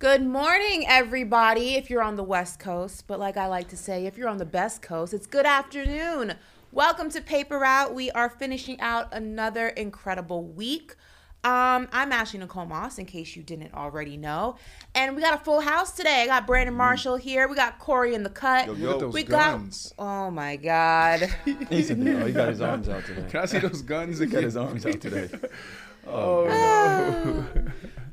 Good morning, everybody, if you're on the West Coast. But like I like to say, if you're on the best coast, it's good afternoon. Welcome to Paper Route. We are finishing out another incredible week. Um, I'm Ashley Nicole Moss, in case you didn't already know. And we got a full house today. I got Brandon mm. Marshall here. We got Corey in the cut. Yo, yo. those we guns. got Oh my God. He said, "Oh, he got his arms out today. Can I see those guns He got his arms out today." Oh, oh. Ah.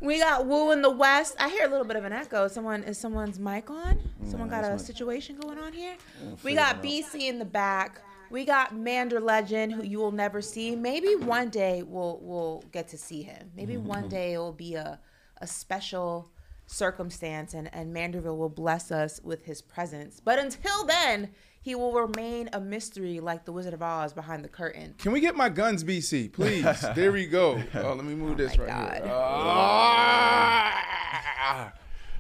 We got Woo in the West. I hear a little bit of an echo. Someone is someone's mic on? Mm, someone got a my- situation going on here? We got BC in the back. We got Mander Legend, who you will never see. Maybe one day we'll we'll get to see him. Maybe Mm-hmm. one day it will be a a special circumstance and, and Manderville will bless us with his presence. But until then, he will remain a mystery like the Wizard of Oz behind the curtain. Can we get my guns, BC, please? there we go. Oh, let me move this my right here. God. Ah!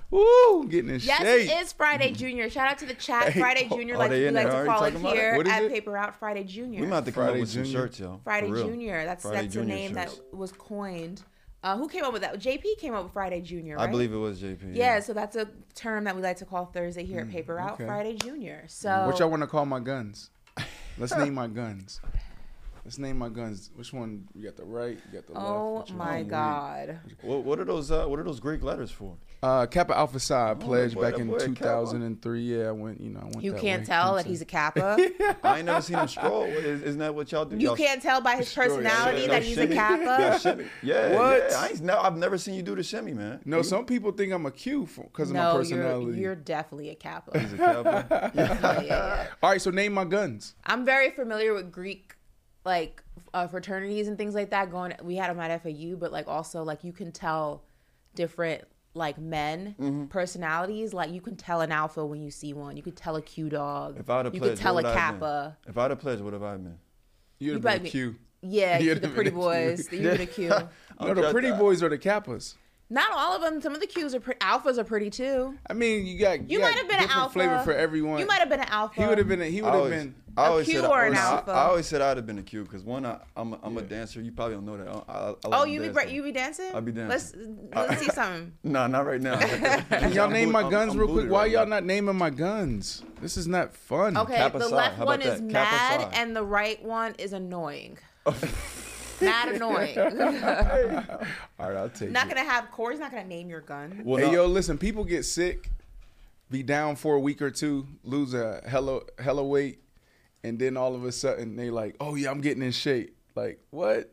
Woo, getting in Yes, shape. it is Friday Junior. Shout out to the chat, Hey, Friday Junior, oh, like they we like to call it talking about it? here at it? Paper Route. Friday Junior. We might have to come Friday up with some Junior. shirts, yo. Friday Junior. That's Friday that's the Junior name shirts. that was coined. Uh, who came up with that? JP came up with Friday Junior. Right? I believe it was JP. Yeah, so that's a term that we like to call Thursday here at Paper Route. okay. Friday Junior. So What y'all want to call my guns? Let's name my guns. Let's name my guns. Which one? You got the right. You got the left. Oh Which one? my Oh, God. What, what are those? Uh, what are those Greek letters for? Uh, Kappa Alpha Psi pledge boy, back in boy, Kappa. 2003. Yeah, I went. You know, I went. You that can't way. tell that he's a Kappa. I ain't never seen him stroll. Is, isn't that what y'all do? You Y'all can't tell by his Sure, yeah. personality No, that he's a shimmy. Yeah, Kappa. shimmy. Yeah, What? yeah. I ain't, no, I've never seen you do the shimmy, man. No, some people think I'm a Q because of my No, you're, personality. you're definitely a Kappa. He's a Kappa. yeah, yeah, yeah. All right, so name my guns. I'm very familiar with Greek like uh, fraternities and things like that. Going, we had them at FAU, but like also like you can tell different like men Mm-hmm. personalities. Like you can tell an alpha when you see one. You could tell a Q dog. If I'd have you pledged, could tell a what would I have been? Kappa. If I'd have pledged, what have I been? You'd have been a be- Q. Yeah, You'd the pretty been a Q. boys. You're the Q. No, the pretty boys are the Kappas. Not all of them. Some of the Qs are pretty. Alphas are pretty too. I mean, you got You got might have been an alpha. flavor for everyone. You might have been an alpha. He would have been. A, he would have been. I always Q said, or I, an I- alpha? I always said I'd have been a Q because one, I, I'm a, I'm a dancer. You probably don't know that. I, I, I like Oh, you be dance, bra- you be dancing? I be dancing. Let's let's see something. No, not right now. Can y'all name boot- my I'm- guns I'm real quick? Why right y'all now. not naming my guns? This is not fun. Okay, Kappa the left How one about is that? Kappa mad, and the right one is annoying. mad annoying. All right, I'll take not it. gonna have Corey's not gonna name your gun. Well, hey, no, yo, listen. People get sick, be down for a week or two, lose a hella hella weight, and then all of a sudden they like, oh yeah, I'm getting in shape. Like what?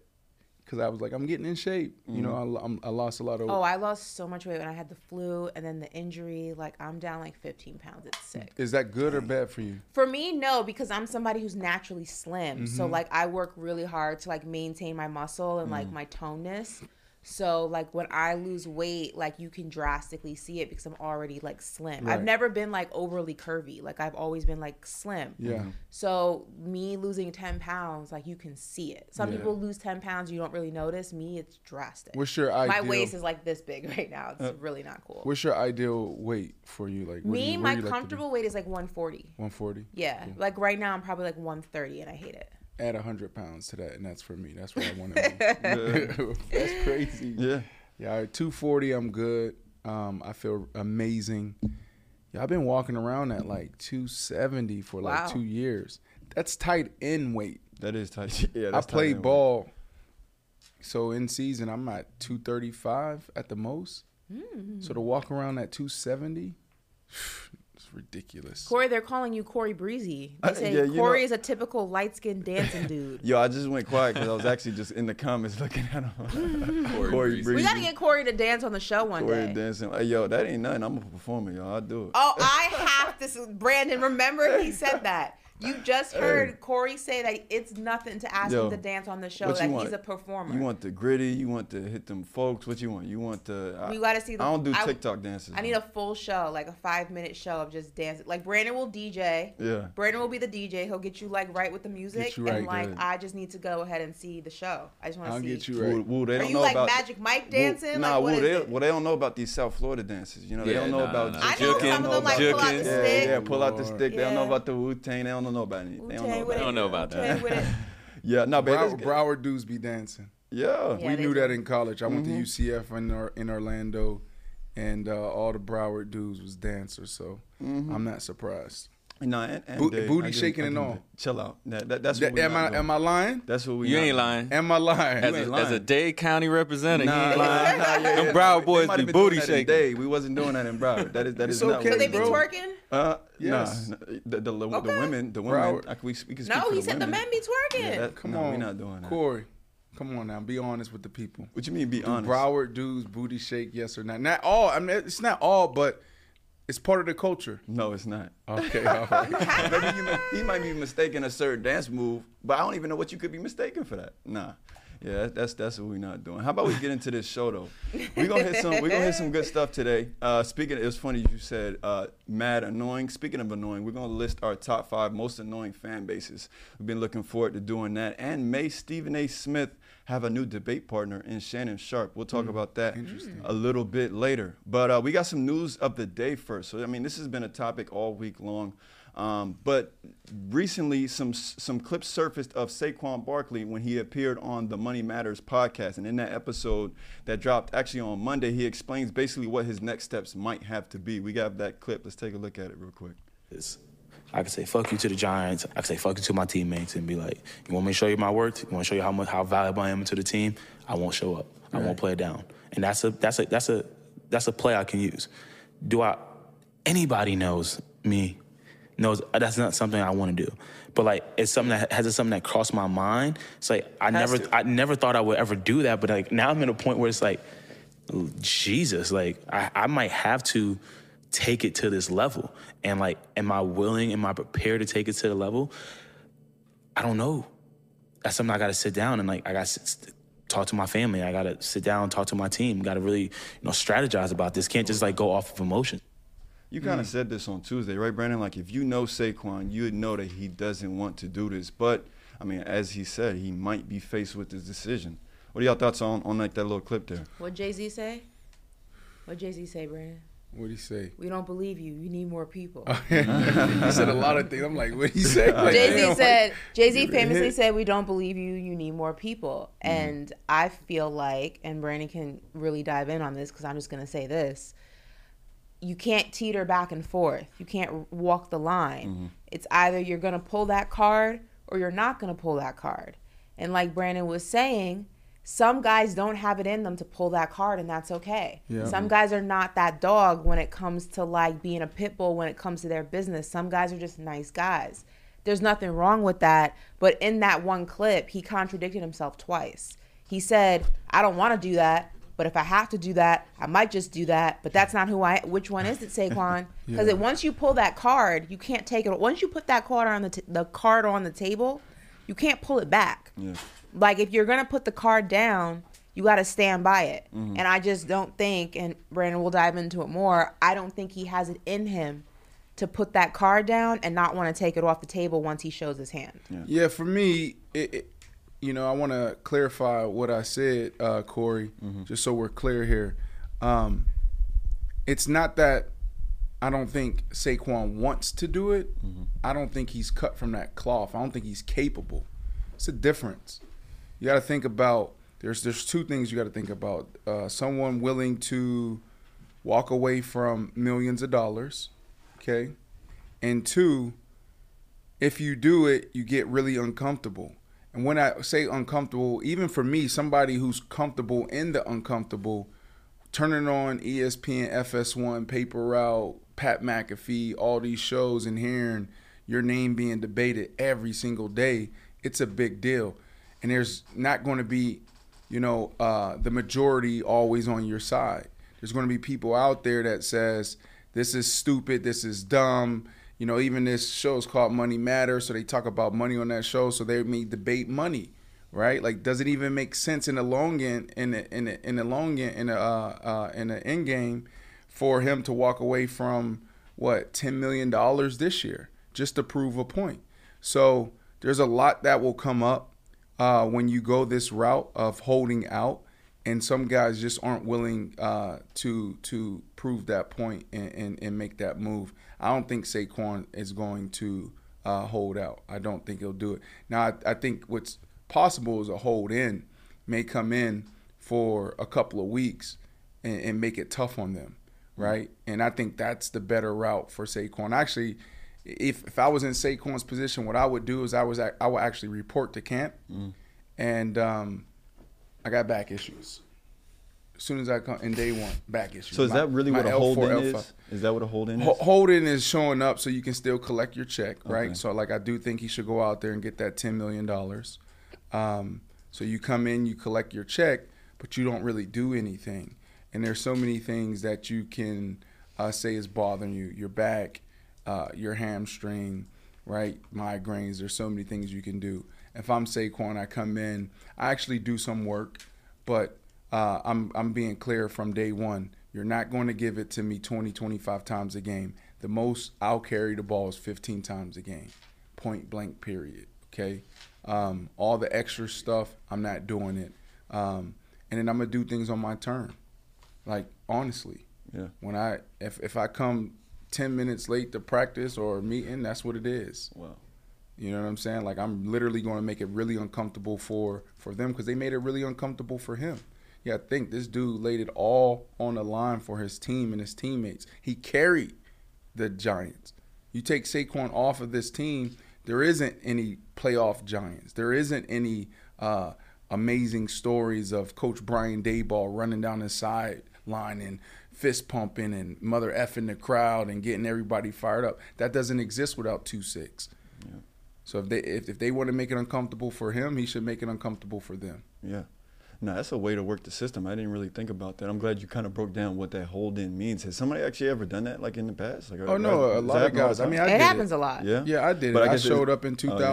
Because I was like, I'm getting in shape. You know, Mm-hmm. I, I'm, I lost a lot of. Oh, I lost so much weight when I had the flu and then the injury. Like I'm down like 15 pounds. It's sick. Is that good or bad for you? For me, no, because I'm somebody who's naturally slim. Mm-hmm. So like I work really hard to like maintain my muscle and Mm. like my toneness. So like when I lose weight, like you can drastically see it because I'm already like slim. I've never been like overly curvy. Like I've always been like slim. Yeah. Mm-hmm. So me losing 10 pounds, like you can see it. Some Yeah. people lose 10 pounds, you don't really notice. Me, it's drastic. What's your idea my waist is like this big right now. It's uh, really not cool. What's your ideal weight for you? Like Me, you, my you like comfortable weight is like 140. 140. Yeah. Like right now, I'm probably like 130 and I hate it. Add 100 pounds to that, and that's for me. That's what I want to be. that's crazy. yeah. Yeah, 240, I'm good. Um, I feel amazing. Yeah, I've been walking around at like 270 for like Wow. two years. That's tight end weight. That is tight. Yeah, I that's tight play end weight. ball, so in season I'm at 235 at the most. Hmm. So to walk around at 270, it's ridiculous. Corey, they're calling you Corey Breezy. They Uh, say yeah, Corey know- is a typical light skinned dancing dude. Yo, I just went quiet because I was actually just in the comments looking at him. Corey, Breezy. we got to get Corey to dance on the show one Corey day. Corey dancing. Hey, yo, that ain't nothing. I'm a performer, yo. I'll do it. Oh, I have to. s- Brandon, remember he said that. You just heard Corey say that it's nothing to ask Yo, him to dance on the show. what you That want? he's a performer. You want the gritty? You want to hit them folks? What you want? You want the? I, We gotta see the- I don't do I- TikTok dances. I need a full show, like a five minute show of just dancing. Like Brandon will DJ. Yeah. Brandon will be the DJ. He'll get you like right with the music, you and right, like good. I just need to go ahead and see the show. I just want to see. I'll see. get you Woo, right. woo, they Are don't you know like about Magic Mike Woo- dancing? Nah, like, woo, they, well, they don't know about these South Florida dances. You know, they don't know nah, about. nah, the- nah. I know Juking, some of them like pull out the juking. Yeah, stick. yeah, pull out the stick. They don't know about the Wu Tang. They don't know about any. They don't know Wu-Tang with about it. don't know about that. Wu-Tang with it. Yeah, no, but Brow- it's- Broward dudes be dancing. yeah. Yeah, we knew do. that in college. I went to Mhm. UCF in Or- in Orlando, and uh, all the Broward dudes was dancers. So Mm-hmm. I'm not surprised. No, and, and Bo- Dave, booty I shaking I and all. Chill out. That, that, that's what we am I doing. am I lying? That's what we. You not ain't lying. Am I lying? As ain't a, as a lying. Dade County representative, Nah, he ain't nah, lying. nah, yeah, yeah, Them Broward they boys be have doing booty shaking. Dade. We wasn't doing that in Broward. That is that It's is not. okay, So they be bro. twerking? Uh, Yes. Nah, the, the, the, Okay. the women, the women. Broward. I, we, we can speak No, he the said the men be twerking. Yeah, that, Come no, on, we're not doing that. Corey. Come on now, be honest with the people. What you mean? Be Do honest. Broward dudes booty shake? Yes or not? Not all. I mean, it's not all, but it's part of the culture. No, it's not. Okay, all right. Maybe you he might be mistaken a certain dance move, but I don't even know what you could be mistaken for that. Nah. Yeah, that's that's what we're not doing. How about we get into this show though? We're gonna hit some we're gonna hit some good stuff today. Uh, speaking, it was funny you said uh, mad annoying. Speaking of annoying, we're gonna list our top five most annoying fan bases. We've been looking forward to doing that. And may Stephen A. Smith have a new debate partner in Shannon Sharpe. We'll talk about that a little bit later. But uh, we got some news of the day first. So I mean, this has been a topic all week long. Um, but recently, some some clips surfaced of Saquon Barkley when he appeared on the Money Matters podcast, and in that episode that dropped actually on Monday, he explains basically what his next steps might have to be. We got that clip. Let's take a look at it real quick. is I can say fuck you to the Giants. I can say fuck you to my teammates and be like, you want me to show you my worth? You want to show you how much how valuable I am to the team? I won't show up. I won't play it down. And that's a that's a that's a that's a play I can use. Do I? Anybody knows me knows uh, that's not something I want to do. But like it's something that has it something that crossed my mind. It's like I never to. I never thought I would ever do that. But like now I'm at a point where it's like, Jesus, like I, I might have to take it to this level. And like, am I willing? Am I prepared to take it to the level? I don't know. That's something I got to sit down and like I got to talk to my family. I got to sit down, talk to my team. Got to really, you know, strategize about this. Can't just like go off of emotion. You kind of hmm. said this on Tuesday, right, Brandon? Like, if you know Saquon, you would know that he doesn't want to do this. But, I mean, as he said, he might be faced with this decision. What are y'all thoughts on, on like that little clip there? What Jay Z say? What Jay Z say, Brandon? What'd he say? We don't believe you. You need more people. he said a lot of things. I'm like, what'd he say? Like, Jay Z damn, said. Jay Z Give it a famously said, "We don't believe you. You need more people." Mm-hmm. And I feel like, and Brandon can really dive in on this because I'm just gonna say this: you can't teeter back and forth. You can't walk the line. Mm-hmm. It's either you're gonna pull that card or you're not gonna pull that card. And like Brandon was saying, some guys don't have it in them to pull that card, and that's okay. Yeah. Some guys are not that dog when it comes to like being a pit bull when it comes to their business. Some guys are just nice guys. There's nothing wrong with that. But in that one clip, he contradicted himself twice. He said, I don't want to do that, but if I have to do that, I might just do that. But that's not who I which one is it, Saquon? Because Yeah. once you pull that card, you can't take it. Once you put that card on the, t- the card on the table, you can't pull it back Yeah. Like if you're gonna put the card down you got to stand by it Mm-hmm. and i just don't think and brandon will dive into it more i don't think he has it in him to put that card down and not want to take it off the table once he shows his hand Yeah, for me, it, it, you know, I want to clarify what I said, uh, Corey, just so we're clear here. Um, it's not that I don't think Saquon wants to do it. I don't think he's cut from that cloth. I don't think he's capable. It's a difference. You got to think about. There's there's two things you got to think about. Uh, someone willing to walk away from millions of dollars, okay, and two, if you do it, you get really uncomfortable. And when I say uncomfortable, even for me, somebody who's comfortable in the uncomfortable, turning on ESPN, FS1, Paper Route, Pat McAfee, all these shows and hearing your name being debated every single day, it's a big deal. And there's not going to be, you know, uh, the majority always on your side. There's going to be people out there that says this is stupid, this is dumb. You know, even this show is called Money Matters, so they talk about money on that show. So they may debate money, right? Like, does it even make sense in the long end, in the in the in the long end, in the uh, uh, in the end game, for him to walk away from what ten million dollars this year just to prove a point? So there's a lot that will come up uh, when you go this route of holding out, and some guys just aren't willing uh, to to prove that point and, and, and make that move. I don't think Saquon is going to uh, hold out. I don't think he'll do it. Now, I, I think what's possible is a hold in may come in for a couple of weeks and, and make it tough on them, right? And I think that's the better route for Saquon. Actually, if if I was in Saquon's position, what I would do is I was I would actually report to camp, and um, I got back issues. As soon as I come in day one, back issues. So is My- that really what a L4, hold in L5. is? Is that what a hold in is? Ho- Holding is showing up so you can still collect your check, right? Okay. So like I do think he should go out there and get that ten million dollars. Um, so you come in, you collect your check, but you don't really do anything. And there's so many things that you can uh, say is bothering you: your back, uh, your hamstring, right? Migraines. There's so many things you can do. If I'm Saquon, I come in, I actually do some work, but uh, I'm I'm being clear from day one. You're not going to give it to me 20, 25 times a game. The most I'll carry the ball is 15 times a game, point blank. Period. Okay. Um, all the extra stuff, I'm not doing it. Um, and then I'm gonna do things on my turn. Like honestly, Yeah. when I if if I come 10 minutes late to practice or meeting, that's what it is. Wow. You know what I'm saying? Like I'm literally going to make it really uncomfortable for for them because they made it really uncomfortable for him. Yeah, I think this dude laid it all on the line for his team and his teammates. He carried the Giants. You take Saquon off of this team, there isn't any playoff Giants. There isn't any uh, amazing stories of Coach Brian Daboll running down the sideline and fist pumping and mother effing the crowd and getting everybody fired up. That doesn't exist without two six. So if they if, if they want to make it uncomfortable for him, he should make it uncomfortable for them. Yeah. No, that's a way to work the system. I didn't really think about that. I'm glad you kind of broke down what that hold in means. Has somebody actually ever done that, like in the past? Like, Oh no, a lot of guys. I mean. I it did happens it. a lot. yeah, Yeah, I did But it. I, guess showed it- up in Oh, yeah.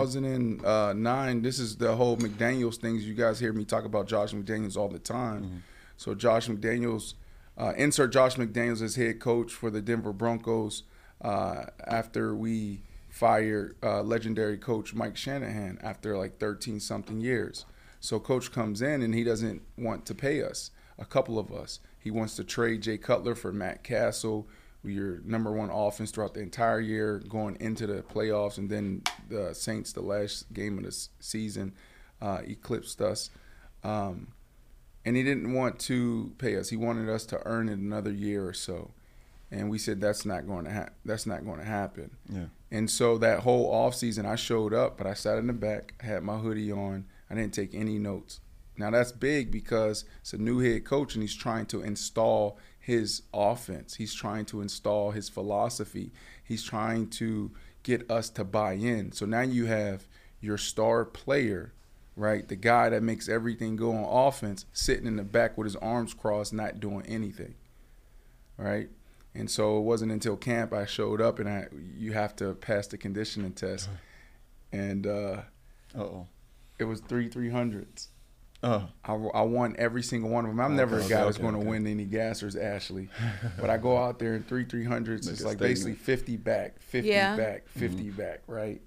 2009. This is the whole McDaniels things. You guys hear me talk about Josh McDaniels all the time. Mm-hmm. So Josh McDaniels, uh, insert Josh McDaniels as head coach for the Denver Broncos uh, after we fired uh, legendary coach Mike Shanahan after like 13 something years. So coach comes in and he doesn't want to pay us. A couple of us. He wants to trade Jay Cutler for Matt Cassel. Are number one offense throughout the entire year, going into the playoffs, and then the Saints, the last game of the season, uh, eclipsed us. Um, and he didn't want to pay us. He wanted us to earn it another year or so, and we said that's not going to ha- that's not going to happen. Yeah. And so that whole off season, I showed up, but I sat in the back, had my hoodie on. I didn't take any notes. Now that's big because it's a new head coach and he's trying to install his offense. He's trying to install his philosophy. He's trying to get us to buy in. So now you have your star player, right? The guy that makes everything go on offense sitting in the back with his arms crossed, not doing anything. Right? And so it wasn't until camp I showed up and I you have to pass the conditioning test. And uh, Uh-oh. it was three 300s. Oh. I, I won every single one of them. I'm Okay, never a okay, guy that's okay, going to okay. win any gassers, Ashley. but I go out there in three 300s. Make It's like statement. basically 50 back, 50 Yeah. back, 50 Mm-hmm. back, right?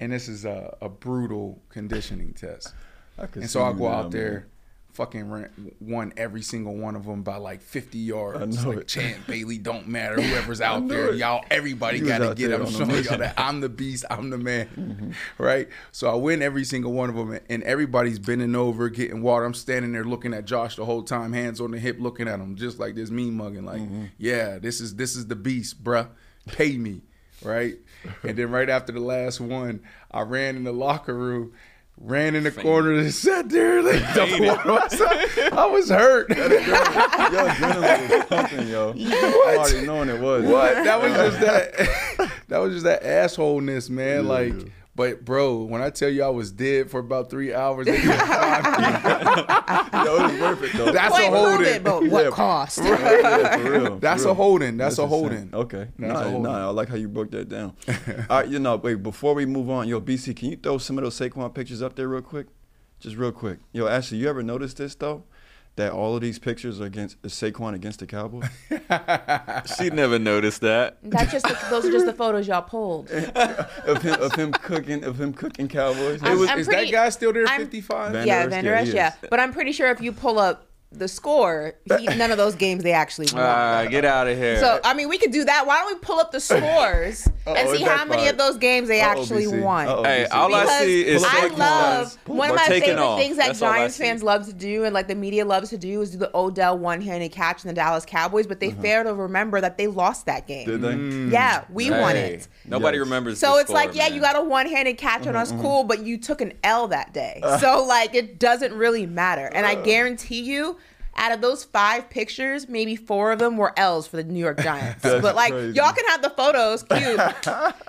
And this is a, a brutal conditioning test. I And so I go out there, man. fucking ran, won every single one of them by like 50 yards. I know like it. Champ Bailey don't matter. Whoever's out there, it. y'all, everybody got to get. I'm showing y'all that I'm the beast. I'm the man, Mm-hmm. right? So I win every single one of them, and everybody's bending over, getting water. I'm standing there looking at Josh the whole time, hands on the hip, looking at him, just like this me mugging, like, Mm-hmm. yeah, this is this is the beast, bruh. Pay me, right? and then right after the last one, I ran in the locker room. Ran in the corner and sat there like I was hurt. Your adrenaline was pumping, yo. I already knowing it was. What? That was just that. that was just that assholeness, man. Yeah, like, yeah. But bro, when I tell you I was dead for about three hours, they couldn't find me. Yo, it was worth it though. That's Point a holding. it, but what Yeah. cost? Yeah, for real, for That's a holding. That's a holding. Okay. That's nah, a nah, I like how you broke that down. All right, you know, wait, before we move on, yo, BC, can you throw some of those Saquon pictures up there real quick? Just real quick. Yo, Ashley, you ever notice this though? That all of these pictures are against is Saquon against the Cowboys? She never noticed that. That's just the, those are just the photos y'all pulled. of him of him cooking of him cooking Cowboys. I'm- Was- I'm is pretty- that guy still there? Fifty five. Yeah, Der Van Der yeah, Esch, he yeah. But I'm pretty sure if you pull up the score, he, none of those games they actually won. Ah, get out of here. so I mean, we could do that. Why don't we pull up the scores and Uh-oh, see how many of those games they Uh-oh, actually BC. won? Uh-oh, Hey, BC. all I see is I love one of my favorite off. things that That's Giants fans love to do and like the media loves to do is do the Odell one-handed catch in the Dallas Cowboys, but they fail to remember that they lost that game. Did they? Mm. Yeah, we won it. Nobody Yes. remembers. So the it's like, score, yeah, man. you got a one-handed catch on us, Mm-hmm, cool, but you took an L that day. so like, it doesn't really matter. And I guarantee you, out of those five pictures, maybe four of them were L's for the New York Giants. But like, crazy. y'all can have the photos, cute.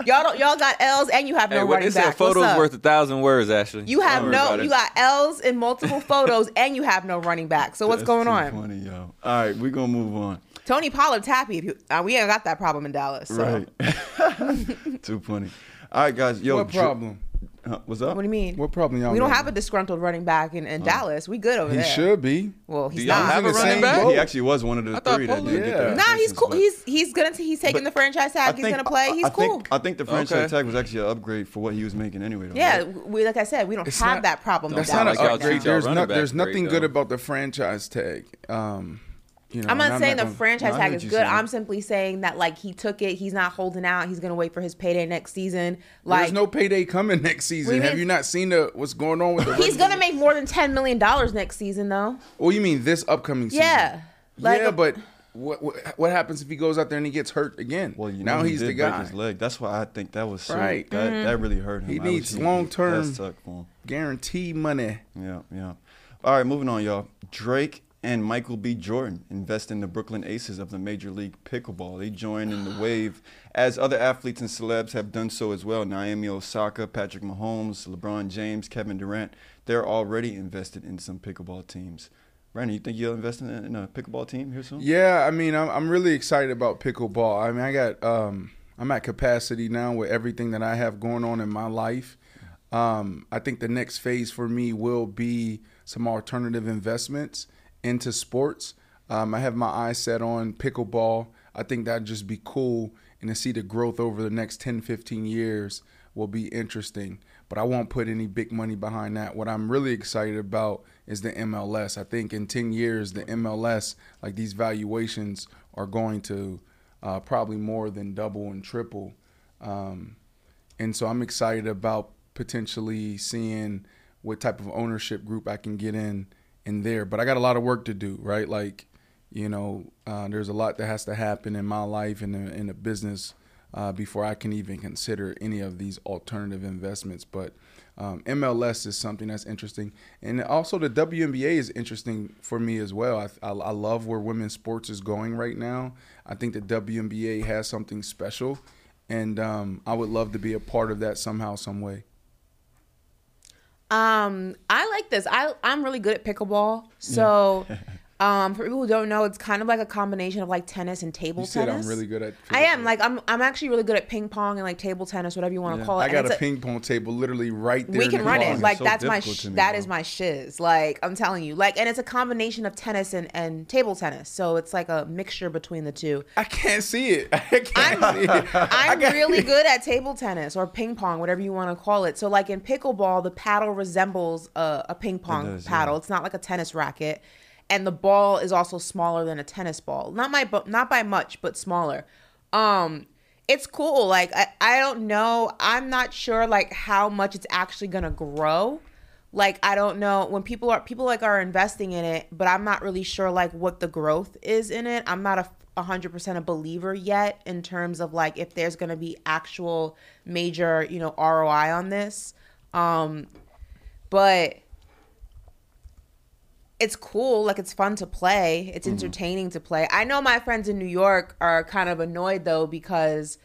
y'all don't, y'all got L's and you have no Hey, running they said, back. What's photos up? worth a thousand words. Ashley, You have no, you got L's in multiple photos, and you have no running back. So what's That's going too on? Funny, yo. All right, we're gonna move on. Tony Pollard's happy. If you, uh, we ain't got that problem in Dallas. So. Right. too funny. All right, guys. Yo, What Dr- problem? Huh, what's up? What do you mean? What problem y'all? we don't got? have a disgruntled running back in, in Dallas. We good over He there. He should be. Well, he's Do not. have a running back? boat. He actually was one of the I three that did get Yeah. that. Nah, he's cool. He's he's gonna he's taking the franchise tag. He's gonna play. He's I think, cool. I think the franchise Okay. tag was actually an upgrade for what he was making anyway. Though, yeah, right? we like I said, we don't It's have not- that problem. That's not an like y'all right treat upgrade. There's running There's nothing good about the franchise tag. Um, you know, I'm and not saying the gonna- franchise tag is good. saying. I'm simply saying that like he took it. He's not holding out. He's gonna wait for his payday next season. Like There's no payday coming next season. you Have mean? you not seen the what's going on with the? he's gonna make more than ten million dollars next season though. Well, you mean this upcoming season? Yeah. Like yeah, but what, what what happens if he goes out there and he gets hurt again? Well, you know, now he he's did the break guy. his leg. That's why I think that was so. Right. That, Mm-hmm. that really hurt him. He I needs long-term- That sucked for him. Guarantee money. Yeah, yeah. All right, moving on, y'all. Drake and Michael B. Jordan invest in the Brooklyn Aces of the Major League Pickleball. They join in the wave as other athletes and celebs have done so as well. Naomi Osaka, Patrick Mahomes, LeBron James, Kevin Durant. They're already invested in some pickleball teams. Brandon, you think you'll invest in a, in a pickleball team here soon? Yeah, I mean, I'm I'm really excited about pickleball. I mean, I got um, I'm at capacity now with everything that I have going on in my life. Um, I think the next phase for me will be some alternative investments into sports. Um, I have my eyes set on pickleball. I think that'd just be cool, and to see the growth over the next 10, 15 years will be interesting. But I won't put any big money behind that. What I'm really excited about is the MLS. I think in 10 years, the MLS, like these valuations, are going to uh, probably more than double and triple. Um, and so I'm excited about potentially seeing what type of ownership group I can get in there. But I got a lot of work to do, right? Like, you know, uh, there's a lot that has to happen in my life and in, in the business uh, before I can even consider any of these alternative investments. But um, MLS is something that's interesting, and also the WNBA is interesting for me as well. I, I, I love where women's sports is going right now. I think the WNBA has something special, and um, I would love to be a part of that somehow, some way. Um, I like this. I I'm really good at pickleball. So, um, for people who don't know, it's kind of like a combination of like tennis and table You said tennis. I'm really good at. I am like I'm I'm actually really good at ping pong and like table tennis, whatever you want to Yeah. call it. I got it's a ping pong table literally right there. we in can the run pong it is like so that's my difficult sh- me, that bro. is my shiz like i'm telling you like and it's a combination of tennis and, and table tennis so it's like a mixture between the two I can't see it. I can't I'm, see it. I I'm got- really good at table tennis or ping pong, whatever you want to call it. So, like in pickleball, the paddle resembles a, a ping pong does, yeah. paddle. It's not like a tennis racket, and the ball is also smaller than a tennis ball. Not my, not by much, but smaller. Um, it's cool. Like I, I don't know. I'm not sure like how much it's actually gonna grow. Like I don't know when people are people like are investing in it, but I'm not really sure like what the growth is in it. I'm not a a hundred percent a believer yet in terms of like if there's gonna be actual major you know ROI on this. Um, but it's cool like it's fun to play it's mm-hmm. entertaining to play i know my friends in new york are kind of annoyed though because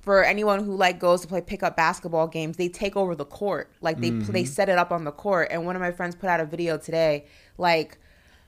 for anyone who like goes to play pickup basketball games, they take over the court. Like they they mm-hmm. set it up on the court. And one of my friends put out a video today, like.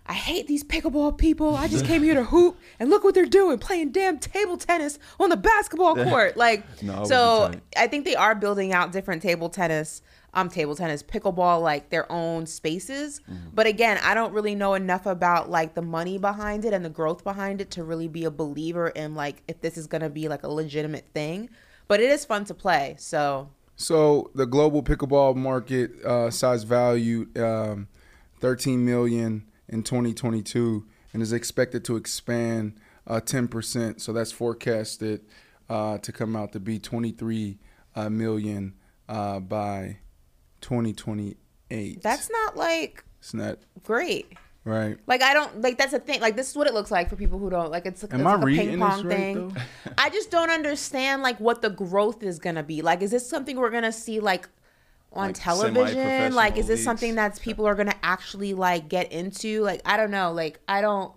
I hate these pickleball people. I just came here to hoop, and look what they're doing, playing damn table tennis on the basketball court. Like, No, I so. I think they are building out different table tennis, um, table tennis, pickleball, like their own spaces. Mm-hmm. But again, I don't really know enough about like the money behind it and the growth behind it to really be a believer in like if this is gonna be like a legitimate thing. But it is fun to play. So So the global pickleball market uh, size valued um, 13 million in 2022 and is expected to expand uh, 10%. So that's forecasted uh, to come out to be 23 uh, million uh, by 2028. that's not like it's not great. right. Like I don't like that's a thing. Like this is what it looks like for people who don't like. It's, it's Am like a ping pong right, thing. I just don't understand like what the growth is gonna be. Like, is this something we're gonna see like on Like television? Like, is this leagues. something that people are gonna actually like get into? Like, I don't know. Like, I don't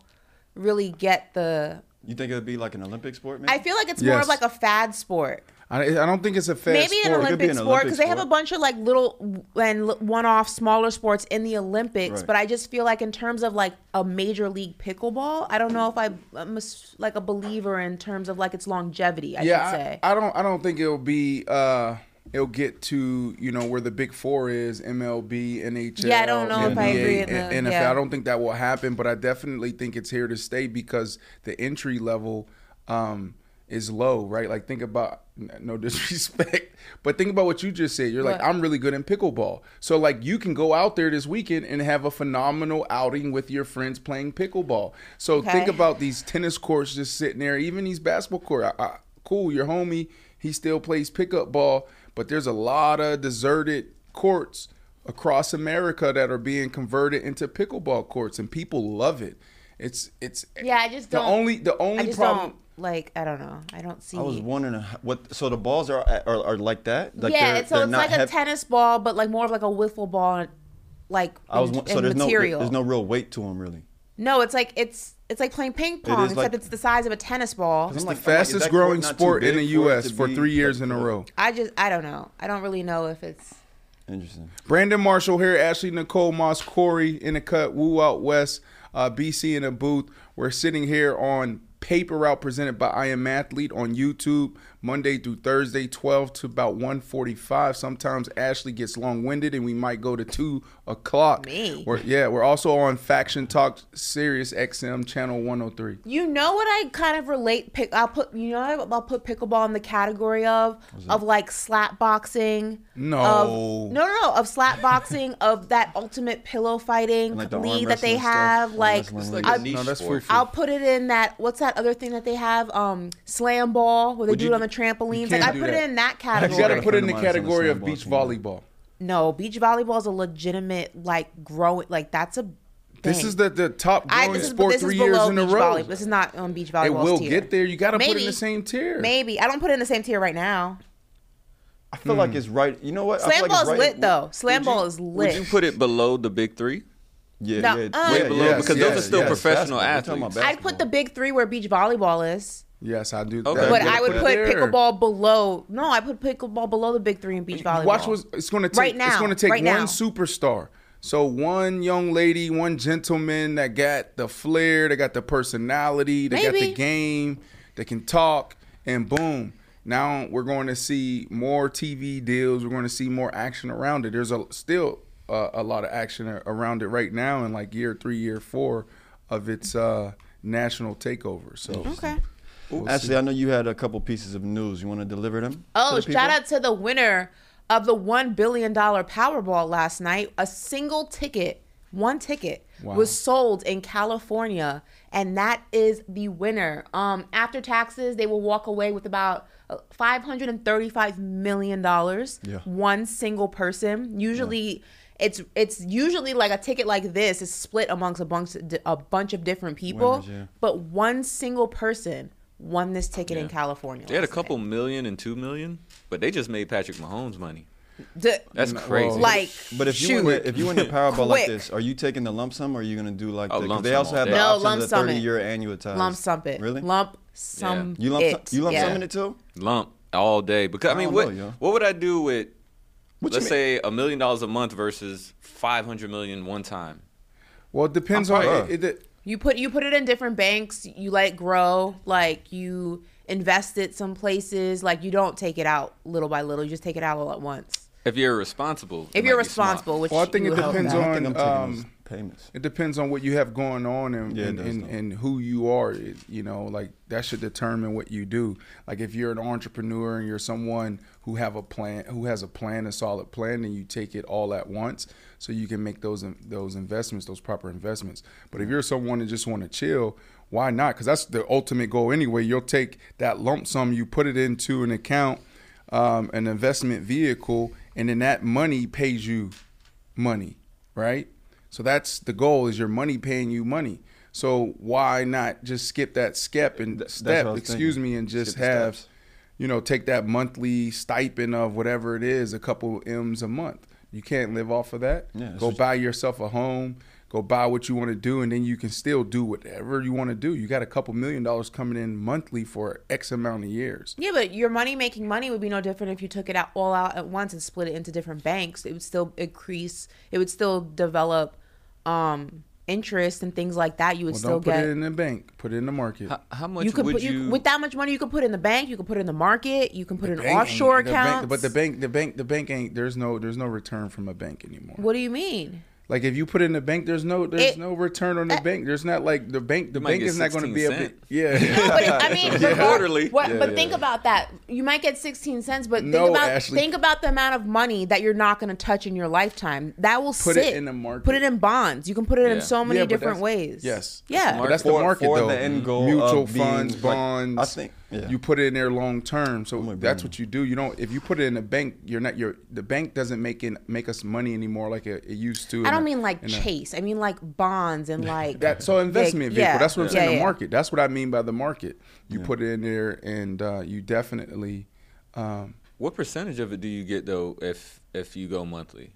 really get the. You think it would be like an Olympic sport? Maybe? I feel like it's more of like a fad sport. I, I don't think it's a fast Maybe an sport. be Olympic an sport because they have a bunch of like little and one-off smaller sports in the Olympics. Right. But I just feel like in terms of like a major league pickleball, I don't know if I, I'm a s like a believer in terms of like its longevity. I yeah, should say. I, I don't. I don't think it'll be. Uh, it'll get to you know where the big four is MLB, NHL. Yeah, I don't know if I NBA, agree in and the- NFL. yeah. I don't think that will happen, but I definitely think it's here to stay because the entry level um, is low, right? Like think about no disrespect, but think about what you just said. You're like, I'm really good in pickleball, so like you can go out there this weekend and have a phenomenal outing with your friends playing pickleball. So think about these tennis courts just sitting there, even these basketball court. I, I, cool, your homie, he still plays pickup ball, but there's a lot of deserted courts across America that are being converted into pickleball courts, and people love it. It's it's Yeah, I just the don't. only the only problem. don't like. I don't know. I don't see. I was wondering what. So the balls are are, are like that. Like yeah, they're- so they're it's not like a heavy- tennis ball, but like more of like a wiffle ball, like I was in, so in there's no material. there's no real weight to them really. No, it's like it's it's like playing ping pong, is except like- it's the size of a tennis ball. It's the like- I'm like, fastest growing sport in the U.S. to for three years in a row. I just I don't know. I don't really know if it's Interesting. Brandon Marshall here, Ashley Nicole Moss, Corey in the cut, Woo Out West, uh, BC in the booth. We're sitting here on Paper Route presented by I Am Athlete on YouTube, Monday through Thursday, 12 to about 145. Sometimes Ashley gets long winded and we might go to 2 o'clock. Me. We're, yeah, we're also on Faction Talk Sirius XM channel 103. You know what I kind of relate pick I'll put you know I'll put pickleball in the category of of like slap boxing. No. Of, no, no, no, of slap boxing of that ultimate pillow fighting Like the league that they wrestling stuff, have. Like, wrestling It's league. like I- a niche No, that's I'll put it in that what's that other thing that they have? Um slam ball where they Would do you- it on the trampolines. Like I put that. it in that category. You category. got to put it in the of mine that's on the category of beach team. volleyball. no, beach volleyball is a legitimate like growing like that's a This is the, the top I, growing this is, sport this is three below years in a row. volley- This is not on beach volleyball. It will get there. You got to put it in the same tier. Maybe I don't put it in the same tier right now. I feel like it's right. You know what? I feel Slam like ball it's is right- lit though. Slam Would you- ball is Would you put it below the big three? Yeah, No, yeah, uh, Way below yes, because yes, those are still yes, professional basketball. We're talking athletes. I'd put the big three where beach volleyball is, Yes, I do. Okay. but I would put put pickleball below. No, I put pickleball below the big three and beach volleyball. Watch what it's going to take. Right It's now, going to take right one now. superstar. So one young lady, one gentleman that got the flair, they got the personality, they got the game, they can talk, and boom. Now we're going to see more TV deals. We're going to see more action around it. There's a still uh, a lot of action around it right now in like year three, year four of its uh, national takeover. So Okay. Actually, I know you had a couple pieces of news. You want to deliver them? Oh, the shout out to the winner of the one billion dollar Powerball last night. A single ticket, one ticket, Wow. was sold in California, and that is the winner. Um, after taxes, they will walk away with about uh, five hundred and thirty-five million dollars. Yeah. One single person. Usually. It's it's usually like a ticket like this is split amongst a bunch a bunch of different people, Winners, yeah. but one single person won this ticket in California. They had a couple night. million and two million, but they just made Patrick Mahomes money. The- That's crazy. well, like But if you win the, if you win the Powerball like this, are you taking the lump sum or are you gonna do like Oh, the, 'cause lump they also have the. No, option lump of the 30 it. year annuitized. lump sum it. Really? Lump sum You lump it. you lump yeah. summing it too? Lump. all day. Because I, I mean, what know, what would I do with What let's say a million dollars a month versus five hundred million one time? Well, it depends I'm on probably- uh. it, it, You put you put it in different banks. You let it grow. Like you invest it some places. Like you don't take it out little by little. You just take it out all at once. If you're responsible, If you're might be smart. responsible, which Well, I think you it depends that. I I'm taking on, um, payments. It depends on what you have going on and Yeah, and, and, and who you are. It- you know, like that should determine what you do. Like if you're an entrepreneur and you're someone who have a plan, who has a plan, a solid plan, and you take it all at once, so you can make those those investments, those proper investments. But if you're someone that just want to chill, why not? Because that's the ultimate goal anyway. You'll take that lump sum, you put it into an account, um, an investment vehicle, and then that money pays you money, right? So that's the goal is your money paying you money. So why not just skip that step and Th- step, what I was excuse thinking. me, and just Skip have, you know, take that monthly stipend of whatever it is, a couple M's a month. You can't live off of that. Yeah, go buy yourself a home, go buy what you want to do, and then you can still do whatever you want to do. You got a couple million dollars coming in monthly for X amount of years. Yeah, but your money making money would be no different if you took it out all out at once and split it into different banks. It would still increase. It would still develop um, interest and things like that. You would Well, still don't put get. it in the bank. Put it in the market. How, how much you could would put you? you, with that much money you could put in the bank. You could put it in the market. You can put it in Bank ain't- offshore the bank- accounts. but the bank, the bank, the bank ain't. There's no, there's no return from a bank anymore. What do you mean? Like if you put it in the bank, there's no, there's It- no return on the uh, bank. There's not like the bank. The bank is not going to be able. To, cent. yeah. But it- I mean, Yeah. regard- Quarterly. What, Yeah, but yeah. think about that. You might get 16 cents, but No, think about Ashley. think about the amount of money that you're not going to touch in your lifetime. That will Put it in the market. Put it in bonds. You can put it in so many Yeah, different ways. yes. Yeah. But that's the market for though. the end goal Mutual of being, funds, like, bonds. I think- yeah. you put it in there long term. So gonna that's what you do. You don't. If you put it in a bank, you're not. Your the bank doesn't make it make us money anymore like it, it used to. I don't a- mean like Chase. I mean like bonds and like That so investment big- vehicle. yeah. That's what I'm saying. Yeah, the yeah. market. That's what I mean by the market. You put it in there, and uh, you definitely. Um, What percentage of it do you get though if if you go monthly?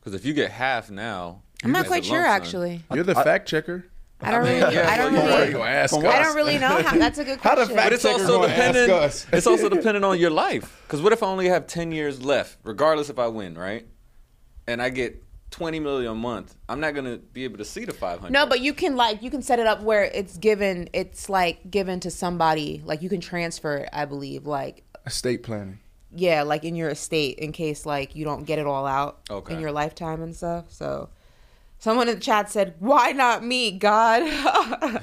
Because if you get half now, I'm not quite sure sum- actually. you're the fact checker. I don't really. I don't yeah, really. Ask us. I don't really know how. That's a good How the question. fact But it's also gonna dependent. it's also dependent on your life. Because what if I only have ten years left, regardless if I win, right? And I get twenty million a month. I'm not gonna be able to see the five hundred. No, but you can like you can set it up where it's given. It's like given to somebody. Like you can transfer it. I believe. Like Estate planning. yeah, like in your estate in case like you don't get it all out Okay. in your lifetime and stuff. So, someone in the chat said, "Why not me, God?"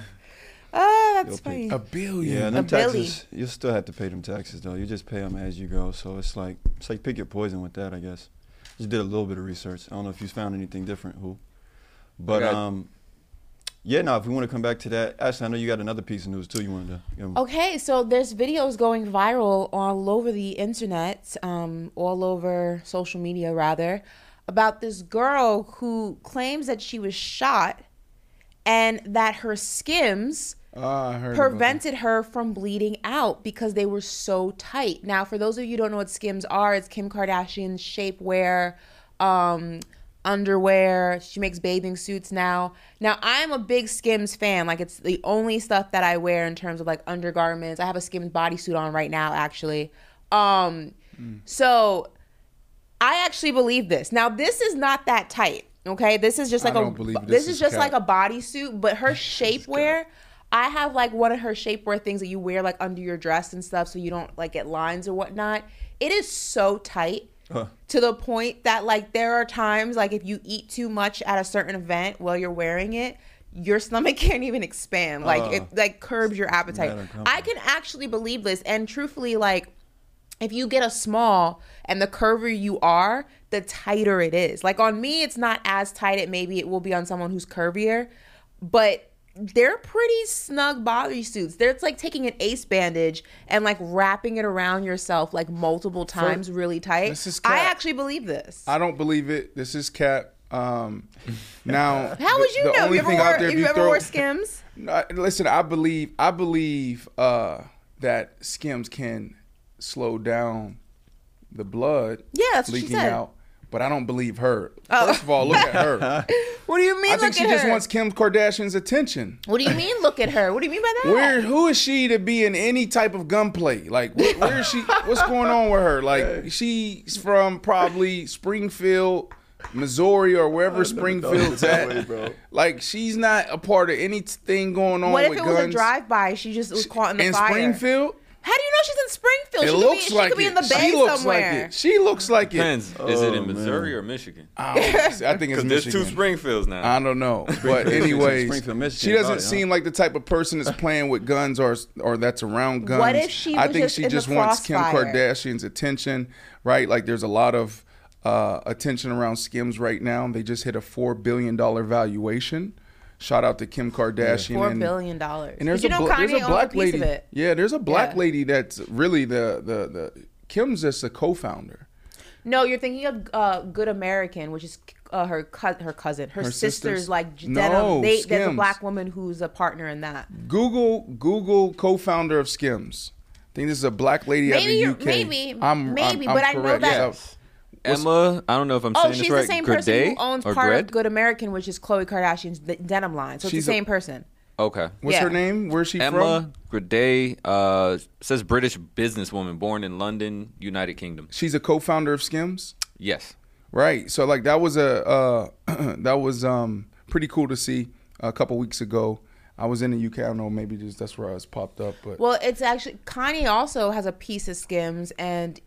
ah, that's You'll funny. A billion. Yeah, them billy. taxes. You still have to pay them taxes though. You just pay them as you go. So it's like it's like pick your poison with that. I guess. Just did a little bit of research. I don't know if you found anything different, who. But got- um, yeah. Now, if we want to come back to that, Ashley, I know you got another piece of news too. You wanted to. Give 'em- Okay, so there's videos going viral all over the internet, um, all over social media rather, about this girl who claims that she was shot and that her skims I heard about that. prevented her from bleeding out because they were so tight. Now, for those of you who don't know what Skims are, it's Kim Kardashian's shapewear, um, underwear. She makes bathing suits now. Now, I'm a big Skims fan. Like, it's the only stuff that I wear in terms of like undergarments. I have a Skims bodysuit on right now, actually. Um, so I actually believe this. Now, this is not that tight. Okay, this is just like a. this, this is is just like a bodysuit, but her shapewear. I have like one of her shapewear things that you wear like under your dress and stuff, so you don't like get lines or whatnot. It is so tight Huh. to the point that like there are times like if you eat too much at a certain event while you're wearing it, your stomach can't even expand. Like Oh. it like curbs your appetite. I can actually believe this, and truthfully, like if you get a small and the curvier you are, the tighter it is. Like on me, it's not as tight. It maybe it will be on someone who's curvier, but they're pretty snug body suits. They're it's like taking an ace bandage and like wrapping it around yourself like multiple times, really tight. This is I actually believe this. I don't believe it. This is cap. Um, now, How would you the know? You ever wore, out there, if you you ever throw- wore Skims? No, listen, I believe I believe uh, that skims can slow down the blood Yeah, that's what she leaking out. but I don't believe her. Oh. First of all, look at her. What do you mean? I look think she at just her? wants Kim Kardashian's attention. What do you mean? Look at her. What do you mean by that? Where who is she to be in any type of gunplay? Like where, where is she? What's going on with her? Like she's from probably Springfield, Missouri, or wherever Springfield's that at. way, bro. Like she's not a part of anything going on What if with it was a drive-by? She just was caught in the in fire. Springfield. How do you know she's in Springfield? It she looks could be, like she could be it. in the bay she looks somewhere. like it. She looks like it. Depends. is it Oh, in Missouri man. or Michigan? I, don't- I think it's Because there's Michigan. two Springfields now. I don't know, but anyways, Springfield, Michigan, she doesn't about it, huh? seem like the type of person that's playing with guns or or that's around guns. What if she I think just she just wants Kim? Kardashian's attention, right? Like there's a lot of uh, attention around Skims right now. They just hit a four billion dollar valuation. Shout out to Kim Kardashian. Four and, billion dollars. And there's Did you a, know bla- Kanye there's a black piece lady. of it? Yeah, there's a black Yeah. lady that's really the the the Kim's just a co-founder. No, you're thinking of uh, Good American, which is uh, her co- her cousin, her, Her sister's sisters? like No, denim. They, there's a black woman who's a partner in that. Google Google co-founder of Skims. I think this is a black lady out of Maybe the UK. maybe, I'm, maybe, I'm, but I'm I know that- Yeah. Emma, I don't know if I'm Oh, saying she's this right. she's the same person Grade who owns or part Gred? of Good American, which is Khloe Kardashian's de- denim line. So it's She's the a- same person. Okay. What's Yeah. her name? Where's she Emma from? Grade uh, says British businesswoman born in London, United Kingdom. She's a co-founder of Skims. Yes. Right. So like that was a uh, that was um pretty cool to see a couple weeks ago. I was in the UK. I don't know. Maybe just that's where I was popped up. But Well, it's actually Kanye also has a piece of Skims, and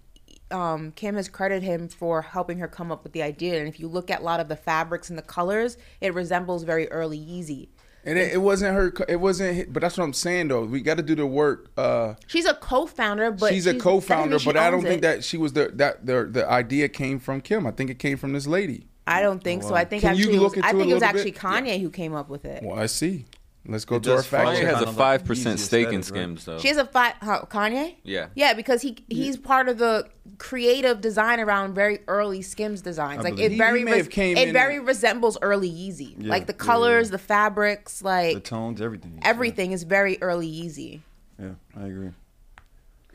um, Kim has credited him for helping her come up with the idea. And if you look at a lot of the fabrics and the colors, it resembles very early Yeezy. and it, it wasn't her. It wasn't. But that's what I'm saying though. We got to do the work. Uh, She's a co-founder, but she's a co-founder, but I don't owns think it. that she was the that the the idea came from Kim. I think it came from this lady. I don't think so. I think Can you actually, it look was, I into it think a it was actually bit? Kanye who came up with it. Well, I see. Let's go It to our does fact Kanye check. has a five percent stake in? Skims though. She has a five. How, Kanye? Yeah. Yeah, because he he's part of the creative design around very early Skims designs. like it He- very he may res- have came it very and- resembles early Yeezy. Yeah, like the colors, yeah. the fabrics, like The tones, everything. everything is very early Yeezy. Yeah, I agree.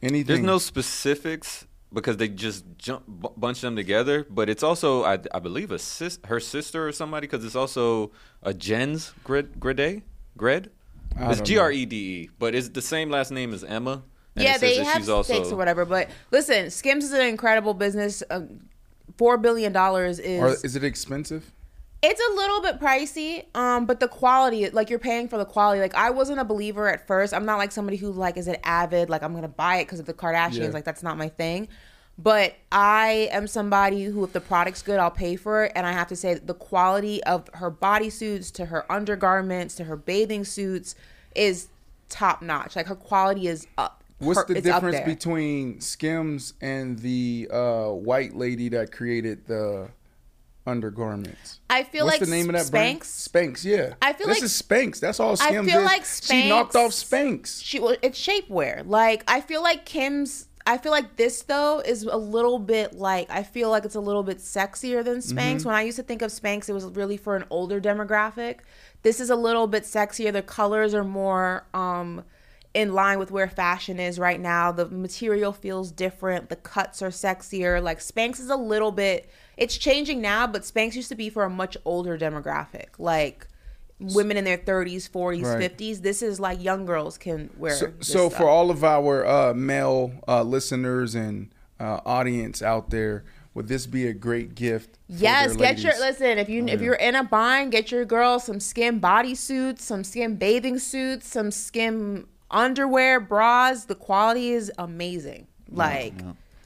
Anything. There's no specifics because they just jump b- bunch them together. But it's also, I, I believe, a sis, her sister or somebody because it's also a Jen's Gred Grede Gred. I It's don't G R E D E, but it's the same last name as Emma. And yeah, it says they that have she's also, stakes or whatever. But listen, Skims is an incredible business. Um, Four billion dollars is Or is it expensive? It's a little bit pricey, um, but the quality, like you're paying for the quality. Like I wasn't a believer at first. I'm not like somebody who like is an avid, like I'm gonna buy it because of the Kardashians. Yeah. Like that's not my thing. But I am somebody who, if the product's good, I'll pay for it. And I have to say, that the quality of her bodysuits to her undergarments to her bathing suits is top notch. Like her quality is up. What's Her- the difference between Skims and the uh, white lady that created the undergarments? I feel What's like the name of that brand? Spanx. Spanx, yeah. I feel this like- is Spanx. That's all Skims. I feel is. like she knocked off Spanx- Spanx. She well, it's shapewear. Like I feel like Kim's. I feel like this though is a little bit like I feel like it's a little bit sexier than Spanx. Mm-hmm. When I used to think of Spanx, it was really for an older demographic. This is a little bit sexier. The colors are more um in line with where fashion is right now. The material feels different. The cuts are sexier. Like Spanx is a little bit. It's changing now, but Spanx used to be for a much older demographic, like women in their 30s, 40s, Right. 50s. This is like young girls can wear. So, so for all of our uh, male uh, listeners and uh, audience out there, would this be a great gift? Yes, get your listen. If you if you're in a bind, get your girl some Skims bodysuits, some Skims bathing suits, some Skims underwear, bras. The quality is amazing. Like,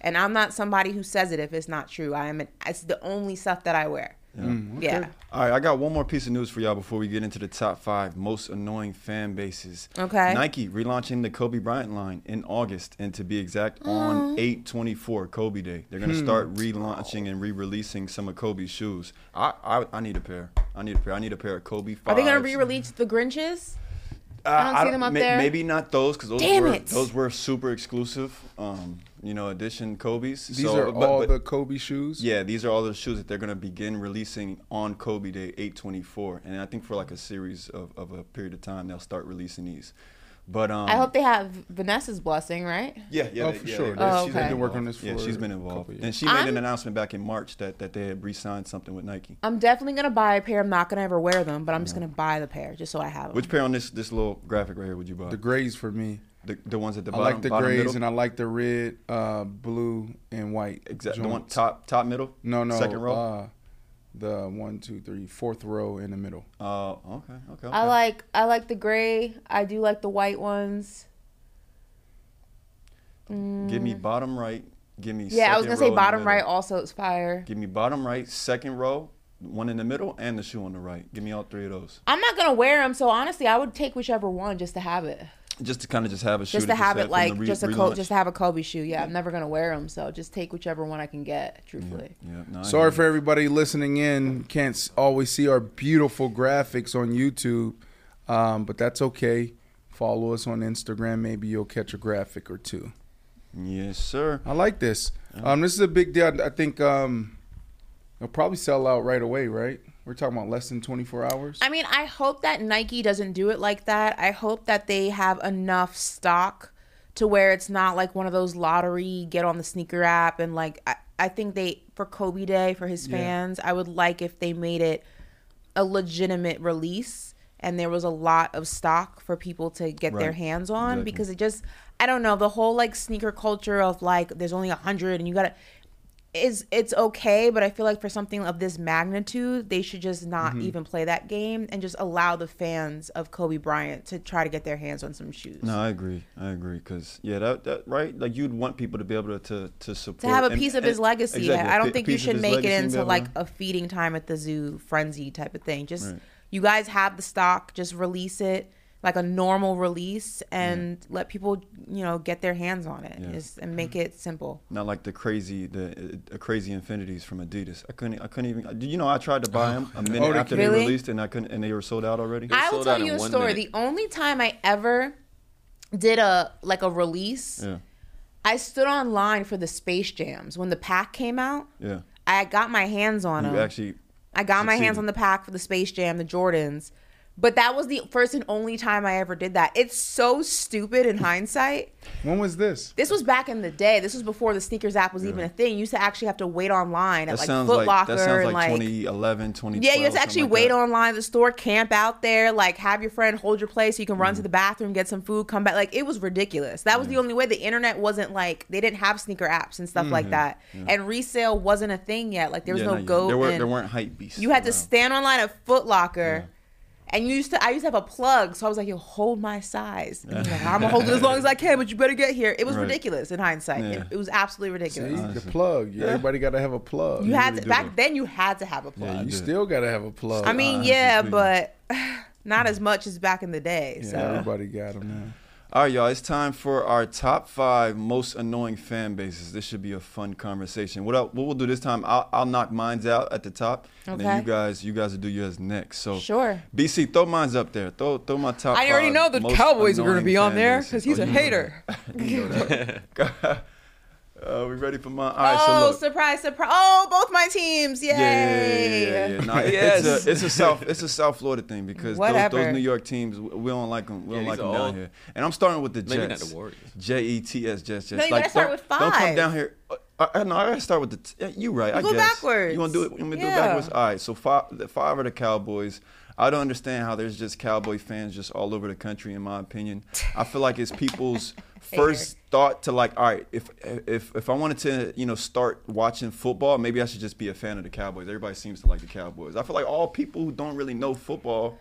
and I'm not somebody who says it if it's not true. I am. An, it's the only stuff that I wear. Yeah. All right, I got one more piece of news for y'all before we get into the top five most annoying fan bases. Okay. Nike relaunching the Kobe Bryant line in August, and to be exact, Oh. on 8/24 Kobe Day, they're gonna start relaunching and re-releasing some of Kobe's shoes. I, I I need a pair. I need a pair. I need a pair of Kobe. Are they gonna re-release the Grinches? Uh, I don't see them up may- there. Maybe not those because those Damn were it. those were super exclusive. Um, you know, edition Kobe's. These So, are but- all but- the Kobe shoes. Yeah, these are all the shoes that they're gonna begin releasing on Kobe Day 824, and I think for like a series of, of a period of time they'll start releasing these. But um, I hope they have Vanessa's blessing, right? Yeah, yeah, Oh, they- for yeah, sure. yeah, Oh, she's okay. Been working on this Yeah, she's been involved, and she made I'm- an announcement back in March that that they had re-signed something with Nike. I'm definitely gonna buy a pair. I'm not gonna ever wear them, but I'm just gonna buy the pair just so I have them. Which pair on this this little graphic right here would you buy? The grays for me. The, the ones at the I bottom. I like the bottom grays middle? and I like the red, uh, blue, and white. Exactly. The one top top middle. No, no. Second row. Uh, the one, two, three, fourth row in the middle. Uh, okay, okay. I like I like the gray. I do like the white ones. Give me bottom right. Give me. Yeah, I was gonna say bottom right also is fire. Give me bottom right, second row, one in the middle, and the shoe on the right. Give me all three of those. I'm not gonna wear them, so honestly, I would take whichever one just to have it, Just to kind of just have a shoe. just that to have said it like re- just a co- just to have a Kobe shoe. Yeah, I'm never gonna wear them, so just take whichever one I can get. Truthfully, Yeah, no, Sorry for you. everybody listening in. Can't always see our beautiful graphics on YouTube, um, but that's okay. Follow us on Instagram. Maybe you'll catch a graphic or two. Yes, sir. I like this. Um, this is a big deal. I think um, it'll probably sell out right away, right? We're talking about less than 24 hours. I mean, I hope that Nike doesn't do it like that. I hope that they have enough stock to where it's not like one of those lottery get on the sneaker app and like I, I think they for Kobe Day for his Yeah. fans, I would like if they made it a legitimate release and there was a lot of stock for people to get their hands on Exactly. because it just I don't know the whole like sneaker culture of like there's only a hundred and you gotta is it's okay, but I feel like for something of this magnitude, they should just not Mm-hmm. even play that game and just allow the fans of Kobe Bryant to try to get their hands on some shoes. No, I agree. I agree because yeah, that that right. Like you'd want people to be able to to, to support to have a and- piece of and- his legacy. exactly, I don't think you of should make it legacy and be into like a feeding time at the zoo frenzy type of thing. Just Right. you guys have the stock, just release it like a normal release and let people, you know, get their hands on it Yeah. Just- and make it simple. not like the crazy the uh, crazy infinities from Adidas. I couldn't I couldn't even. You know, I tried to buy them a minute Oh, after Really? they released and I couldn't and they were sold out already. I will tell you a story. minute. The only time I ever did a like a release, yeah, I stood online for the Space Jams when the pack came out. yeah. I got my hands on You them. actually I got my hands on the pack for the Space Jam, the Jordans. But that was the first and only time I ever did that. It's so stupid in hindsight. when was this? This was back in the day. This was before the sneakers app was even a thing. You used to actually have to wait online at that like sounds Foot like Locker that sounds and like like 2011, 2012. yeah, you have to actually like wait that. online at the store, camp out there, like have your friend hold your place so you can run to the bathroom, get some food, come back. Like it was ridiculous. That was the only way. The internet wasn't like they didn't have sneaker apps and stuff like that, and resale wasn't a thing yet. Like there was Mm-hmm. Yeah, no not go. There were, there weren't hype beasts. you had to stand online at Foot Locker. And you used to, I used to have a plug, so I was like, "Yo, hold my size." Like, I'm gonna hold it as long as I can, but you better get here. It was Right. ridiculous in hindsight. Yeah. It, it was absolutely ridiculous. See, ridiculous. the plug. Yeah, Everybody got to have a plug. You had really to back though. then. You had to have a plug. Yeah, You did. still got to have a plug. I mean, yeah, but not as much as back in the day. yeah, So everybody got them now. All right, y'all. It's time for our top five most annoying fan bases. This should be a fun conversation. What I, what we'll do this time? I'll, I'll knock mines out at the top, and then you guys you guys will do yours next. So sure. BC, throw mines up there. Throw throw my top. I already know the Cowboys are going to be on there because he's Oh, a you know hater. that. You know that. Uh, we ready for mine? All right, oh, so look. surprise, surprise! Oh, both my teams! Yay! Yeah, yeah, yeah, yeah, yeah. No, Yes. it's a it's a South it's a South Florida thing because those, those New York teams we don't like them we don't like them down all- here. And I'm starting with the Jets. Maybe not the Warriors. J E T S Jets Jets. No, you like, gotta start don't- with Don't come down here. I, I, no, I gotta start with the. T- yeah, you right. I go guess. backwards. You want to do it? You want me to do it backwards? All right. So five, the five are the Cowboys. I don't understand how there's just Cowboy fans just all over the country. In my opinion, I feel like it's people's first thought to like, all right, if if if I wanted to, you know, start watching football, maybe I should just be a fan of the Cowboys. Everybody seems to like the Cowboys. I feel like all people who don't really know football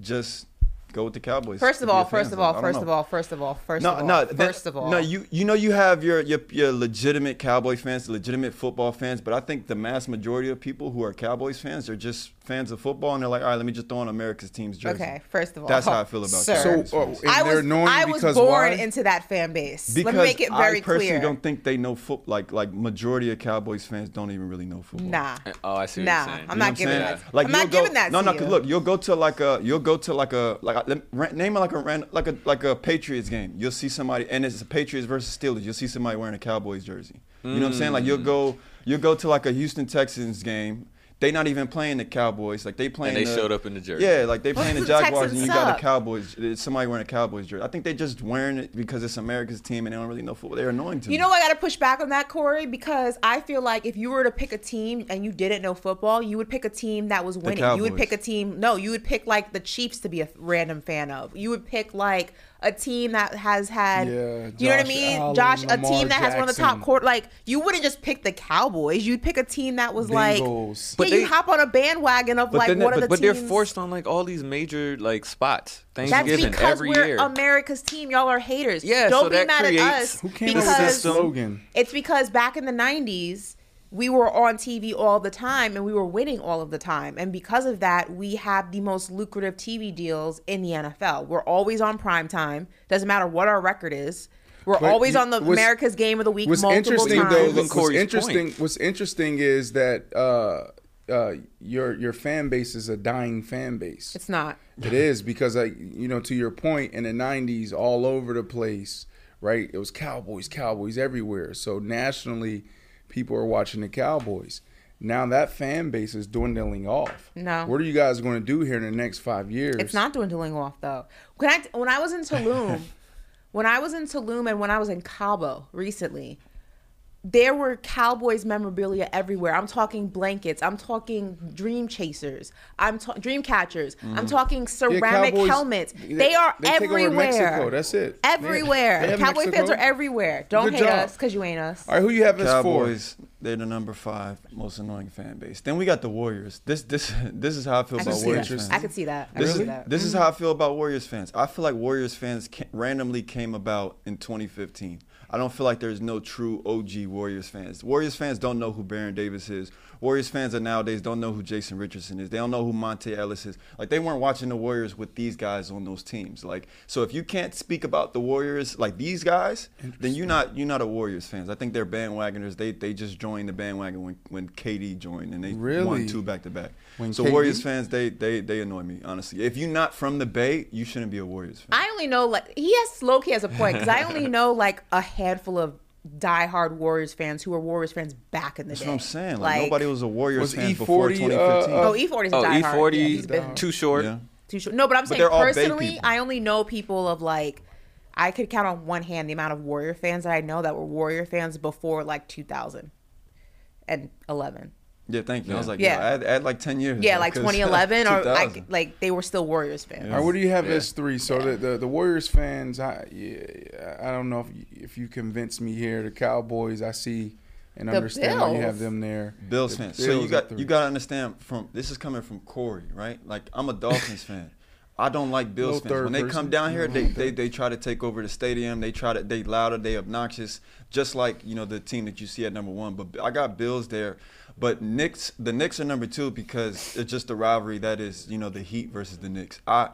just go with the Cowboys. First of all, first of all, don't first know. of all, first of all, first No, of all, no, that- first of all. no. You you know you have your, your your legitimate Cowboy fans, legitimate football fans, but I think the mass majority of people who are Cowboys fans are just fans of football, and they're like, all right, let me just throw on America's team's jersey. Okay, first of all, That's how I feel about Sir. So, uh, and I they're was annoying I was born why? into that fan base. because Let me make it very clear. I personally clear. don't think they know football. like like majority of Cowboys fans don't even really know football. Nah, Oh, I see what Nah, you're saying. I'm You know not what giving saying? that. Like I'm not go, giving that No, to no. you. 'cause Look, you'll go to like a you'll go to like a like a, let- ra- name it like a ran- like a like a Patriots game. You'll see somebody and it's a Patriots versus Steelers. You'll see somebody wearing a Cowboys jersey. You know what I'm saying? Like you'll go you'll go to like a Houston Texans game. They not even playing the Cowboys. Like they playing. And they the- showed up in the jersey. Yeah, like they playing the The Jaguars, and Texans you got suck. a Cowboys. Uh, somebody wearing a Cowboys jersey. I think they just wearing it because it's America's team and they don't really know football. They're annoying to me. You know, I got to push back on that, Corey, because I feel like if you were to pick a team and you didn't know football, you would pick a team that was winning. You would pick a team. No, you would pick like the Chiefs to be a random fan of. You would pick like a team that has had. Yeah, you know what I mean? Allen, Josh, a Lamar team that has one of the top court. Like you wouldn't just pick the Cowboys. You'd pick a team that was like. Bengals. But But yeah, you hop on a bandwagon of like then, one but, of the but they're forced on like all these major like spots. That's Thanksgiving because every we're year. America's team. Y'all are haters. Yeah, don't so be that mad at us Who came up with because this slogan? it's because back in the 90s, we were on TV all the time and we were winning all of the time. And because of that, we have the most lucrative TV deals in the NFL. We're always on prime time. Doesn't matter what our record is. We're But always you- on the what's- America's Game of the Week What's multiple interesting times. though, Proving what's interesting, point. what's interesting is that uh, uh, your your fan base is a dying fan base. it's not. It is because, like, you know, to your point, in the '90s, all over the place, right? It was Cowboys, Cowboys everywhere. So nationally, people are watching the Cowboys. Now that fan base is dwindling off. No. What are you guys going to do here in the next five years? It's not dwindling off though. When I when I was in Tulum, when I was in Tulum and when I was in Cabo recently, there were Cowboys memorabilia everywhere. I'm talking blankets. I'm talking dream chasers. I'm ta- dream catchers. I'm mm-hmm. talking Yeah, ceramic Cowboys- helmets. They, are they take over everywhere. Mexico. That's it. Everywhere. they have Cowboy fans are everywhere. Don't Good hate job. us because you ain't us. All right, who you have as Cowboys, they're the number five most annoying fan base. Then we got the Warriors. This this this is how I feel I about Warriors fans. I could see that. I This could see is that. this is mm-hmm. how I feel about Warriors fans. I feel like Warriors fans ca- randomly came about in 2015. I don't feel like there's no true OG Warriors fans. Warriors fans don't know who Baron Davis is. Warriors fans are nowadays don't know who Jason Richardson is. They don't know who Monta Ellis is. Like they weren't watching the Warriors with these guys on those teams. Like so, if you can't speak about the Warriors like these guys, then you're not you're not a Warriors fans. I think they're bandwagoners. They they just joined the bandwagon when when KD joined and they Really? won two back to back. So KD Warriors fans, they they they annoy me honestly. If you're not from the Bay, you shouldn't be a Warriors fan. I only know like he has Loki has a point because I only know like a handful of diehard Warriors fans who were Warriors fans back in the That's day. what I'm saying. Like, nobody was a Warriors Was fan before E40, 2015. uh, Oh, E40 is oh, diehard. E40 Yeah, he's been Too Short. yeah. Too Short. No, but I'm saying they're all Bay personally. I only know people of like I could count on one hand the amount of Warrior fans that I know that were Warrior fans before like 2011. Yeah, thank you. I was like, Yeah. yeah, add, add like 10 years. Yeah, bro, like 'cause 2011 or I, like they were still Warriors fans. All right, what do you have as three? So the, the the Warriors fans, I yeah, I don't know if you, if you convince me here. The Cowboys, I see and The understand why you have them there. Bills The fan. So you got you got to understand from this is coming from Corey, right? Like I'm a Dolphins fan. I don't like Bills Little fans. When they person. come down here, they, mm-hmm. they they try to take over the stadium. They try to they louder, they obnoxious, just like you know the team that you see at number one. But I got Bills there. But Knicks, the Knicks are number two because it's just a rivalry that is you know the Heat versus the Knicks. I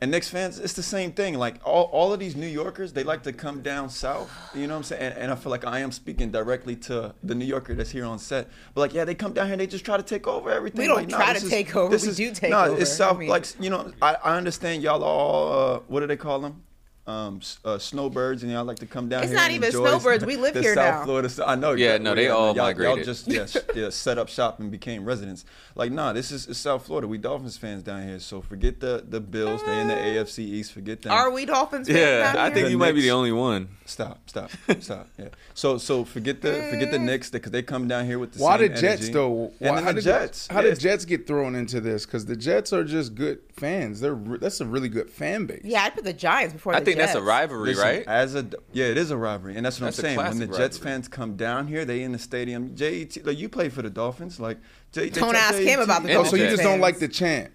and Knicks fans, it's the same thing. Like all, all of these New Yorkers, they like to come down south. You know what I'm saying? And, and I feel like I am speaking directly to the New Yorker that's here on set. But like, yeah, they come down here, and they just try to take over everything. We don't Like, try this to is- take over, this we is- do take nah, over. No, it's I south. mean- like you know, I, I understand y'all all. Uh, what do they call them? Um, uh, snowbirds, and y'all like to come down here. It's not and even snowbirds. We live the here South now. Florida. I know. Yeah, no, they all y'all, Y'all just yeah, yeah, set up shop and became residents. Like, nah, this is South Florida. We Dolphins fans down here. So forget the the Bills. They in the AFC East. Forget them. Are we Dolphins fans? Yeah, down I think The you might be the only one. Stop, stop, stop. Yeah. So so forget the forget the Knicks because they come down here with the Why same the Jets energy. though? And Why, then how the did Jets. How yeah, did Jets get thrown into this? Because the Jets are just good fans. They're re- that's a really good fan base. Yeah, I put the Giants before. I the think that's a rivalry, Listen, right? As a yeah, it is a rivalry, and that's what That's a I'm saying. When the Jets rivalry. fans come down here, they in the stadium. JET, like you play for the Dolphins, like J, they Don't try- ask him about the Oh, so you just don't like the chant.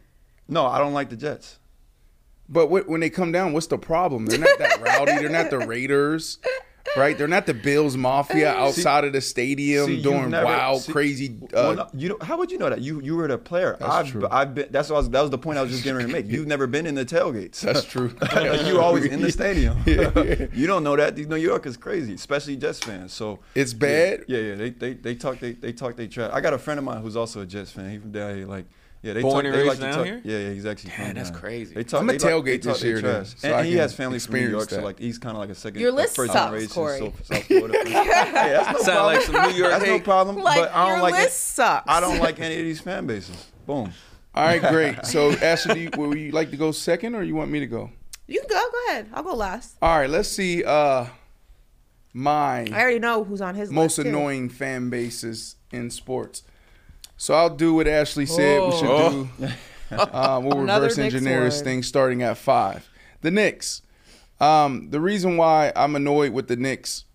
No, I don't like the Jets. But when they come down, what's the problem? They're not that rowdy. They're not the Raiders, right? They're not the Bills Mafia outside of the stadium See, doing never- wild, see- crazy. Well, Uh, no, you know, how would you know that? You you were the player. That's I've, true. I've been. That's what I was, that was the point I was just getting ready to make. You've never been in the tailgates. That's true. Like, you always in the stadium. Yeah. you don't know that. These New Yorkers crazy, especially Jets fans. So It's bad? Yeah, yeah. They they they talk they they talk they trash. I got a friend of mine who's also a Jets fan. He from down here. Like, Yeah, they Born talk, and they raised like to down talk, here? Yeah, yeah, he's actually. Damn, that's down. crazy. They talk, I'ma they tailgate they this year then, trash. so and, and he has family from New experience York, so like he's kind of like a second, Your list first sucks, generation Corey. South, South Florida. hey, that's no Sound problem. like some New York That's no problem. Like but I don't like list it. sucks. I don't like any of these fan bases. Boom. All right, great. So Ashley, do you, would you like to go second, or you want me to go? You can go. Go ahead. I'll go last. All right, let's see. Uh, my I already know who's on his most annoying fan bases in sports. So I'll do what Ashley said we should Oh. do. Uh, we'll reverse engineer this thing starting at five. The Knicks. Um, the reason why I'm annoyed with the Knicks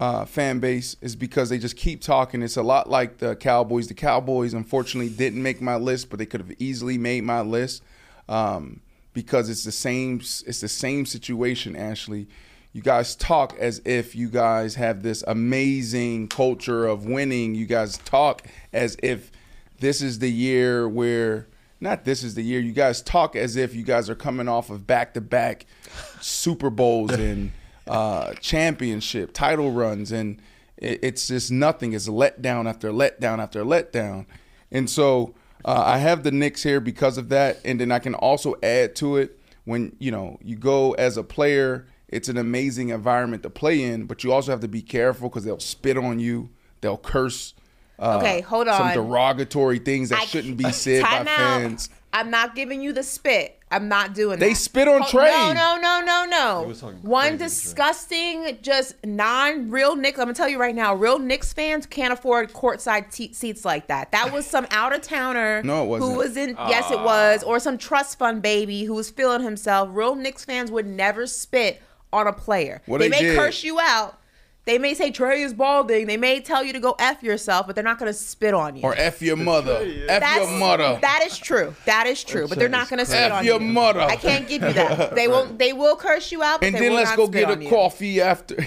uh, fan base is because they just keep talking. It's a lot like the Cowboys. The Cowboys, unfortunately, didn't make my list, but they could have easily made my list um, because it's the same. It's the same situation, Ashley. You guys talk as if you guys have this amazing culture of winning. You guys talk as if this is the year where not this is the year. You guys talk as if you guys are coming off of back to back Super Bowls and uh, championship title runs, and it, it's just nothing. It's letdown after letdown after letdown, and so uh, I have the Knicks here because of that, and then I can also add to it when you know you go as a player. It's an amazing environment to play in, but you also have to be careful because they'll spit on you, they'll curse. Uh, Okay, hold on. Some derogatory things that I- shouldn't be said by out. fans. I'm not giving you the spit. I'm not doing They that. spit on Oh, Trae. No, no, no, no, no. One crazy Trae. disgusting, just non-real Knicks. I'm gonna tell you right now, real Knicks fans can't afford courtside te- seats like that. That was some out of towner. No, it wasn't. Who was in? Yes, it was. Or some trust fund baby who was feeling himself. Real Knicks fans would never spit on a player. Well, they, they may did. curse you out. They may say Trae is balding. They may tell you to go f yourself, but they're not gonna spit on you. Or F your mother. F That's, your mother. That is true. That is true. But they're not going to spit F on you. F your mother. I can't give you that. They won't. They will curse you out. But and they then will let's not go get a you. coffee after.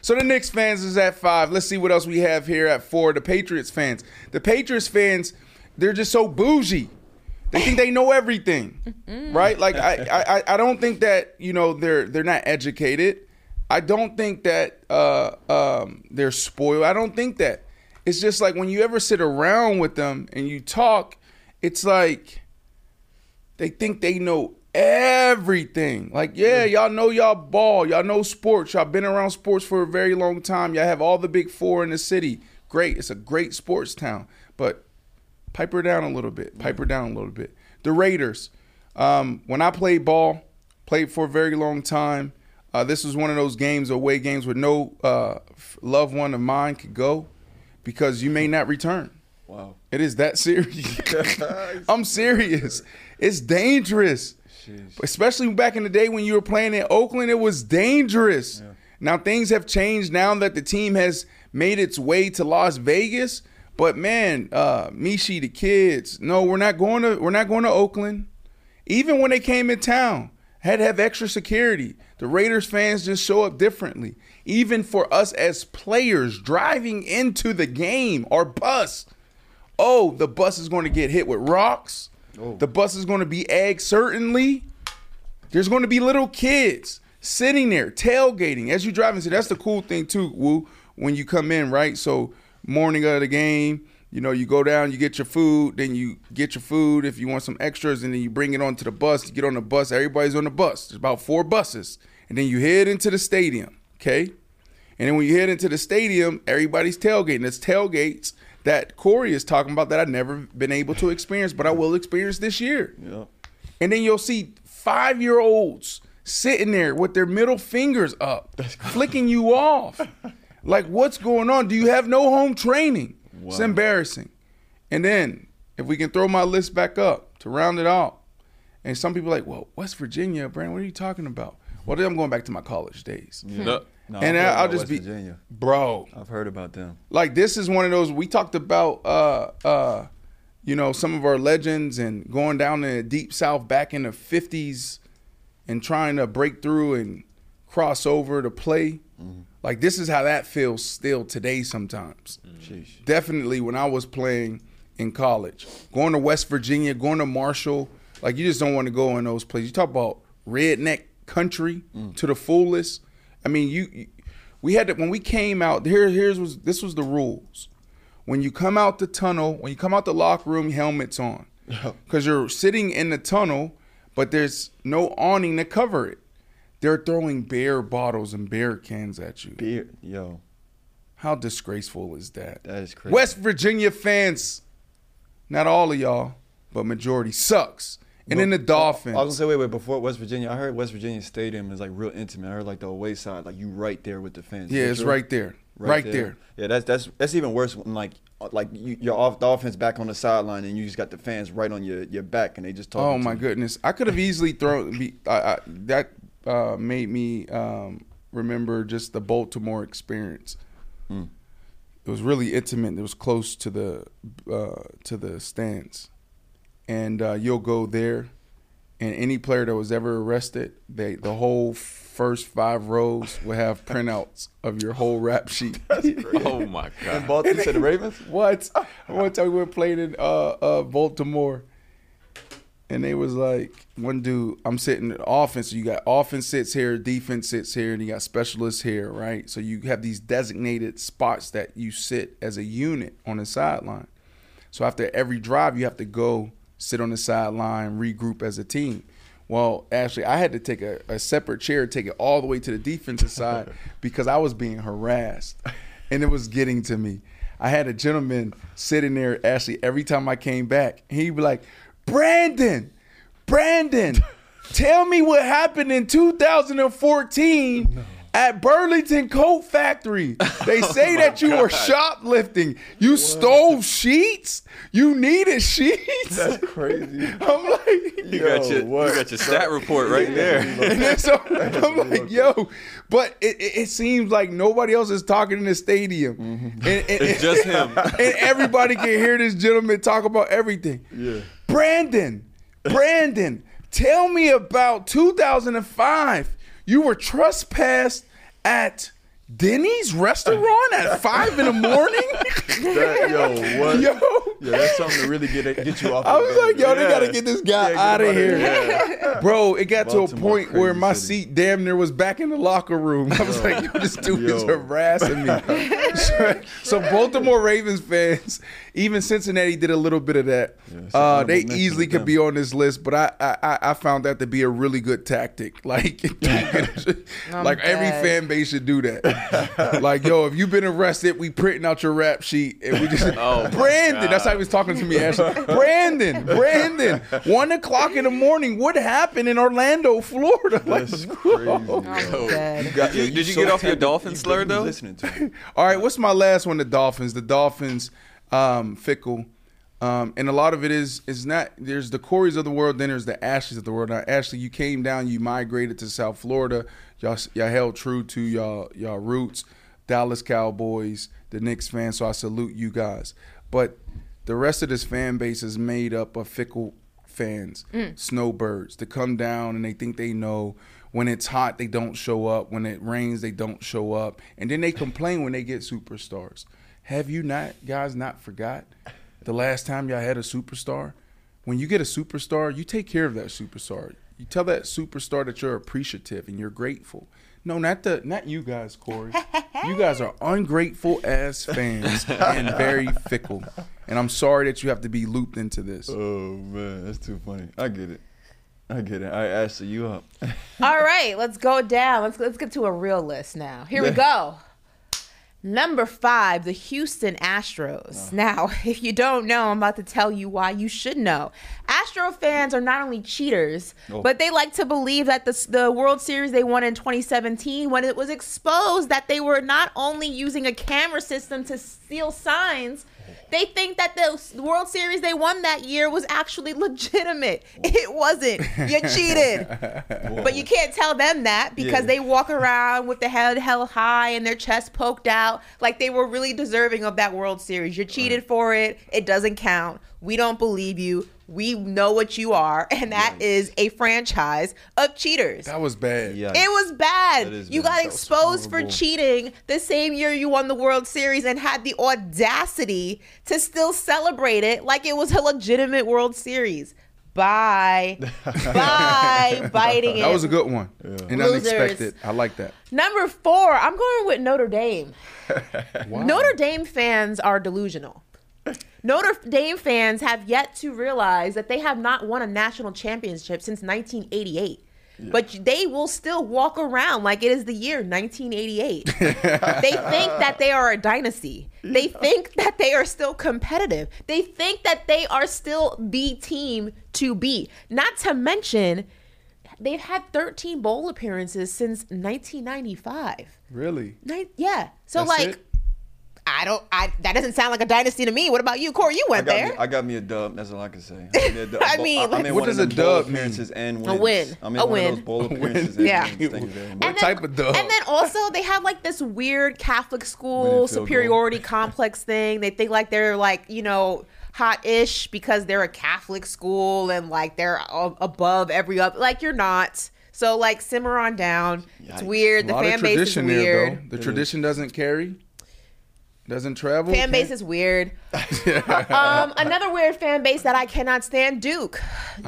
so the Knicks fans is at five. Let's see what else we have here at four. The Patriots fans. The Patriots fans, they're just so bougie. They think they know everything, right? Like I, I, I don't think that you know they're they're not educated. I don't think that uh, um, they're spoiled. I don't think that. It's just like when you ever sit around with them and you talk, it's like they think they know everything. Like, yeah, y'all know y'all ball, y'all know sports, y'all been around sports for a very long time. Y'all have all the big four in the city. Great, it's a great sports town. But pipe her down a little bit. Pipe her down a little bit. The Raiders. Um, when I played ball, played for a very long time. Uh, this was one of those games, away games, where no uh, loved one of mine could go because you may not return. Wow. It is that serious. I'm serious. It's dangerous. Especially back in the day when you were playing in Oakland, it was dangerous. Now things have changed now that the team has made its way to Las Vegas. But man, uh, Michi, the kids, no, we're not going to we're not going to Oakland. Even when they came in town, had to have extra security. The Raiders fans just show up differently. Even for us as players driving into the game or bus, oh, the bus is going to get hit with rocks. Oh. The bus is going to be egg certainly. There's going to be little kids sitting there tailgating as you drive into. That's the cool thing too, Woo. When you come in, right? So morning of the game, you know, you go down, you get your food, then you get your food if you want some extras, and then you bring it onto the bus. You get on the bus. Everybody's on the bus. There's about four buses, and then you head into the stadium. Okay. And then when you head into the stadium, everybody's tailgating. It's tailgates that Corey is talking about that I've never been able to experience, but I will experience this year. Yep. And then you'll see five year olds sitting there with their middle fingers up, flicking you off. Like, what's going on? Do you have no home training? It's embarrassing. And then, if we can throw my list back up to round it out, and some people are like, well, West Virginia, Brandon, what are you talking about? Well, then I'm going back to my college days. No. No, And heard I'll just West be- Virginia. Bro, I've heard about them. like this is one of those we talked about uh uh you know some of our legends and going down in the deep south back in the 50s and trying to break through and cross over to play like this is how that feels still today sometimes. Definitely when i was playing in college going to west virginia going to marshall like you just don't want to go in those places. You talk about redneck country mm. to the fullest. I mean you, you we had to when we came out here here's was this was the rules. When you come out the tunnel, when you come out the locker room, helmets on, because you're sitting in the tunnel, but there's no awning to cover it. They're throwing beer bottles and beer cans at you. Beer, yo, How disgraceful is that? that is crazy. West Virginia fans, not all of y'all, but majority sucks. And then the Dolphins. I was gonna say, wait, wait. Before West Virginia, I heard West Virginia Stadium is like real intimate. I heard like the away side, like you right there with the fans. yeah, it's true? right there, right, there. Yeah, that's that's that's even worse. When like like you, you're off the offense back on the sideline and you just got the fans right on your, your back and they just talk. Oh my goodness! I could have easily thrown be, I, I, that. Uh, made me um, remember just the Baltimore experience. Hmm. It was really intimate. It was close to the uh, to the stands, and uh, you'll go there, and any player that was ever arrested, they the whole first five rows will have printouts of your whole rap sheet. Oh my god! In god. Baltimore to the Ravens. What? i want One time we went playing in uh, uh, Baltimore, and they was like, one dude, I'm sitting in offense. So you got offense sits here, defense sits here, and you got specialists here, right? So you have these designated spots that you sit as a unit on the sideline. So after every drive, you have to go sit on the sideline, regroup as a team. Well, actually, I had to take a, a separate chair, take it all the way to the defensive side because I was being harassed, and it was getting to me. I had a gentleman sitting there. Actually, every time I came back, he'd be like, "Brandon, Brandon, tell me what happened in 2014 at Burlington Coat Factory. They say that you were shoplifting. You stole sheets. You needed sheets. That's crazy. I'm like, You got your what? you got your stat report right there. and then so I'm like, yo, but it, it, it seems like nobody else is talking in the stadium. And, and- It's just him. and everybody can hear this gentleman talk about everything. Yeah. Brandon, Brandon, tell me about 2005. You were trespassed at Denny's restaurant at five in the morning. That, yo, what? Yo. Yeah, that's something to really get get you off. I was like, yo, they gotta get this guy Yeah, out of here. Yeah. Bro, it got to a point where my city. seat damn near was back in the locker room. I was like, yo, this dude is harassing me. so Baltimore Ravens fans, even Cincinnati did a little bit of that. it's uh, they easily could them. be on this list, but I, I I- I found that to be a really good tactic. Like, like every dead. fan base should do that. like, yo, if you've been arrested, we printing out your rap sheet and we just Oh, Brandon. That's how he was talking to me. Ashley. Brandon, Brandon, one o'clock in the morning. What happened in Orlando, Florida? Like, That's crazy. I'm yo. got- Did you- did you get off your Dolphin slur, though? Listening to it. All right, what's my last one? The Dolphins. The Dolphins, um, fickle, um, and a lot of it is is not. There's the Corys of the world, then there's the Ashleys of the world. Now, Ashley, you came down, you migrated to South Florida. Y'all, y'all held true to y'all y'all roots. Dallas Cowboys, the Knicks fans. So I salute you guys. But the rest of this fan base is made up of fickle fans, mm. snowbirds that come down and they think they know. When it's hot, they don't show up. When it rains, they don't show up. And then they complain when they get superstars. Have you not, guys, not forgot the last time y'all had a superstar? When you get a superstar, you take care of that superstar. You tell that superstar that you're appreciative and you're grateful. No, not the not you guys, Corey. you guys are ungrateful as fans and very fickle. And I'm sorry that you have to be looped into this. Oh man, that's too funny. I get it. I get it. I Ashley, you up? All right, let's go down. Let's let's get to a real list now. Here we go. Number five, the Houston Astros. Now, if you don't know, I'm about to tell you why you should know. Astro fans are not only cheaters, Oh. but they like to believe that the, the World Series they won in 2017, when it was exposed that they were not only using a camera system to steal signs, they think that the World Series they won that year was actually legitimate. It wasn't. You cheated. But you can't tell them that because Yeah. they walk around with the head held high and their chest poked out like they were really deserving of that World Series. You cheated for it. It doesn't count. We don't believe you. We know what you are, and that is a franchise of cheaters. That was bad. Yeah. It was bad. You bad. got That exposed for cheating the same year you won the World Series and had the audacity to still celebrate it like it was a legitimate World Series. Bye. Bye. Biting it. That was a good one and Losers. unexpected. I like that. Number four, I'm going with Notre Dame. Notre Dame fans are delusional. Notre Dame fans have yet to realize that they have not won a national championship since 1988. But they will still walk around like it is the year 1988. they think that they are a dynasty. They think that they are still competitive. They think that they are still the team to be. Not to mention, they've had 13 bowl appearances since 1995. Really? Ni- Yeah. So That's like, it? I don't. I that doesn't sound like a dynasty to me. What about you, Corey? You went got, there. me, I got me a dub. That's all I can say. I, got me. I mean, I'm like- in What does a them bowl dub mean? appearances and A wins. win. I'm in A one win. of those bowl A appearances win. and Yeah. wins. Thank you very. What type of dub? And then also they have like this weird Catholic school field superiority complex thing. They think like they're like you know hot-ish because they're a Catholic school and like they're above every other. Like you're not. So like simmer on down. It's weird. a The lot fan of base is weird. there, though. The tradition doesn't carry, doesn't travel. Fan base is weird. um, another weird fan base that I cannot stand, Duke.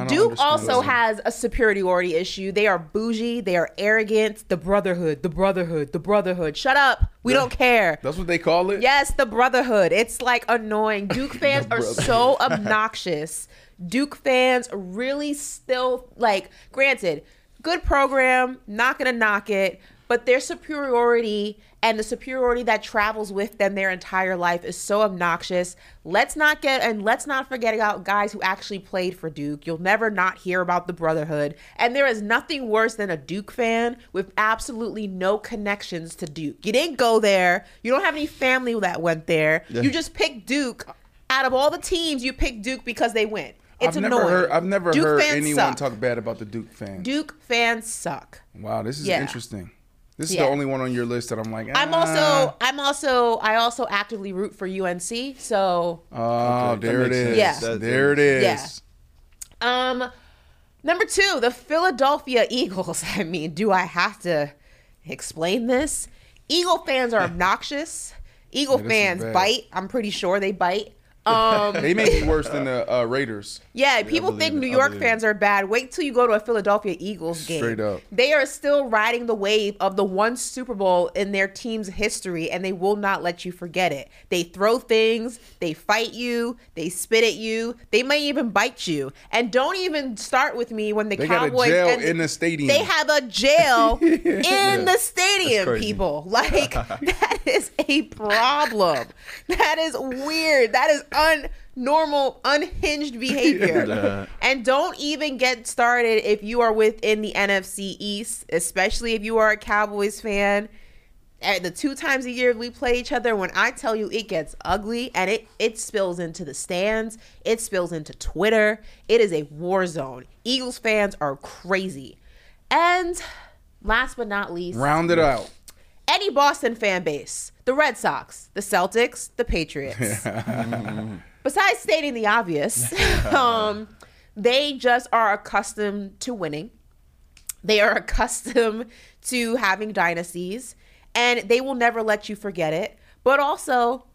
Duke also that. has a superiority issue. They are bougie. They are arrogant. The brotherhood. The brotherhood. The brotherhood. Shut up. We don't care. That's what they call it. Yes, the brotherhood. It's like annoying. Duke fans are so obnoxious. Duke fans really still like granted, good program, not gonna knock it, but their superiority and the superiority that travels with them their entire life is so obnoxious. Let's not get and let's not forget about guys who actually played for Duke. You'll never not hear about the brotherhood. And there is nothing worse than a Duke fan with absolutely no connections to Duke. You didn't go there. You don't have any family that went there. You just picked Duke. Out of all the teams, you picked Duke because they went. It's I've annoying. never heard. I've never Duke heard anyone suck. talk bad about the Duke fans. Duke fans suck. Wow, this is Yeah. interesting. This is Yeah. the only one on your list that I'm like. I'm ah. also I'm also I also actively root for UNC. So Oh, Okay, there it makes sense. is. Yeah. That- There it is. Yeah. Um, number two, the Philadelphia Eagles. I mean, do I have to explain this? Eagle fans are obnoxious. Eagle Yeah, fans bite. I'm pretty sure they bite. Um, They may be worse than the uh, Raiders. yeah, people think. New I York believe it. fans are bad. Wait till you go to a Philadelphia Eagles game. Straight up. They are still riding the wave of the one Super Bowl in their team's history, and they will not let you forget it. They throw things, they fight you, they spit at you, they may even bite you. And don't even start with me when the They got a Cowboys jail and in the stadium. They have a jail in the stadium, people. Like that is a problem. That is weird. That is unnormal, unhinged behavior. And don't even get started if you are within the NFC East, especially if you are a Cowboys fan. At the two times a year we play each other, when I tell you it gets ugly and it it spills into the stands, it spills into Twitter. It is a war zone. Eagles fans are crazy. And last but not least, Round it out. any Boston fan base, the Red Sox, the Celtics, the Patriots. Besides stating the obvious, um, they just are accustomed to winning. They are accustomed to having dynasties, and they will never let you forget it. But also,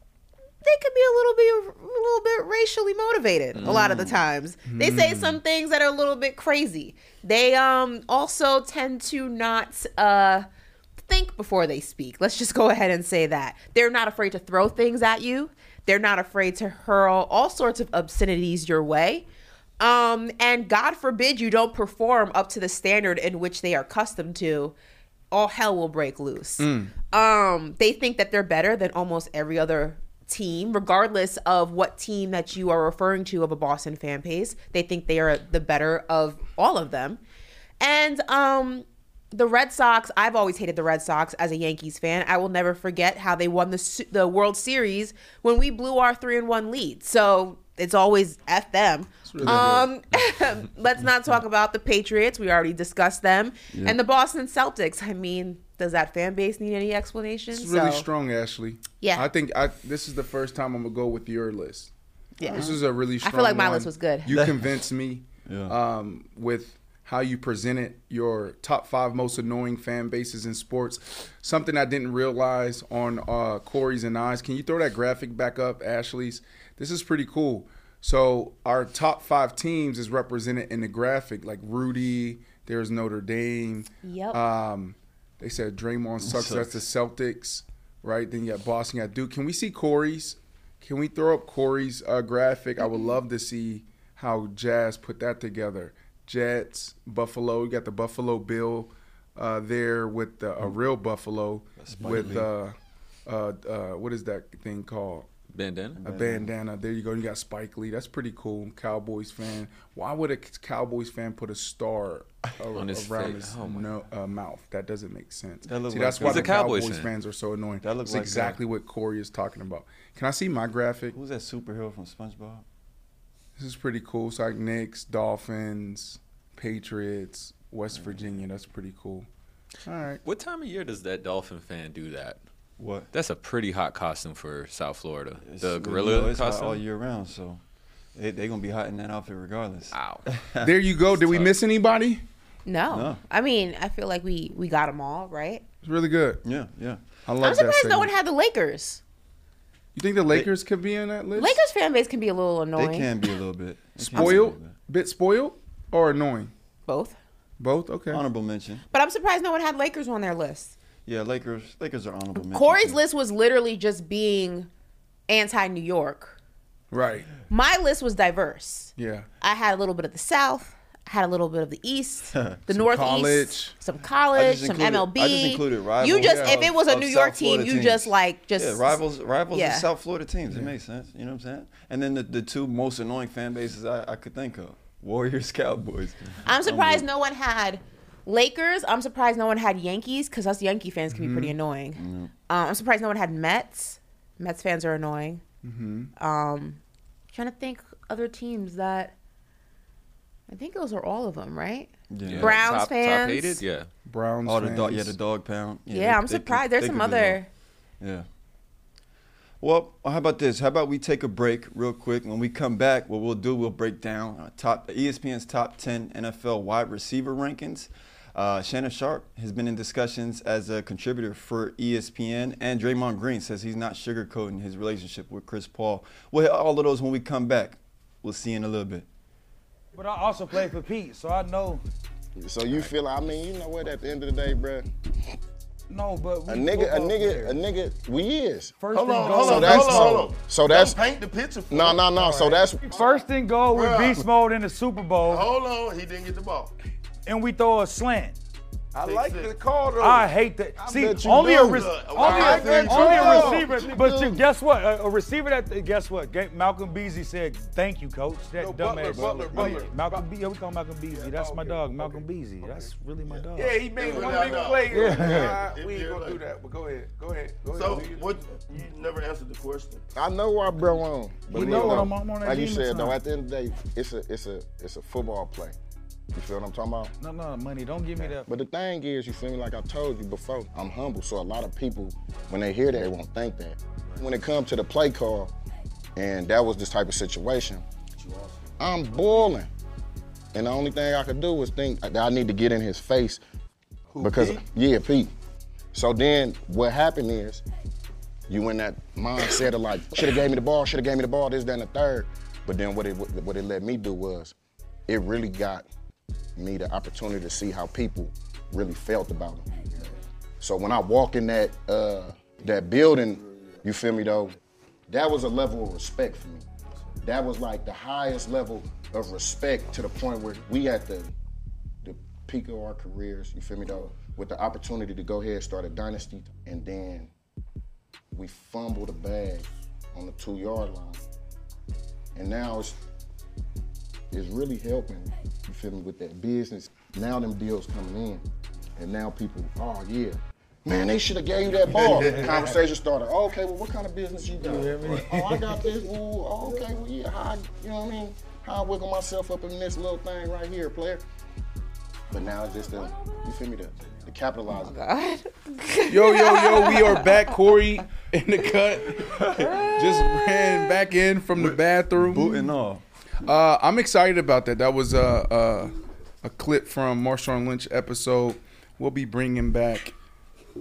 they could be a little bit, a little bit racially motivated a lot of the times. They say some things that are a little bit crazy. They um also tend to not uh think before they speak. Let's just go ahead and say that. They're not afraid to throw things at you. They're not afraid to hurl all sorts of obscenities your way. Um, and God forbid you don't perform up to the standard in which they are accustomed to, all hell will break loose. Um, they think that they're better than almost every other team, regardless of what team that you are referring to of a Boston fan base. They think they are the better of all of them. And um the Red Sox, I've always hated the Red Sox as a Yankees fan. I will never forget how they won the the World Series when we blew our 3 and 1 lead. So, it's always F them. um let's not talk about the Patriots. We already discussed them. And the Boston Celtics. I mean, does that fan base need any explanation? It's really So, strong, Ashley. Yeah. I think I this is the first time I'm gonna go with your list. Yeah. This is a really strong I feel like my one. list was good. You convinced me Yeah. um, with how you presented your top five most annoying fan bases in sports. Something I didn't realize on uh, Corey's and I's. Can you throw that graphic back up, Ashley's? This is pretty cool. So our top five teams is represented in the graphic, like Rudy. There's Notre Dame. Yep. Um, they said Draymond sucks. That's the Celtics, right? Then you got Boston, you got Duke. Can we see Corey's? Can we throw up Corey's uh, graphic? I would love to see how Jazz put that together. Jets, Buffalo. You got the Buffalo Bill uh, there with the, a real Buffalo with uh, uh, uh, what is that thing called? Bandana. A bandana. There you go. You got Spike Lee. That's pretty cool. Cowboys fan. Why would a Cowboys fan put a star a- On his around face. his Oh no, uh, mouth? That doesn't make sense. That look See, like that's a- why the Cowboys Cowboys fan. fans are so annoying. That look That's like exactly what Corey is talking about. Can I see my graphic? Who's that superhero from SpongeBob? This is pretty cool. It's like Knicks, Dolphins, Patriots, West Virginia. That's pretty cool. All right. What time of year does that Dolphin fan do that? What? That's a pretty hot costume for South Florida. It's- the you gorilla know, it's hot costume. all year round, so they they gonna be hot in that outfit regardless. Ow. There you go. Did we miss anybody? No. No. I mean, I feel like we we got them all right. It's really good. Yeah, yeah. I love it. I'm that. surprised no one had the Lakers. You think the Lakers could be on that list? Lakers fan base can be a little annoying. They can be a little bit They can be a spoiled, bit. bit spoiled, or annoying? Both. Both. Okay. Honorable mention. But I'm surprised no one had Lakers on their list. Yeah, Lakers. Lakers are honorable mention. Corey's too. list was literally just being anti New York. Right. My list was diverse. Yeah. I had a little bit of the South, I had a little bit of the East, the Some Northeast, college. some college, some included- MLB. I just included rivals You just if it was a New South York team, Florida you teams. just like just Yeah, rivals, rivals Yeah. of South Florida teams. It makes sense. You know what I'm saying? And then the, the two most annoying fan bases I, I could think of: Warriors, Cowboys. I'm surprised no one had Lakers. I'm surprised no one had Yankees because us Yankee fans can be pretty annoying. Um, I'm surprised no one had Mets. Mets fans are annoying. Um, trying to think other teams that. I think those are all of them, right? Yeah. Yeah. Browns top, fans. Top hated? Yeah. Browns. Oh, the dog. Yeah, the dog pound. Yeah, they- I'm they could- surprised. There's some other. Yeah. Well, how about this? How about we take a break real quick? When we come back, what we'll do, we'll break down uh, top ESPN's top 10 NFL wide receiver rankings. Uh, Shannon Sharpe has been in discussions as a contributor for ESPN, and Draymond Green says he's not sugarcoating his relationship with Chris Paul. We'll hit all of those when we come back. We'll see you in a little bit. But I also play for Pete, so I know. So you feel? I mean, you know what? At the end of the day, bruh, No, but a nigga, a nigga, players. a nigga. We is. First Hold and on, goal. hold So on, that's- hold on, so- hold on. so that's- Don't paint the picture. For No, me. no, no. So that's First and goal with beast mode in the Super Bowl, Hold on, he didn't get the ball. and we throw a slant. I Six, like six. the call though. I hate that. See, bet you only a, do. re- Look, only, I a, bet you only a do. receiver. You But do. you, guess what? A, a receiver that guess what? Ga- Malcolm Beasley said, "Thank you, coach." That No, dumbass. Butler, Butler, Butler. Malcolm Be- yeah, we call Malcolm Beasley. That's my dog, Malcolm Beasley. That's really my dog. Yeah, he made Yeah, one yeah, big yeah. play. Yeah. Nah, we ain't gonna do that. But go ahead. Go ahead. Go So ahead. what? You never answered the question. I know why bro on. But He you know what know, I'm on- I'm on that like you demon said though, at the end of the day, it's a it's a it's a football play. You feel what I'm talking about? No, no, money. Don't give me that. But the thing is, you feel me? Like I told you before, I'm humble. So a lot of people, when they hear that, they won't think that. When it comes to the play call, and that was this type of situation, I'm boiling. And the only thing I could do was think that I need to get in his face. because yeah, Pete. So then what happened is you in that mindset of like, should have gave me the ball, should have gave me the ball, this, that, and the third. But then what it what it let me do was it really got me the opportunity to see how people really felt about him. So when I walk in that uh, that building, you feel me though, that was a level of respect for me. That was like the highest level of respect to the point where we at the the peak of our careers, you feel me though, with the opportunity to go ahead and start a dynasty and then we fumble the bag on the two yard line. And now it's it's really helping, you feel me, with that business. Now them deals coming in. And now people, oh yeah. Man, they should have gave you that ball. Conversation started. Oh, okay, well, what kind of business you got? Oh, I got this. Ooh, oh, okay, well, yeah. How, you know what I mean? How I wiggle myself up in this little thing right here, player. But now it's just the, you feel me, the, the capitalizing. Oh God. Yo, yo, yo, we are back. Corey in the cut. Just ran back in from the bathroom. Boot and all. Uh, I'm excited about that. That was a, a, a clip from Marshawn Lynch episode. We'll be bringing back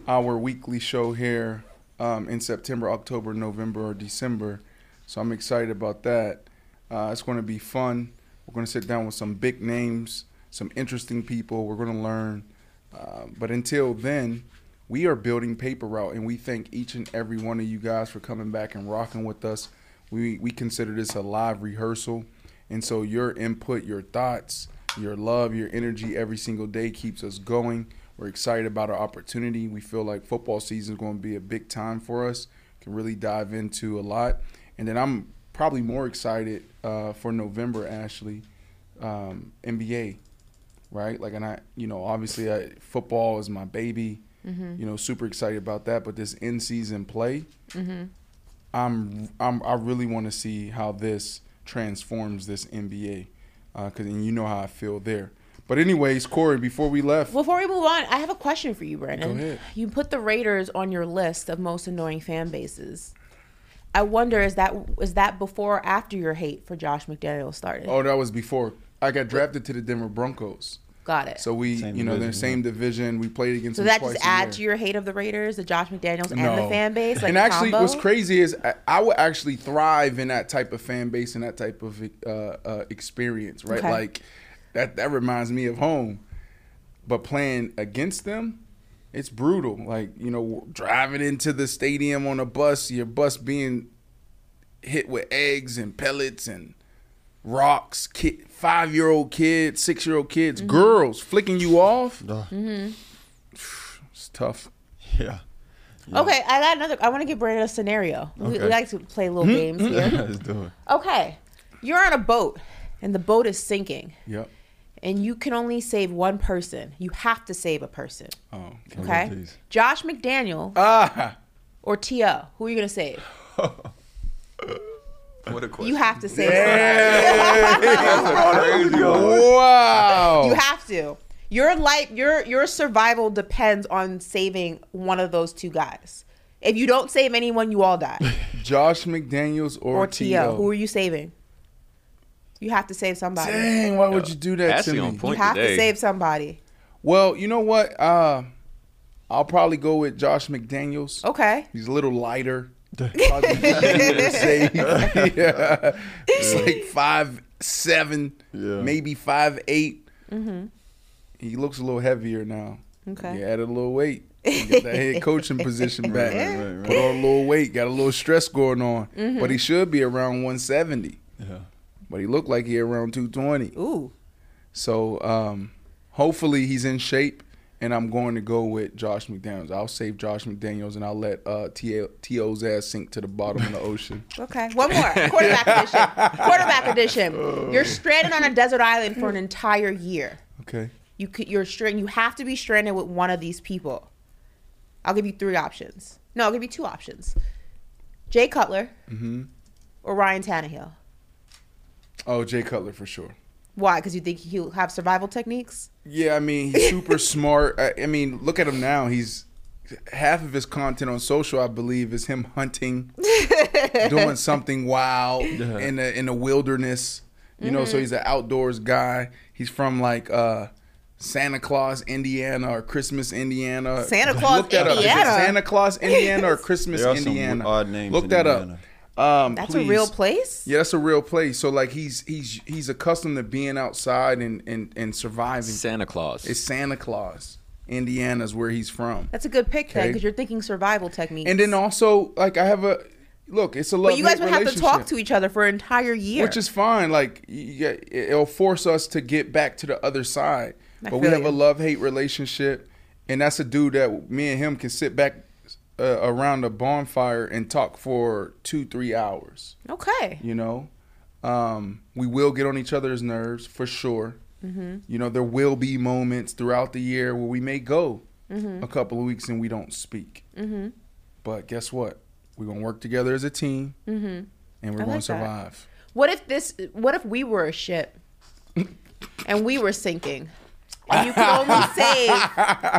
our weekly show here um, in September, October, November, or December. So I'm excited about that. Uh, it's going to be fun. We're going to sit down with some big names, some interesting people. We're going to learn. Uh, but until then, we are building Paper Route, and we thank each and every one of you guys for coming back and rocking with us. We we consider this a live rehearsal, and so your input, your thoughts, your love, your energy every single day keeps us going. We're excited about our opportunity. We feel like football season is going to be a big time for us. Can really dive into a lot, and then I'm probably more excited uh, for November. Ashley, um, NBA, right? Like, and I, you know, obviously, I, football is my baby. You know, super excited about that. But this in season play, I'm, I'm, I really want to see how this transforms this NBA, because uh, and you know how I feel there. But anyways, Corey, before we left, Before we move on, I have a question for you, Brandon. Go ahead. You put the Raiders on your list of most annoying fan bases. I wonder is that is that before or after your hate for Josh McDaniel started? oh, that was before I got drafted to the Denver Broncos. Got it. So we, Same you know, they're division, same division. We played against So them that twice just a add to your hate of the Raiders, the Josh McDaniels and the fan base. Like and actually, combo? what's crazy is I, I would actually thrive in that type of fan base and that type of uh, uh, experience, right? Okay. Like that that reminds me of home. But playing against them, it's brutal. Like you know, driving into the stadium on a bus, your bus being hit with eggs and pellets and rocks. Kid, five year old kids, six year old kids, Mm-hmm. girls flicking you off. Duh. It's tough. Yeah. Okay, I got another. I want to give Brandon a scenario. We, we like to play little games here. Let's do it. Okay, you're on a boat and the boat is sinking, Yep. and you can only save one person. You have to save a person. Oh. Okay, please. Josh McDaniel Ah. or T.O. Who are you gonna save? What a question. You have to save. Wow. You have to. Your life, your your survival depends on saving one of those two guys. If you don't save anyone, you all die. Josh McDaniels or, or T.O. T.O. Who are you saving? You have to save somebody. Dang, why would you do that to me? You have today. to save somebody. Well, you know what? Uh, I'll probably go with Josh McDaniels. Okay. He's a little lighter. Probably easier yeah. It's like five seven, Yeah. maybe five eight. He looks a little heavier now. Okay. He added a little weight. He Got that head coaching position back. right, right. Put on a little weight. Got a little stress going on. Mm-hmm. But he should be around 170. Yeah. But he looked like he around 220. Ooh. So um, hopefully he's in shape, and I'm going to go with Josh McDaniels. I'll save Josh McDaniels, and I'll let uh, T.O.'s ass sink to the bottom of the ocean. Okay. One more. Quarterback edition. Quarterback edition. You're stranded on a desert island for an entire year. Okay. You could you're stranded. You have to be stranded with one of these people. I'll give you three options. No, I'll give you two options. Jay Cutler Mm-hmm. or Ryan Tannehill. Oh, Jay Cutler for sure. Why? Because you think he'll have survival techniques? Yeah, I mean he's super smart. I, I mean, look at him now. He's half of his content on social, I believe, is him hunting, doing something wild in the in the wilderness. You know, so he's an outdoors guy. He's from like uh Santa Claus, Indiana, or Christmas, Indiana. Santa Claus, Look that up. Is it Indiana? Santa Claus, Indiana, or Christmas, There are some Indiana? odd names Look in that Indiana. up. Um, That's please. a real place. Yeah, that's a real place. So like he's he's he's accustomed to being outside and and, and surviving. Santa Claus. It's Santa Claus. Indiana's where he's from. That's a good pick then, Okay. because you're thinking survival techniques. And then also like I have a look, it's a love but you guys hate would have to talk to each other for an entire year. which is fine. Like get, it'll force us to get back to the other side. I but we have you. a love hate relationship, and that's a dude that me and him can sit back uh, around a bonfire and talk for two three hours. okay. You know, um, we will get on each other's nerves for sure. Mm-hmm. You know, there will be moments throughout the year where we may go Mm-hmm. a couple of weeks and we don't speak. But guess what? We're gonna work together as a team, and we're Mm-hmm. I gonna like that. survive. What if this? What if we were a ship, and we were sinking, and you could only save,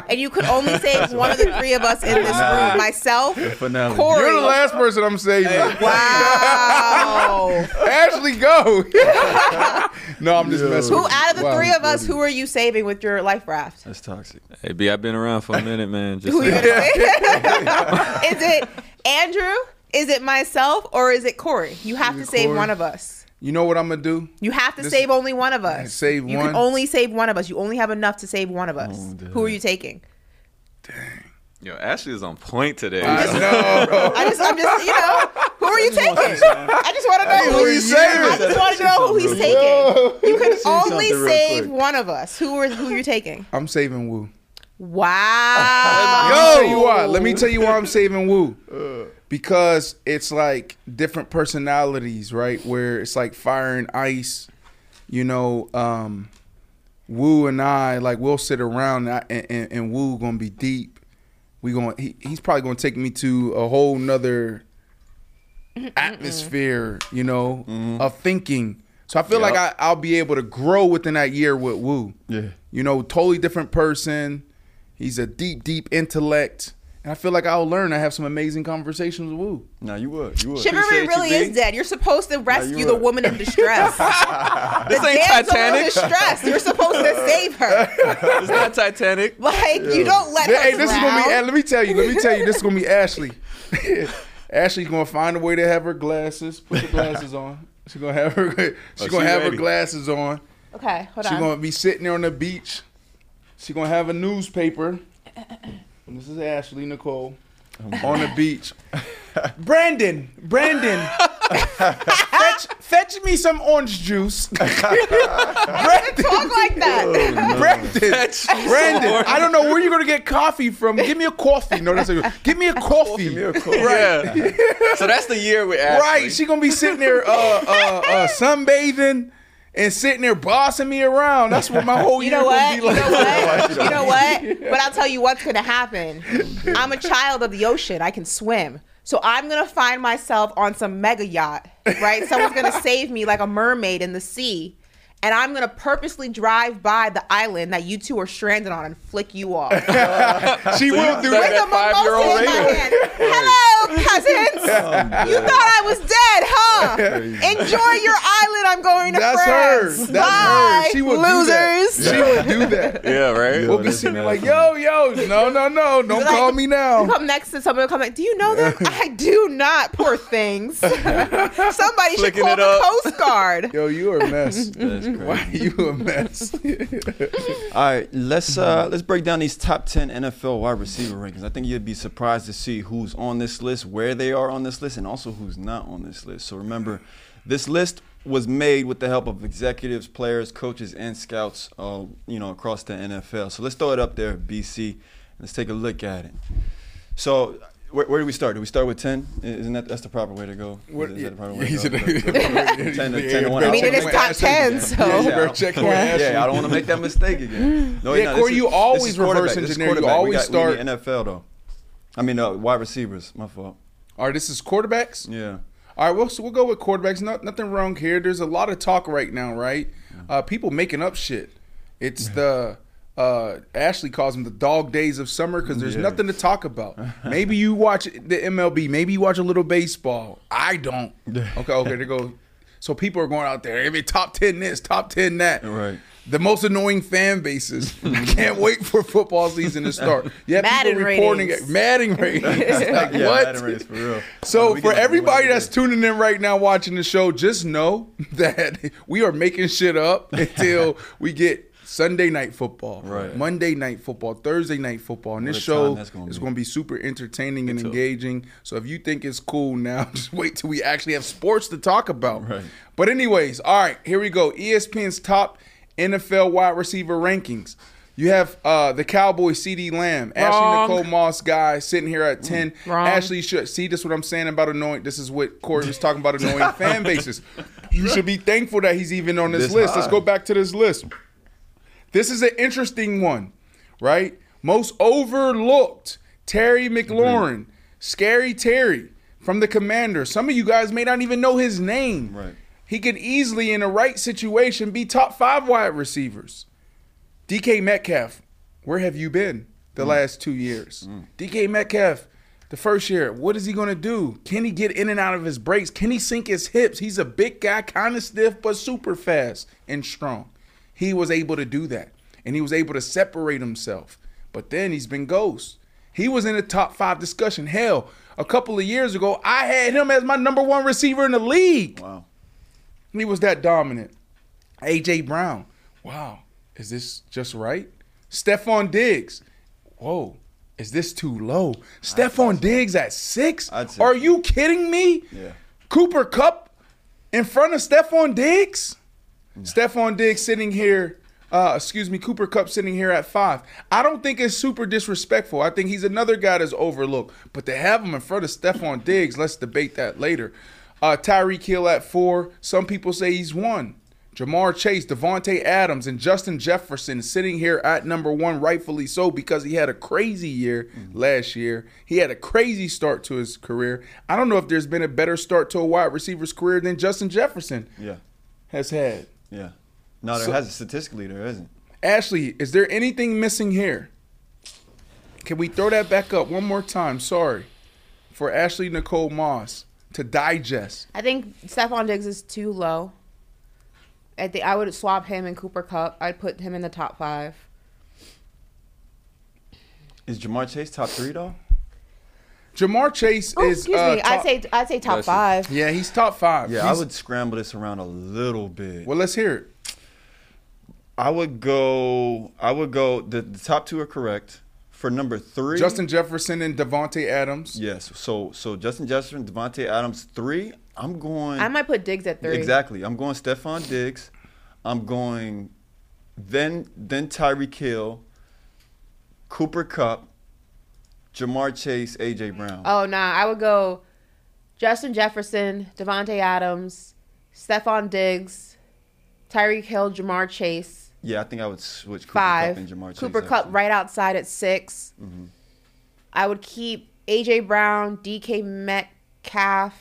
and you could only save one of the three of us in this room, myself, Finale. Corey. You're the last person I'm saving. Wow. Ashley, go. no, I'm just messing. who with out of the Wow, three of us, who are you saving with your life raft? That's toxic. Hey, B, I've been around for a minute, man. Just Who are you gonna save? is it Andrew? Is it myself? Or is it Corey? You have to save Corey? one of us. You know what I'm gonna do? You have to This- save only one of us. Save you one? can only save one of us. You only have enough to save one of us. Who are you taking? Dang. Yo, Ashley is on point today. I know. I just, I'm just, you know, who are you taking? I just want to know who who you he's saving? I just want to know who he's taking. You can only save quick. one of us. Who are who you're taking? I'm saving Woo. Wow. Yo, you are. Let me tell you why I'm saving Woo. Because it's like different personalities, right? Where it's like fire and ice. You know, um, Woo and I, like, we'll sit around and, I- and, and Woo gonna be deep. We going he, he's probably gonna take me to a whole nother atmosphere, you know, of thinking. So I feel like I, I'll be able to grow within that year with Woo. Yeah. You know, totally different person. He's a deep, deep intellect. And I feel like I'll learn. I have some amazing conversations with Woo. No, you would. You would. Chivalry Appreciate you, really B. is dead. You're supposed to rescue you the woman in distress. the This ain't damsel in Titanic. distress. You're supposed to save her. It's not Titanic. Like you don't let her Hey, this is gonna be. Let me tell you. Let me tell you. This is gonna be Ashley. Ashley's gonna find a way to have her glasses. Put the glasses on. She's gonna have her. She's Oh, gonna she have her glasses on. Okay, hold She's on. She's gonna be sitting there on the beach. She's gonna have a newspaper. And this is Ashley Nicole on the beach. Brandon, Brandon, fetch, fetch me some orange juice. Brandon, Talk like that. Brandon, Brandon. I don't know where you're gonna get coffee from. Give me a coffee. No, that's a, give me a coffee. Yeah. so that's the year with Ashley. Right, she gonna be sitting there uh, uh, uh, sunbathing and sitting there bossing me around. That's what my whole You year know what? gonna You be like. know what? You know what? But I'll tell you what's gonna happen. I'm a child of the ocean. I can swim. So I'm gonna find myself on some mega yacht, right? Someone's gonna save me like a mermaid in the sea. And I'm gonna purposely drive by the island that you two are stranded on and flick you off. She will do that. With that. a mimosa in my hand. Hello, cousins. Oh, you thought I was dead, huh? Enjoy your island. I'm going to That's her. France. That's Bye, her. She will losers. do that. She will do that. Yeah, right. We'll be sitting there like, yo, yo, no, no, no, don't call me now. You come next to someone, come like, do you know them? I do not. Poor things. Somebody should call the up. Coast Guard. Yo, you are a mess. That's crazy. Why are you a mess? All right, let's uh, let's break down these top ten NFL wide receiver rankings. I think you'd be surprised to see who's on this list, where they are on this list, and also who's not on this list. So remember, this list was made with the help of executives, players, coaches, and scouts, uh, you know, across the NFL. So let's throw it up there, BC. Let's take a look at it. So. Where, where do we start? Do we start with ten? Isn't that that's the proper way to go? What- Is that the proper way to go? 10 to 10 to 1. I mean, it is top 10, so. Yeah, Yeah. check with Ashley. Yeah, I don't want to make that mistake again. No, Yeah, no, Corey, you is- always this reverse quarterback. This engineer. You quarterback. always we got, start- We NFL though. I mean, uh, wide receivers. My fault. All right, this is quarterbacks. Yeah. All right, well, so we'll go with quarterbacks. No, nothing wrong here. There's a lot of talk right now, right? Uh, people making up shit. It's the uh, Ashley calls them the dog days of summer because there's Yeah. nothing to talk about. Maybe you watch the MLB. Maybe you watch a little baseball. I don't. Okay, okay, there go. So people are going out there. Every top ten this, top ten that. Right. The most annoying fan bases. I can't wait for football season to start. Yeah, Madden people reporting ratings. it. Madden ratings. like, Yeah, what? Madden race for real. So for everybody that's do tuning in right now watching the show, just know that we are making shit up until we get Sunday night football, Right. Monday night football, Thursday night football, and What this show gonna is going to be super entertaining and engaging. So if you think it's cool now, just wait till we actually have sports to talk about. Right. But anyways, all right, here we go. ESPN's top NFL wide receiver rankings. You have uh, the Cowboys, CeeDee Lamb, Wrong. Ashley Nicole Moss guy sitting here at 10. Wrong. Ashley should see this what I'm saying about annoying. This is what Corey was talking about annoying fan bases. You should be thankful that he's even on this, This list. Let's go back to this list. This is an interesting one, right? Most overlooked Terry McLaurin, mm-hmm. Scary Terry from the Commander. Some of you guys may not even know his name. Right. He could easily, in the right situation, be top five wide receivers. DK Metcalf, where have you been the mm. last two years? Mm. DK Metcalf, the first year, what is he going to do? Can he get in and out of his breaks? Can he sink his hips? He's a big guy, kind of stiff, but super fast and strong. He was able to do that, and he was able to separate himself. But then he's been ghost. He was in the top five discussion. Hell, a couple of years ago, I had him as my number one receiver in the league. Wow. He was that dominant. AJ Brown. Wow. Is this just right? Stefon Diggs. Whoa. Is this too low? Stefon Diggs at six? Are you kidding me? Yeah. Cooper Kupp in front of Stefon Diggs? Stefon Diggs sitting here, uh, excuse me, Cooper Kupp sitting here at five. I don't think it's super disrespectful. I think he's another guy that's overlooked. But to have him in front of Stefon Diggs, let's debate that later. Uh, Tyreek Hill at four. Some people say he's one. Ja'Marr Chase, Davante Adams, and Justin Jefferson sitting here at number one, rightfully so, because he had a crazy year last year. He had a crazy start to his career. I don't know if there's been a better start to a wide receiver's career than Justin Jefferson Yeah. has had. Yeah. No, there So- hasn't statistically there isn't. Ashley, is there anything missing here? Can we throw that back up one more time? Sorry. For Ashley Nicole Moss to digest. I think Stefon Diggs is too low. I think I would swap him and Cooper Kupp. I'd put him in the top five. Is Ja'Marr Chase top three though? Ja'Marr Chase Oh, is. excuse uh, me. top- I'd say I'd say top Bless you. five. Yeah, he's top five. Yeah, I would scramble this around a little bit. Well, let's hear it. I would go. I would go. The, the top two are correct. For number three, Justin Jefferson and Davante Adams. Yes. So so Justin Jefferson, Davante Adams, three. I'm going. I might put Diggs at three. Exactly. I'm going Stefon Diggs. I'm going then then Tyreek Hill, Cooper Kupp, Ja'Marr Chase, AJ Brown. Oh nah, I would go Justin Jefferson, Davante Adams, Stefon Diggs, Tyreek Hill, Ja'Marr Chase. Yeah, I think I would switch Cooper five. Cup and Ja'Marr Chase. Cooper Kupp actually. right outside at 6 Mm-hmm. I would keep AJ Brown, DK Metcalf.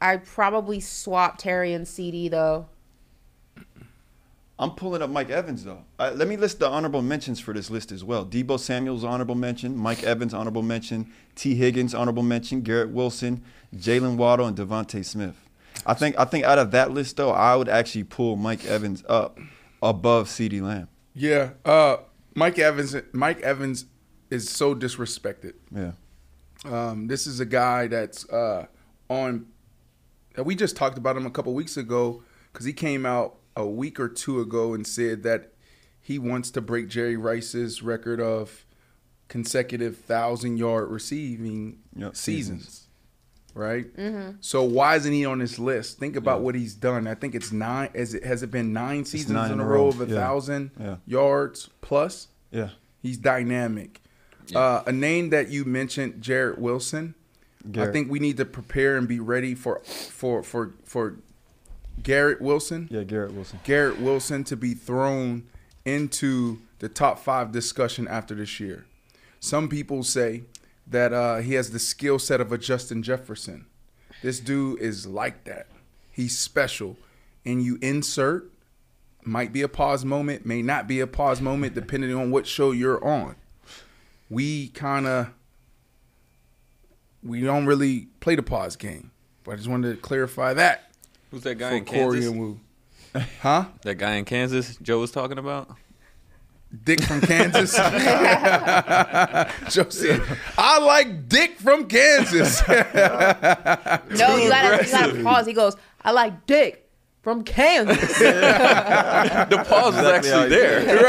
I'd probably swap Terry and CeeDee though. I'm pulling up Mike Evans though. Uh, let me list the honorable mentions for this list as well. Deebo Samuel's honorable mention, Mike Evans honorable mention, Tee Higgins honorable mention, Garrett Wilson, Jaylen Waddle, and DeVonta Smith. I think I think out of that list though, I would actually pull Mike Evans up above CeeDee Lamb. Yeah. Uh, Mike Evans. Mike Evans is so disrespected. Yeah. Um, this is a guy that's uh, on. We just talked about him a couple weeks ago because he came out a week or two ago and said that he wants to break Jerry Rice's record of consecutive thousand yard receiving Yep, seasons. seasons. Right. So why isn't he on this list? Think about what he's done. I think it's nine. Is it has it been nine seasons nine in a row of a yeah. thousand Yeah. yards plus? Yeah. He's dynamic. Uh, a name that you mentioned, Garrett Wilson. I think we need to prepare and be ready for for for for Garrett Wilson. Yeah, Garrett Wilson. Garrett Wilson to be thrown into the top five discussion after this year. Some people say that uh, he has the skill set of a Justin Jefferson. This dude is like that. He's special. And you insert, might be a pause moment, may not be a pause moment, depending on what show you're on. We kind of, we don't really play the pause game. But I just wanted to clarify that Who's that guy for in Corey Kansas? and Wu. Huh? That guy in Kansas Joe was talking about? Dick from Kansas. Joe said, I like Dick from Kansas. No, you gotta, you gotta pause. He goes, I like Dick from Kansas. The pause is Exactly actually there.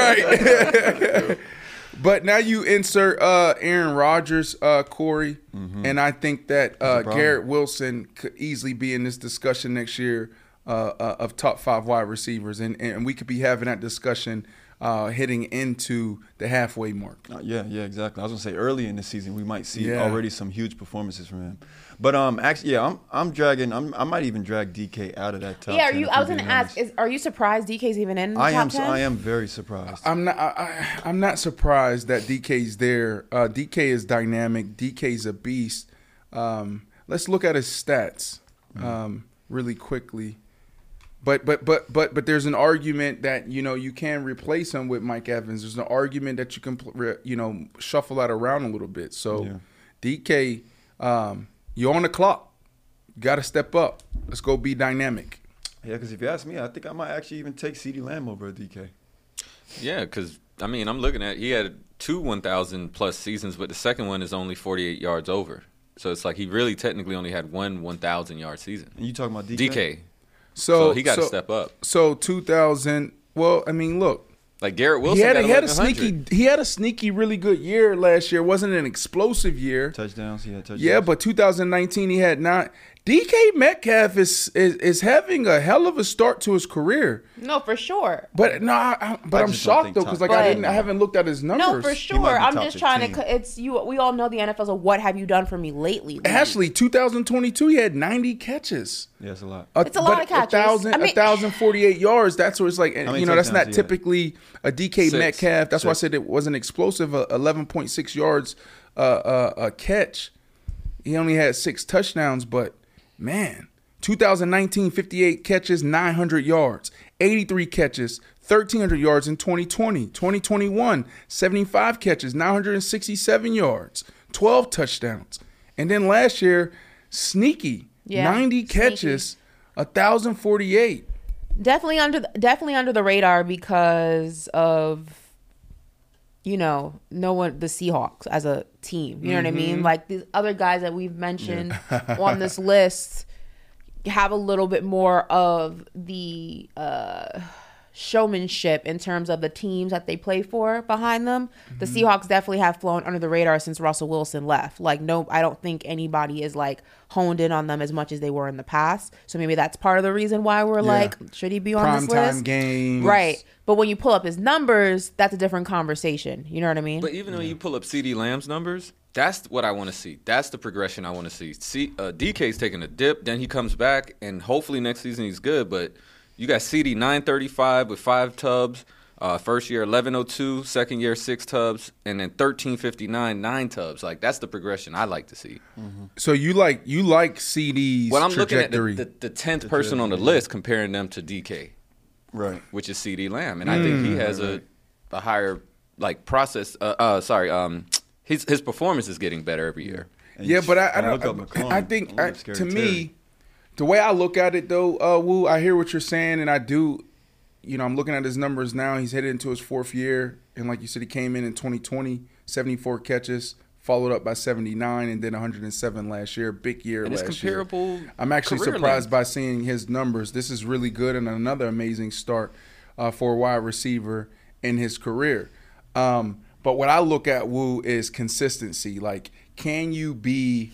right. but now you insert uh, Aaron Rodgers, uh, Corey, and I think that uh. Garrett Wilson could easily be in this discussion next year uh, uh, of top five wide receivers, and, and we could be having that discussion uh, hitting into the halfway mark. Uh, yeah, yeah, exactly. I was gonna say early in the season we might see Yeah. already some huge performances from him. But um, actually, yeah, I'm I'm dragging. I'm, I might even drag DK out of that top. yeah, are 10, you? I was gonna ask, is, are you surprised DK's even in the I top am. 10? I am very surprised. I'm not. I, I, I'm not surprised that DK's there. Uh, DK is dynamic. DK's a beast. Um, let's look at his stats um, really quickly. But but but but but there's an argument that you know you can replace him with Mike Evans. There's an argument that you can you know shuffle that around a little bit. So Yeah. DK, um, you're on the clock. Got to step up. Let's go be dynamic. yeah, because if you ask me, I think I might actually even take CeeDee Lamb over DK. Yeah, because I mean, I'm looking at he had two 1,000 plus seasons, but the second one is only 48 yards over. So it's like he really technically only had one 1,000 yard season. And you talking about DK? DK, So, So he got to so- step up. So 2000. Well, I mean, look, Like Garrett Wilson he had got a, he had a sneaky he had a sneaky really good year last year. wasn't an explosive year. Touchdowns. He had touchdowns. Yeah, but 2019 he had not. DK Metcalf is, is is having a hell of a start to his career. No, for sure. But no, I, I- but I I'm shocked though because top like I didn't I haven't looked at his numbers. No, for sure. I'm just trying 15. to. It's you. We all know the NFL. So what have you done for me lately? Lee? Ashley, 2022 he had 90 catches. yeah, it's a lot. It's a lot of catches. A thousand, I mean- a thousand forty-eight yards. That's where it's like, many you know, that's not touchdowns he had? typically a DK Six. Metcalf. That's why I said it wasn't explosive. Uh, Eleven point six yards, uh, uh, a catch. He only had six touchdowns, but man, 2019, 58 catches, 900 yards, 83 catches, 1,300 yards in 2020. 2021, 75 catches, 967 yards, 12 touchdowns. And then last year, sneaky, Yeah, 90 sneaky. catches, 1,048. definitely under the, definitely under the radar because of you know no one the Seahawks as a team. You know what I mean? Mm-hmm. Like these other guys that we've mentioned on this list have a little bit more of the uh showmanship in terms of the teams that they play for behind them. The Mm-hmm. Seahawks definitely have flown under the radar since Russell Wilson left. Like no I don't think anybody is like honed in on them as much as they were in the past. So maybe that's part of the reason why we're like should he be on Prime this time list? games. Right. But when you pull up his numbers, that's a different conversation. You know what I mean? But even when you pull up CeeDee Lamb's numbers, that's what I want to see. That's the progression I want to see. See, uh, DK's taking a dip, then he comes back, and hopefully next season he's good. But you got CeeDee 935 with five tubs. Uh, first year 1102, second year six tubs, and then 1359 nine tubs. Like that's the progression I like to see. So you like you like CeeDee's When I'm looking at the, the, the tenth person on the list, comparing them to DK, Right. which is CeeDee Lamb, and I think he has a a higher like process. Uh, uh sorry, um, his his performance is getting better every year. And yeah, but I, I, gotta don't. I think I, to Terry. me, the way I look at it though, uh, Woo, I hear what you're saying, and I do. You know, I'm looking at his numbers now. He's headed into his fourth year, and like you said, he came in in 2020, 74 catches, followed up by 79, and then 107 last year. Big year And it's last year. comparable I'm actually surprised length. by seeing his numbers. This is really good and another amazing start uh, for a wide receiver in his career. Um, but what I look at Wu is consistency. Like, can you be?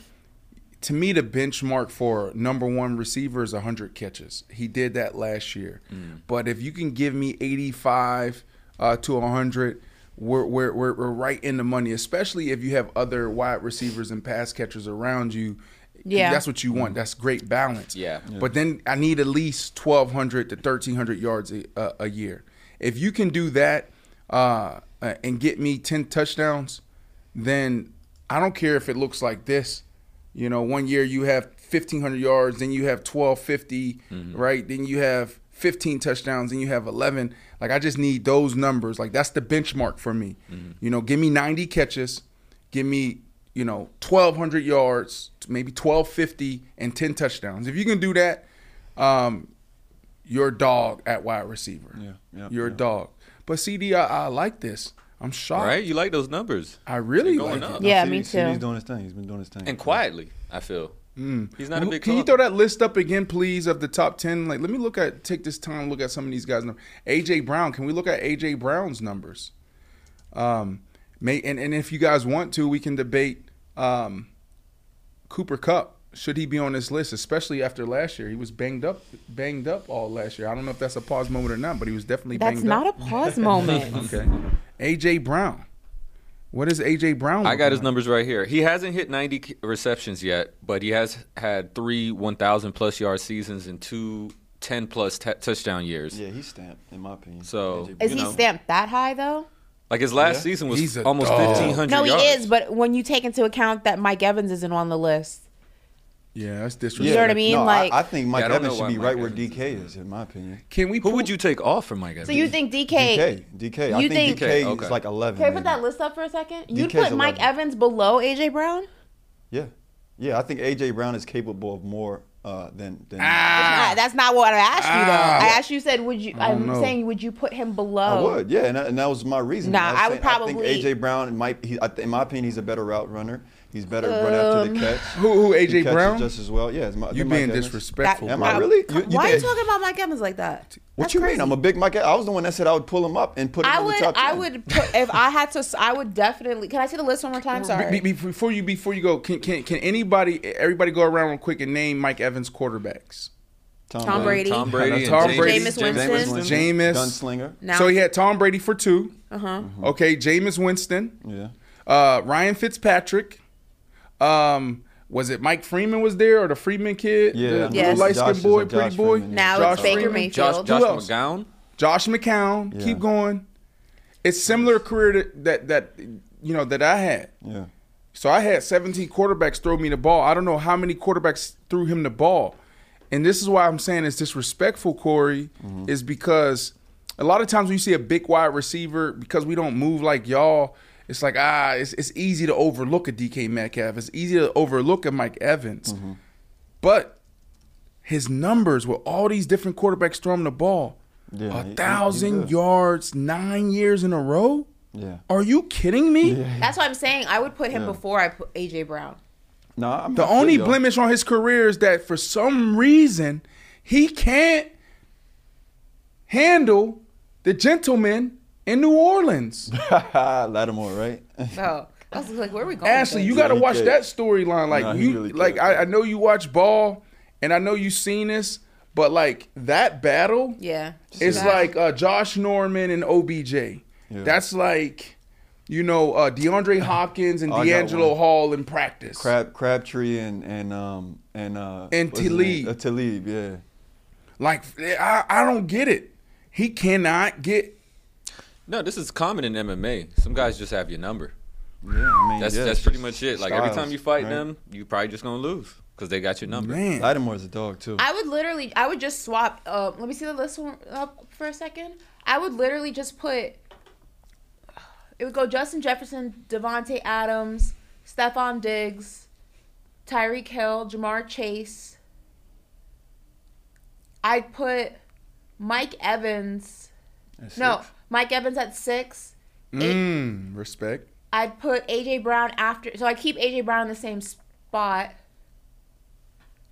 To me, the benchmark for number one receiver is 100 catches. He did that last year. But if you can give me 85 uh, to 100, we're, we're, we're, we're right in the money, especially if you have other wide receivers and pass catchers around you. Yeah. That's what you want. That's great balance. Yeah. But then I need at least 1,200 to 1,300 yards a, a, a year. If you can do that uh, uh, and get me 10 touchdowns, then I don't care if it looks like this. You know, one year you have 1,500 yards, then you have 1,250, right? Then you have 15 touchdowns, then you have 11. Like, I just need those numbers. Like, that's the benchmark for me. You know, give me 90 catches, give me, you know, 1,200 yards, maybe 1,250, and 10 touchdowns. If you can do that, um, you're a dog at wide receiver. Yeah, yeah, You're a dog. But CeeDee, I, I like this. I'm shocked. Right? You like those numbers. I really They're going like up. it. Yeah, CeeDee me CeeDee's too. doing his thing. He's been doing his thing. And quietly, I feel. He's not a big Can you throw that list up again, please, of the top ten? Like, let me look at take this time to look at some of these guys' numbers. AJ Brown. Can we look at AJ Brown's numbers? Um, may and, and if you guys want to, we can debate um, Cooper Kupp. Should he be on this list, especially after last year? He was banged up, banged up all last year. I don't know if that's a pause moment or not, but he was definitely banged up. That's banged not up. a pause moment. okay. AJ Brown. What is AJ Brown? I got looking his like? numbers right here. He hasn't hit 90 receptions yet, but he has had three 1,000 plus yard seasons and two 10 plus t- touchdown years. Yeah, he's stamped, in my opinion. So, AJ Is he know. stamped that high though? Like his last Yeah. season was He's almost dog. 1,500 No, he yards. is. But when you take into account that Mike Evans isn't on the list, Yeah, that's disrespectful. You know what I mean? No, Like- I, think Mike Yeah, I Evans should be Mike right where DK is, in my opinion. Can we? Who pull- would you take off from Mike Evans? so you think DK? DK, DK. I You think, think- DK Okay. is like 11. Can I put that list up for a second? You'd DK's put Mike 11. Evans below AJ Brown? Yeah, yeah. I think AJ Brown is capable of more uh, than than. Ah, that's not what I asked you though. Ah. I asked you said would you? I don't I'm know. saying would you put him below? I would, yeah, and that, and that was my reason. Nah, was I would saying, I think AJ Brown might, he, I th- in my opinion, he's a better route runner. He's better run after the catch. Who? Who? He AJ catches Brown? just as well. Yeah, my, You Mike being Evans. disrespectful. That- Am bro. I really? You- you Why are you talking about Mike Evans like that? What That's you crazy. mean? I'm a big Mike. I was the one that said I would pull him up and put him I in would, the top 10. I would put if I had to. I would definitely. Can I see the list one more time? Sorry. Be- be- before you before you go, can can can anybody everybody go around real quick and name Mike Evans quarterbacks? Tom Brady. Tom Brady, Tom and Brady. Jameis, Jameis Winston. Jameis. Gunslinger. Now, So he had Tom Brady for two. uh huh. Okay, Jameis Winston, Yeah. uh, Ryan Fitzpatrick. Um, was it Mike Freeman was there or the Freeman kid? Yeah. the Yes. little light skinned boy, pretty boy. Freeman, yeah. Now Josh it's Baker Freeman. Mayfield. Josh, Josh Who? McGowan. Josh McCown. Yeah. Keep going. It's similar career that, that that you know that I had. Yeah. So I had 17 quarterbacks throw me the ball. I don't know how many quarterbacks threw him the ball. And this is why I'm saying it's disrespectful, Corey, is because a lot of times when you see a big wide receiver, because we don't move like y'all, it's like, ah, it's, it's easy to overlook a DK Metcalf. It's easy to overlook a Mike Evans. But his numbers with all these different quarterbacks throwing the ball, Yeah, he- a he- he thousand yards, nine years in a row? Yeah. Are you kidding me? That's why I'm saying I would put him Yeah. before I put AJ Brown. No, I'm The only you, though. blemish on his career is that for some reason he can't handle the gentleman in New Orleans. Lattimore, right? So I was like, where are we going? Ashley, you got to he watch can't. that storyline. Like Nah, he you, really like I. I know you watch ball, and I know you seen this, but like that battle, yeah, it's That- like uh, Josh Norman and OBJ. That's like, you know, uh, DeAndre Hopkins and I DeAngelo. Hall in practice. Crab Crabtree and and um and uh And what's his? Talib. Uh, Talib, yeah. Like I, I don't get it. He cannot get No, this is common in MMA. Some guys just have your number. Yeah, I mean That's yeah, that's pretty much it. Like every styles, time you fight right? them, you probably just gonna lose because they got your number. man. Lattimore's a dog too. I would literally, I would just swap. Uh, let me see the list one up for a second. I would literally just put. It would go Justin Jefferson, Davante Adams, Stefon Diggs, Tyreek Hill, Ja'Marr Chase. I'd put Mike Evans. That's No, six. Mike Evans at six. Mm, respect. I'd put AJ Brown after. So I keep AJ Brown in the same spot.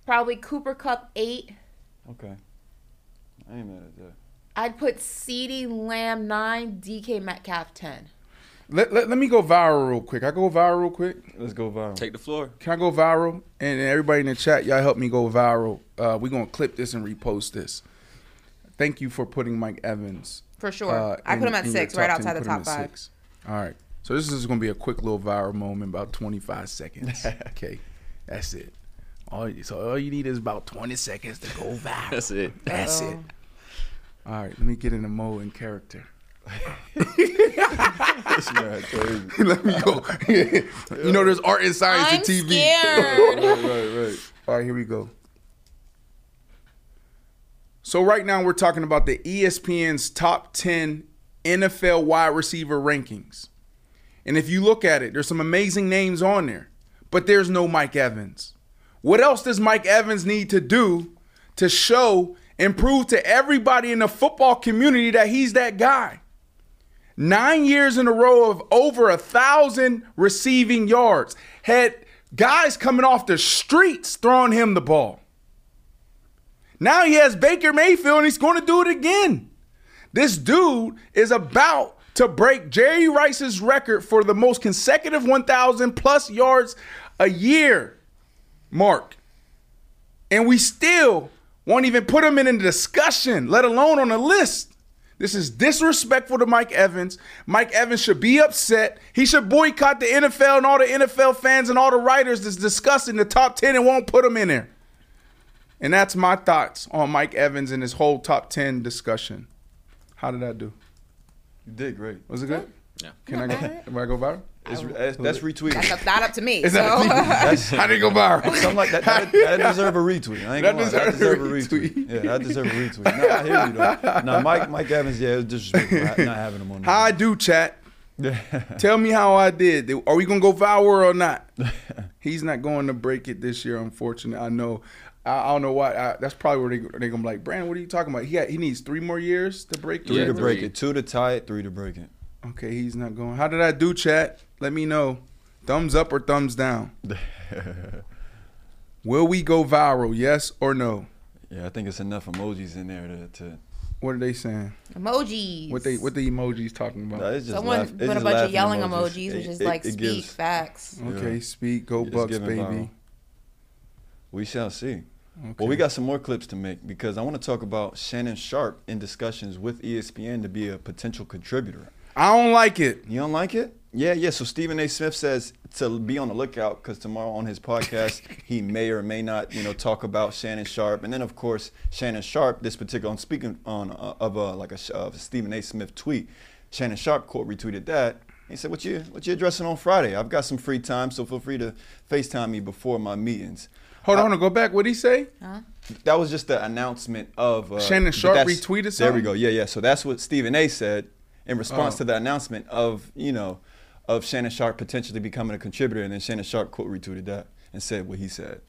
Probably Cooper Kupp eight. Okay. I ain't mad at that. I'd put CeeDee Lamb nine, DK Metcalf ten. Let, let, let me go viral real quick. I go viral real quick. Let's go viral. Take the floor. Can I go viral? And everybody in the chat, y'all help me go viral. Uh, we're gonna clip this and repost this. Thank you for putting Mike Evans. For sure. uh, I put in- him at six, right 10. outside the top at five. six. All right. So this is gonna be a quick little viral moment, about 25 seconds. okay, that's it. All you, so all you need is about 20 seconds to go viral. That's it. That's it. All right, let me get in the mode and character. This man crazy. let me go. you know, there's art and science I'm in TV. scared. right, right, right. All right, here we go. So right now we're talking about the ESPN's top 10 NFL wide receiver rankings. And if you look at it, there's some amazing names on there, but there's no Mike Evans. What else does Mike Evans need to do to show and prove to everybody in the football community that he's that guy? Nine years in a row of over a thousand receiving yards. Had guys coming off the streets throwing him the ball. Now he has Baker Mayfield and he's going to do it again. This dude is about to break Jerry Rice's record for the most consecutive 1,000 plus yards a year mark. And we still won't even put him in a discussion, let alone on a list. This is disrespectful to Mike Evans. Mike Evans should be upset. He should boycott the NFL and all the NFL fans and all the writers that's discussing the top 10 and won't put him in there. And that's my thoughts on Mike Evans and his whole top 10 discussion. How did I do? You did great. Was it good? Yeah. Can I go? Am I go viral? It's, that's, that's retweeted. That's up, not up to me. Is so. that That's How did it go viral? something like that. That, that deserve a retweet. I ain't That gonna lie. That deserve deserve a a retweet. retweet. Yeah, that deserve a retweet. No, I hear you though. No, Mike Mike Evans, yeah, it was disrespectful not not having him on. How I do, chat. there. Tell me how I did. Are we gonna go viral or not? He's not going to break it this year, unfortunately. I know. I, I don't know why. I, that's probably where they they gonna be like, Brandon, what are you talking about? He got, he needs three more years to break the Three Yeah, to break three. it. Two to tie it. Three to break it. Okay, he's not going. How did I do, chat? Let me know. Thumbs up or thumbs down? Will we go viral? Yes or no? Yeah, I think it's enough emojis in there to. to What are they saying? Emojis. What they what the emojis talking about? Nah, it's just Someone laugh- it's put a just bunch of yelling emojis. emojis, which It- is it- like it speak gives- facts. okay, yeah. speak, go It's Bucks, baby. viral. We shall see. Okay. Well, we got some more clips to make because I want to talk about Shannon Sharpe in discussions with ESPN to be a potential contributor. I don't like it. You don't like it? Yeah, yeah. So Stephen A. Smith says to be on the lookout because tomorrow on his podcast he may or may not, you know, talk about Shannon Sharpe, and then of course Shannon Sharpe. This particular, on speaking on uh, of a like a, sh- of a Stephen A. Smith tweet, Shannon Sharpe quote retweeted that. He said, "What you what you addressing on Friday? I've got some free time, so feel free to Facetime me before my meetings." Hold on, go back. What would he say? That was just the announcement of uh, Shannon Sharpe retweeted There we go. Yeah, yeah. So that's what Stephen A. said in response Oh. to the announcement of you know of Shannon Sharpe potentially becoming a contributor, and then Shannon Sharpe quote retweeted that and said what he said.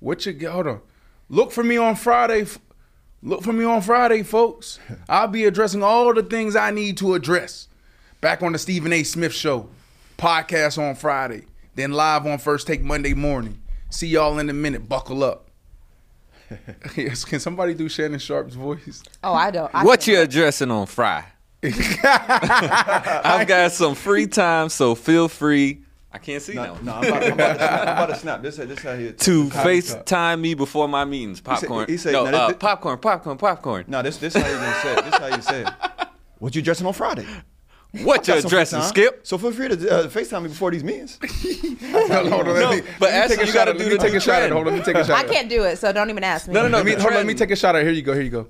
What you get? Hold on. Look for me on Friday. Look for me on Friday, folks. I'll be addressing all the things I need to address. Back on the Stephen A. Smith Show, podcast on Friday, then live on First Take Monday morning. See y'all in a minute. Buckle up. yes, can somebody do Shannon Sharpe's voice? Oh, I don't. I What can't. you addressing on Fry? I've got some free time, so feel free. I can't see now. No, I'm about, I'm about to snap. I'm about to snap. This this how he To how- FaceTime me before my meetings. Popcorn. he said- no, now this- uh, this- popcorn, popcorn, popcorn. No, this this how you gonna say it. This how you say it. What you dressing on Friday? What you Got some addressing, Skip? So feel free to uh, Facetime me before these meetings. Hold on, hold on. No, let me, but let me Ashley, a you shot gotta at- do the take a shot at. trend. Hold on, let me take a shot. I can't do it, so don't even ask me. No, no, no. Let me, hold on, let me take a shot at. Here you go. Here you go.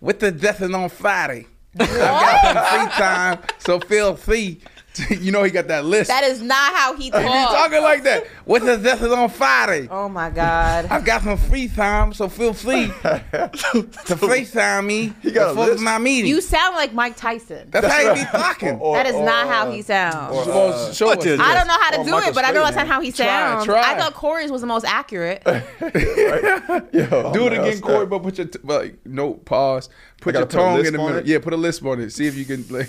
With the death and on Friday. I've got some free time, so feel free. To, you know he got that list. That is not how he He talks. talking like that. With the death and on Friday. oh my god. I've got some free time, so feel free to FaceTime me got a before list? my meeting. You sound like Mike Tyson. That's how he be talking. Or- That is or, not how uh, he sounds. Well, show what us. you- I don't know how to or do Michael it, but I know that's not how he sounds. try. I thought Corey's was the most accurate. Yo, Do it again, stop. Corey, but put your t- like no pause. Put your gotta put tongue in the middle. Yeah, put a lisp on it. See if you can. Like,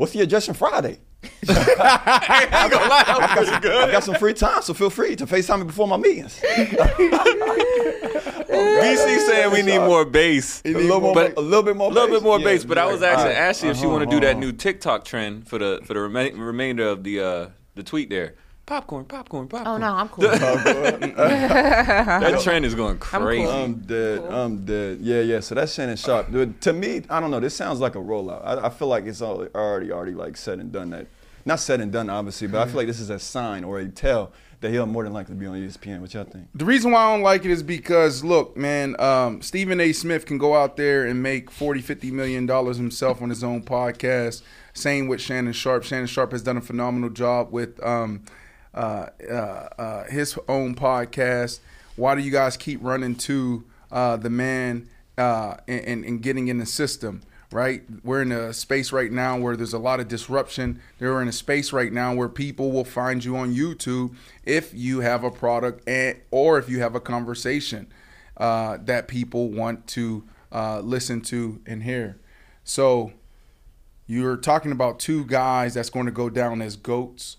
What's the address on Friday? I've got some free time, so feel free to FaceTime me before my meetings. BC saying we need more bass. a little more, but a little bit more, a little bass? bit more Yeah, bass. But I right. was asking All right. Ashley if she Uh-huh, want to do that uh-huh. new TikTok trend for the for the rema- remainder of the uh, the tweet there. Popcorn, popcorn, popcorn. Oh no, I'm cool. That trend is going crazy. I'm cool. I'm dead. I'm dead. Yeah, yeah. So that's Shannon Sharpe. Dude, To me, I don't know. This sounds like a rollout. I, I feel like it's already, already like said and done. That, not said and done, obviously, but I feel like this is a sign or a tell that he'll more than likely be on ESPN. What y'all think? The reason why I don't like it is because look, man, um, Stephen A. Smith can go out there and make 40, 50 million dollars himself on his own podcast. Same with Shannon Sharpe. Shannon Sharpe has done a phenomenal job with um, his own podcast. Why do you guys keep running to uh, the man uh, and, and, and getting in the system? Right, we're in a space right now where there's a lot of disruption. They're in a space right now where people will find you on YouTube if you have a product and or if you have a conversation uh, that people want to uh, listen to and hear. So you're talking about two guys that's going to go down as goats.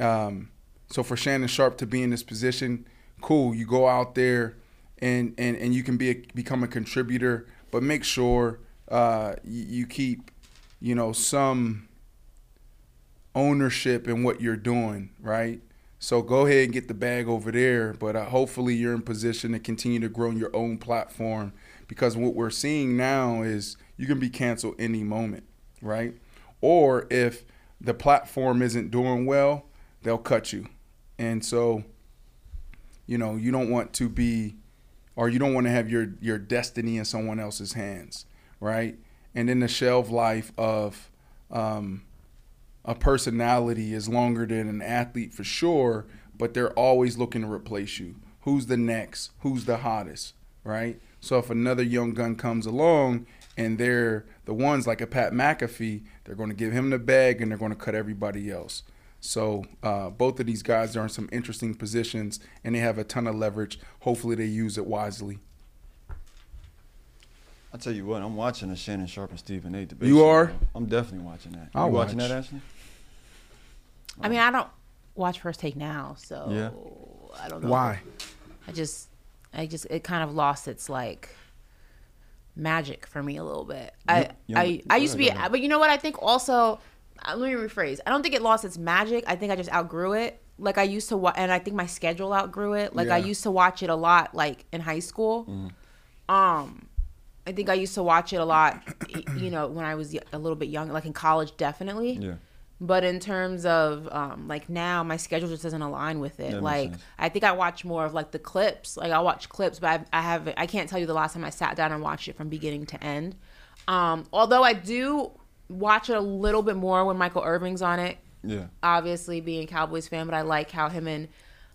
Um, so for Shannon Sharpe to be in this position, cool. You go out there and and, and you can be a, become a contributor, but make sure uh, you, you keep you know some ownership in what you're doing, right? So go ahead and get the bag over there, but uh, hopefully you're in position to continue to grow your own platform because what we're seeing now is you can be canceled any moment, right? Or if the platform isn't doing well, they'll cut you. And so, you know, you don't want to be or you don't want to have your your destiny in someone else's hands, right? And then the shelf life of um, a personality is longer than an athlete for sure, but they're always looking to replace you. Who's the next? Who's the hottest? Right? So if another young gun comes along and they're the ones like a Pat McAfee, they're going to give him the bag and they're going to cut everybody else. So uh, both of these guys are in some interesting positions and they have a ton of leverage. Hopefully they use it wisely. I tell you what, I'm watching the Shannon Sharpe and Stephen A. debate. You are? bro. I'm definitely watching that. I'll you watching that, Ashley? I mean, I don't watch First Take now, so Yeah. I don't know. Why? I just, I just, it kind of lost its like magic for me a little bit. I, you- I, I used to be, but you know what? I think also, let me rephrase. I don't think it lost its magic. I think I just outgrew it. Like I used to watch, and I think my schedule outgrew it. Like I used to watch it a lot, like in high school. Mm-hmm. Um, I think I used to watch it a lot, you know, when I was a little bit young, like in college, definitely. Yeah. But in terms of um, like now, my schedule just doesn't align with it. That like. I think I watch more of like the clips. Like I watch clips, but I, I have I can't tell you the last time I sat down and watched it from beginning to end. Um, although I do watch it a little bit more when Michael Irvin's on it. Yeah. Obviously, being a Cowboys fan, but I like how him and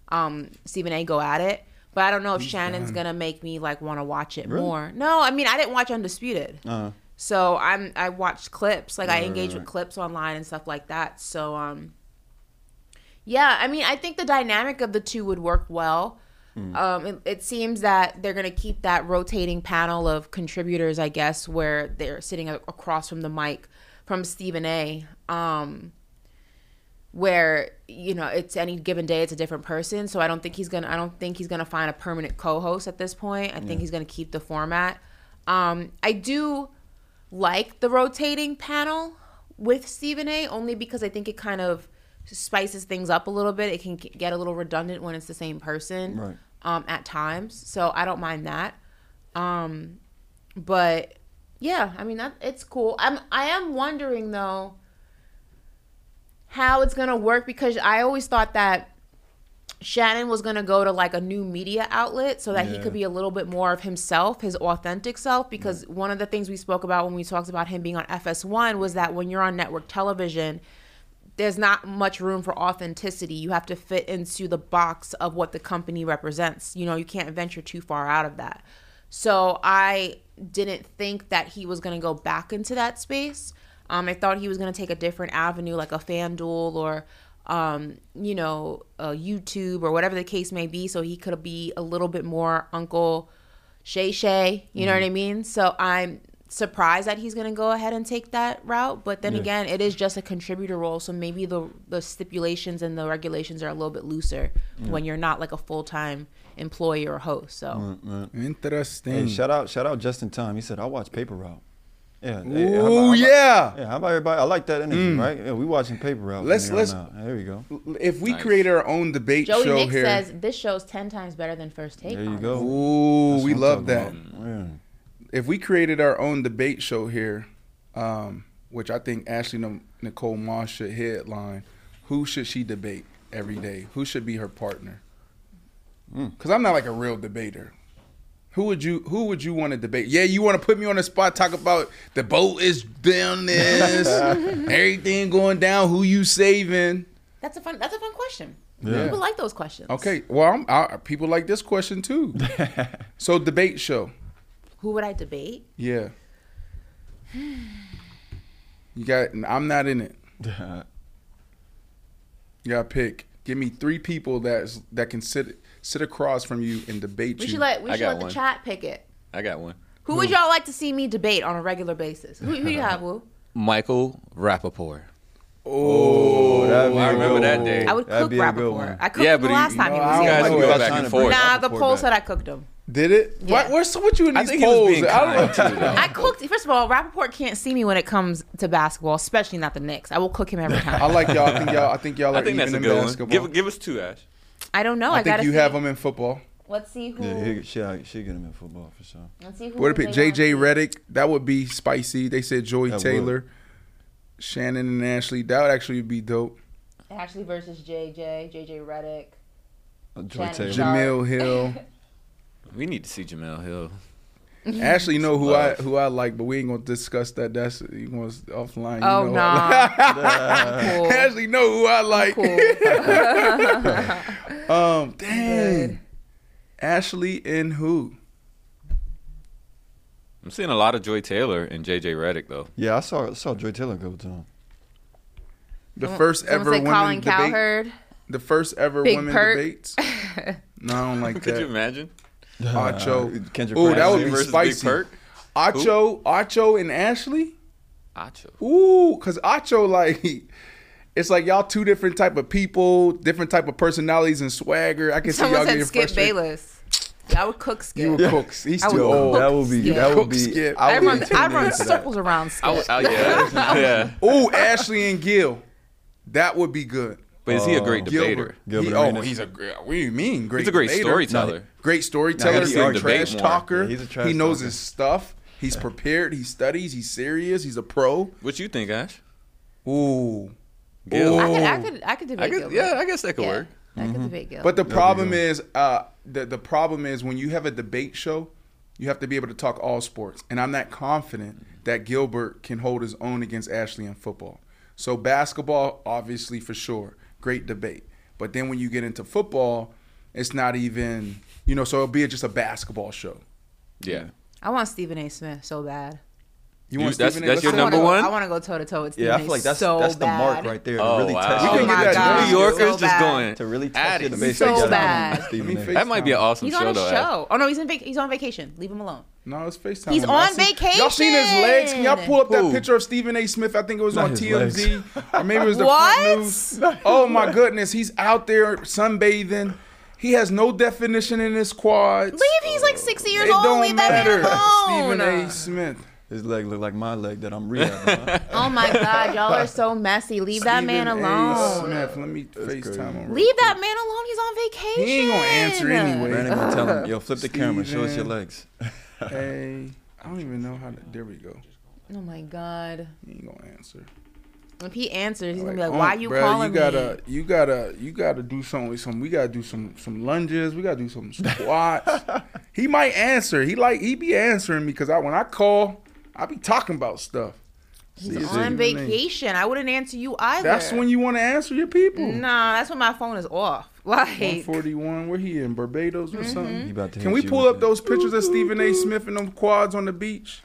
um, Stephen A. go at it. But I don't know if Shannon's gonna make me like want to watch it more. No, I mean I didn't watch Undisputed. Uh, So I'm I watched clips, like I engage right, with clips online and stuff like that. So um yeah, I mean I think the dynamic of the two would work well. Hmm. Um it, it seems that they're going to keep that rotating panel of contributors, I guess, where they're sitting a- across from the mic from Stephen A. Um where you know it's any given day it's a different person. So i don't think he's gonna i don't think he's gonna find a permanent co-host at this point. I think he's gonna keep the format. Um i do like the rotating panel with stephen a only because i think it kind of spices things up a little bit. It can get a little redundant when it's the same person Right. um at times. So i don't mind that. Um but yeah i mean that it's cool i'm i am wondering though how it's gonna work because I always thought that Shannon was gonna go to like a new media outlet so that he could be a little bit more of himself, his authentic self. Because one of the things we spoke about when we talked about him being on FS1 was that when you're on network television, there's not much room for authenticity. You have to fit into the box of what the company represents. You know, you can't venture too far out of that. So I didn't think that he was going to go back into that space. Um, I thought he was going to take a different avenue, like a FanDuel or, um, you know, a YouTube or whatever the case may be, so he could be a little bit more Uncle Shay Shay. You know what I mean? So I'm surprised that he's going to go ahead and take that route. But then again, it is just a contributor role, so maybe the the stipulations and the regulations are a little bit looser when you're not like a full time employee or host. So Interesting. hey, shout out, shout out Justin Time. He said I watch Paper Route. Yeah. hey, how about- Ooh, how about- yeah. Yeah. How about everybody? I like that energy, right? Yeah, we watching Paper Route. Let's- here let's- out. There we go. If we Nice. create our own debate Joey show Nick here, says this show's ten times better than First Take. There you honestly. go. ooh, That's we love that. Yeah. If we created our own debate show here, um, which I think Ashley N- Nicole Moss should headline, who should she debate every day? Who should be her partner? Mm. Because I'm not like a real debater. Who would you Who would you want to debate? Yeah, you want to put me on the spot, talk about the boat is down this, everything going down. Who you saving? That's a fun. That's a fun question. Yeah. People like those questions. Okay, well, I'm, I, people like this question too. so debate show, Who would I debate? yeah. You got. I'm not in it. You got to pick. Give me three people that's that can sit sit across from you and debate We you. should let we I should got let the chat pick it. I got one. Who would y'all like to see me debate on a regular basis? Who, who you have, Woo? Michael Rapaport. Oh, that'd be I a remember that day. I would cook be Rapaport. I cooked Yeah, him but the he- last time he was here. You guys don't go back and forth. Nah, the Rapaport poll back. said I cooked him. Did it? Yeah. What? What's what you in I these think he was polls? being I kind too, though. I cooked. First of all, Rapaport can't see me when it comes to basketball, especially not the Knicks. I will cook him every time. I like y'all. I think y'all. I think y'all are I think that's even a in good one. basketball. Give give us two, Ash. I don't know. I, I think you see. have them in football. Let's see who. Yeah, he, she, she get him in football for sure. Let's see who. What to pick? they wanna JJ. Redick. That would be spicy. They said Joey That would. Taylor, Shannon and Ashley. That would actually be dope. Ashley versus JJ. JJ Redick. Uh, Joy Taylor. Sharpe. Jemele Hill. We need to see Jemele Hill. Ashley know who I who I like, but we ain't gonna discuss that. That's you going offline. You Oh know. nah. I'm cool. Ashley know who I like. Cool. um, dang. Ashley and who? I'm seeing a lot of Joy Taylor and JJ Redick though. Yeah, I saw saw Joy Taylor a couple times. The first Someone ever women Colin debate. Cowherd. The first ever Big women Perk. debates. No, I don't like that. Could you imagine? Acho. Kendrick Ooh, that would be versus spicy. Perk? Acho, Acho and Ashley. Acho. Ooh, cause Acho like it's like y'all two different type of people, different type of personalities and swagger. I can see y'all Someone getting said Skip frustrated. Bayless. I would cook Skip. You would cook. He's I too would old. cook That would be Skip. that would Cook be. skip. I I would run, be I run into that. circles around Skip. I, w- I- yeah, yeah. Oh, Ashley and Gil. That would be good. But is he a great debater? Gilbert. Gilbert He- oh, Arenas. he's a great. What do you mean? Great. He's a great debater? storyteller. Great storyteller. he's great a debate trash more. talker. Yeah, he's a trash he knows talker. his stuff. He's prepared. He studies. He's serious. He's a pro. What you think, Ash? Ooh. Gil? I could, I could, I could debate I could, Gilbert. yeah, I guess that could Yeah, work. I could debate Gilbert. But the problem good. is, uh, the the problem is when you have a debate show, you have to be able to talk all sports, and I'm not confident that Gilbert can hold his own against Ashley in football. So basketball, obviously for sure, great debate. But then when you get into football, it's not even you know. So it'll be just a basketball show. Yeah. I want Stephen A. Smith so bad. You You- want that's- Stephen that's your number wanna one? I want to go toe to toe with Stephen Yeah, I A. feel like that's so that's the mark right there to Oh, really wow. test. We Oh can my God. New Yorkers so just bad. going to really at test it. your debate So bad. Stephen Let me A. face- That might be an awesome He's show, on a though. Show. Oh no, he's in vac- he's on vacation. Leave him alone. No, it's FaceTime. He's him. I on see- Y'all seen his legs? Can y'all pull up that picture of Stephen A. Smith? I think it was Not on TMZ. Or maybe it was the What? front news. Oh my goodness. He's out there sunbathing. He has no definition in his quads. Leave. He's like sixty years It old. don't Leave that matter. man alone. Stephen A. Smith. His leg look like my leg that I'm rehabbing. Oh my God, y'all are so messy. Leave that man Stephen A. alone. Smith. Let me FaceTime crazy. him. Leave that man alone. He's on vacation. He ain't gonna answer anyway. Brandon gonna tell him, yo, flip the camera, show us your legs. Hey, I don't even know how to. There we go. Oh my God. He ain't gonna answer. If he answers, he's gonna be like, "Unc, "Why oh, you bruh, calling you gotta, me?" You gotta, you gotta do some, some. We gotta do some, some lunges. We gotta do some squats. he might answer. He like, he be answering me because I when I call, I be talking about stuff. He's See, on see, vacation. I wouldn't answer you either. That's when you want to answer your people. Nah, that's when my phone is off. Like, 141. Where he in Barbados or Mm-hmm. something? He about to Can we pull up it. those pictures of Stephen A. Smith and them quads on the beach?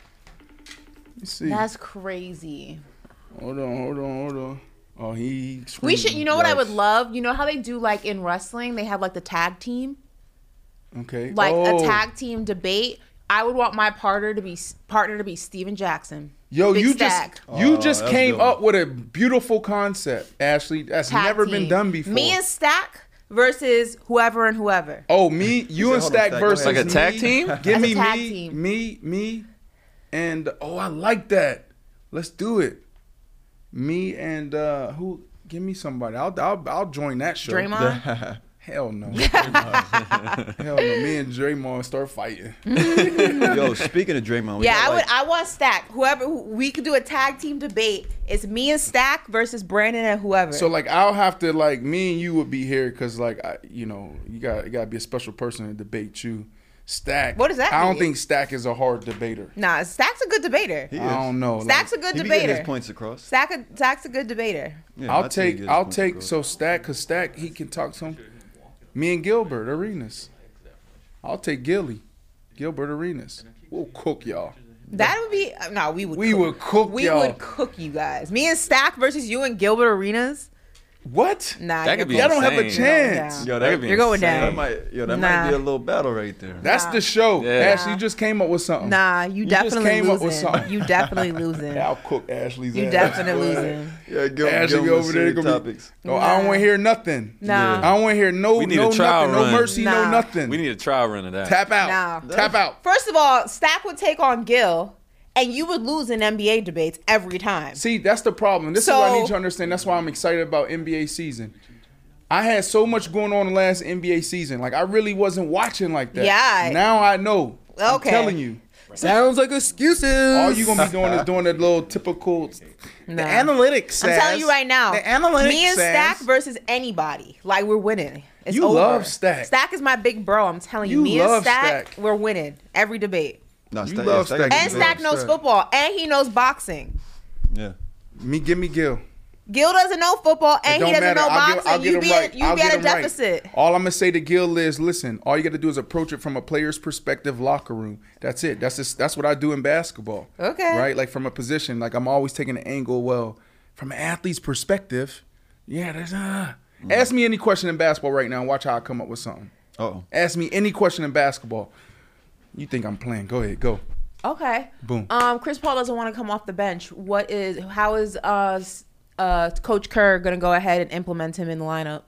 Let me see. that's crazy. hold on, hold on, hold on. Oh, he. We should. You know what I would love? You know how they do like in wrestling? They have like the tag team, Okay. like Oh. a tag team debate. I would want my partner to be partner to be Stephen Jackson. Yo, Big you stack. just you Oh, just came up with a beautiful concept, Ashley. That's Tag never team. been done before. Me and Stack versus whoever and whoever. oh, me, you said, and hold on, Stack Stack, versus. Like a tag me. team? Give As me me, team. me, me, and oh, I like that. Let's do it. Me and uh who? Give me somebody. I'll I'll, I'll join that show. Draymond. Hell no. Hell no. Me and Draymond start fighting. Mm-hmm. Yo, speaking of Draymond, we yeah, got, I would. I want Stack. Whoever we could do a tag team debate. It's me and Stack versus Brandon and whoever. So like I'll have to like me and you would be here because like I, you know you got you got to be a special person to debate you. Stack. What does that I don't think Stack is a hard debater. nah, Stack's a good debater. He is. I don't know. Stack's like, a good He be getting debater. his points across. Stack a, Stack's a good debater. Yeah, I'll I'd take I'll take across. so Stack because Stack he can talk some. Me and Gilbert Arenas. I'll take Gilly, Gilbert Arenas. We'll cook y'all. That would be no. We would. We cook. would cook We y'all. would cook you guys. Me and Stack versus you and Gilbert Arenas. What? Nah, That could be Y'all don't have a insane. chance. Yo, That could be You're going insane. down. that might, yo, that Nah. might be a little battle right there. That's the show. Yeah. Ashley you just came up with something. Nah, you, You just definitely came up with losing. something. You definitely losing. I'll cook Ashley's You ass. definitely losing. Yeah, go, Ashley go over there serious gonna be- topics. Oh, I don't want to hear nothing. Nah. I don't want to hear no, We need no a trial nothing, no run. mercy, no nothing. We need a trial run of that. tap out, Nah. tap out. First of all, Stack would take on Gil, and you would lose in NBA debates every time. See, that's the problem. This is what I need you to understand. That's why I'm excited about NBA season. I had so much going on the last NBA season. Like I really wasn't watching like that. Yeah. Now I know. Okay. I'm telling you. Sounds like excuses. All you gonna be doing is doing the little typical. The Nah. analytics. I'm telling you right now. The analytics. Me and says- Stack versus anybody. Like we're winning. It's You over. love Stack. Stack is my big bro. I'm telling you. You me and love Stack, Stack. we're winning every debate. Nah, You Stack- love yeah, Stack. And Stack knows Stack. football, and he knows boxing. Yeah. Me, give me Gil. Gil doesn't know football, and he doesn't matter. know I'll get- boxing. I'll get you be right. at, you I'll be get at a him right. deficit. All I'm gonna say to Gil is, listen. All you got to do is approach it from a player's perspective, locker room. That's it. That's just, that's what I do in basketball. Okay. Right, like from a position, like I'm always taking an angle. Well, from an athlete's perspective, yeah. There's uh. Ask me any question in basketball right now. and Watch how I come up with something. Oh, Ask me any question in basketball. You think I'm playing? Go ahead. Go. Okay. Boom. Um, Chris Paul doesn't want to come off the bench. What is? How is uh uh, Coach Kerr going to go ahead and implement him in the lineup?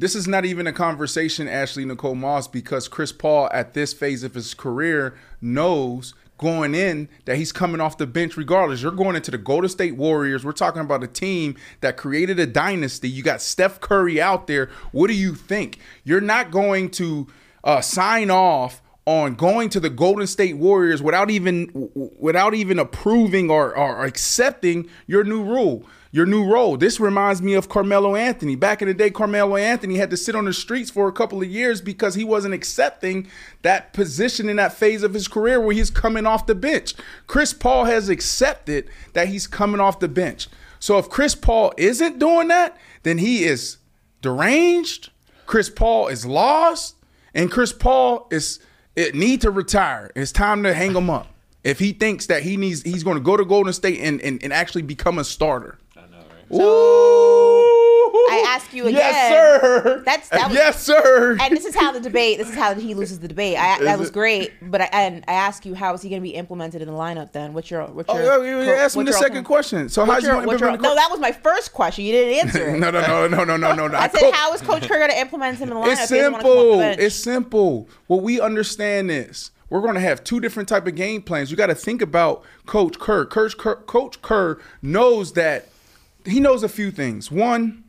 this is not even a conversation, Ashley Nicole Moss, because Chris Paul at this phase of his career knows going in that he's coming off the bench regardless. You're going into the Golden State Warriors. We're talking about a team that created a dynasty. You got Steph Curry out there. What do you think? You're not going to uh, sign off on going to the Golden State Warriors without even without even approving or, or accepting your new rule your new role. This reminds me of Carmelo Anthony. Back in the day, Carmelo Anthony had to sit on the streets for a couple of years because he wasn't accepting that position in that phase of his career where he's coming off the bench. Chris Paul has accepted that he's coming off the bench. So if Chris Paul isn't doing that, then he is deranged. Chris Paul is lost, and Chris Paul is it need to retire. It's time to hang him up. If he thinks that he needs, he's going to go to Golden State and, and, and actually become a starter. Ooh. I ask you again. Yes, sir. That's that was, yes, sir. And this is how the debate. This is how he loses the debate. I, that was great, but I and I ask you, how is he going to be implemented in the lineup? Then what's your what's Oh, your? yeah, you asked me the second ultimate- question. So what's how's your- you your- implement? No, that was my first question. You didn't answer no, no, no, no, no, no, no, no. I said, how is Coach Kerr going to implement him in the lineup? It's if he doesn't wanna come off the simple. It's simple. Well, we understand this. We're going to have two different type of game plans. You got to think about Coach Kerr. Coach Kerr. Coach Kerr knows that he knows a few things. One,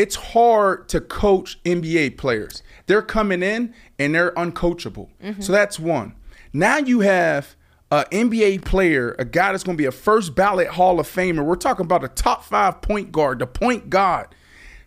it's hard to coach NBA players. They're coming in and they're uncoachable. Mm-hmm. So that's one. Now you have an NBA player, a guy that's going to be a first ballot Hall of Famer. We're talking about a top five point guard, the point guard.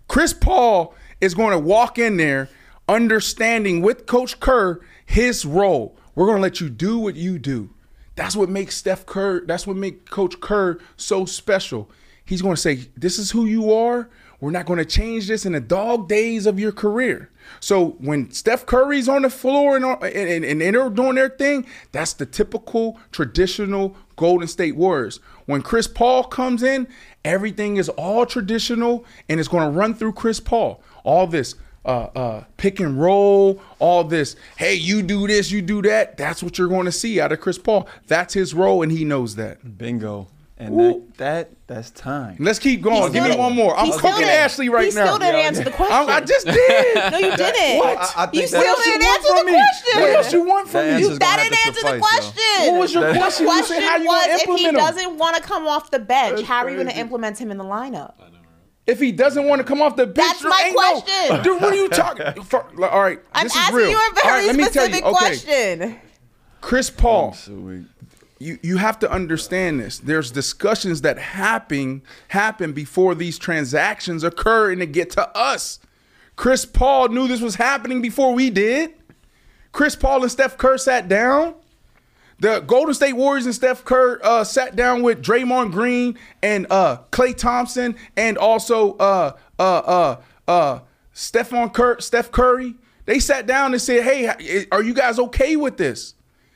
Chris Paul is going to walk in there understanding with Coach Kerr his role. We're going to let you do what you do. That's what makes Steph Kerr, that's what makes Coach Kerr so special. He's going to say, This is who you are. We're not going to change this in the dog days of your career. So when Steph Curry's on the floor and, and, and, and they're doing their thing, that's the typical traditional Golden State Warriors. When Chris Paul comes in, everything is all traditional and it's going to run through Chris Paul. All this uh, uh, pick and roll, all this, hey, you do this, you do that. That's what you're going to see out of Chris Paul. That's his role, and he knows that. Bingo. And that, that that's time. Let's keep going. He Give me still- one more. I'm he cooking Ashley right he now. still didn't answer the question. I, I just did. No, you didn't. What? I- I think you still didn't answer from the me? question. What else you want from That me? You, that didn't to answer the suffice, yo. question. What was your The question? You said question how you was gonna if he him. doesn't want to come off the bench, how are you going to implement him in the lineup? If he doesn't want to come off the bench, That's my ain't no- question. Dude, what are you talking? For, all right, I'm this is asking real. you a very right, let me tell you. specific Okay, question. Chris Paul. You you have to understand this. There's discussions that happen happen before these transactions occur and they get to us. Chris Paul knew this was happening before we did. Chris Paul and Steve Kerr sat down. The Golden State Warriors and Steve Kerr uh, sat down with Draymond Green and uh, Klay Thompson and also uh, uh, uh, uh, Stephon Cur- Steph Curry. They sat down and said, "Hey, are you guys okay with this?"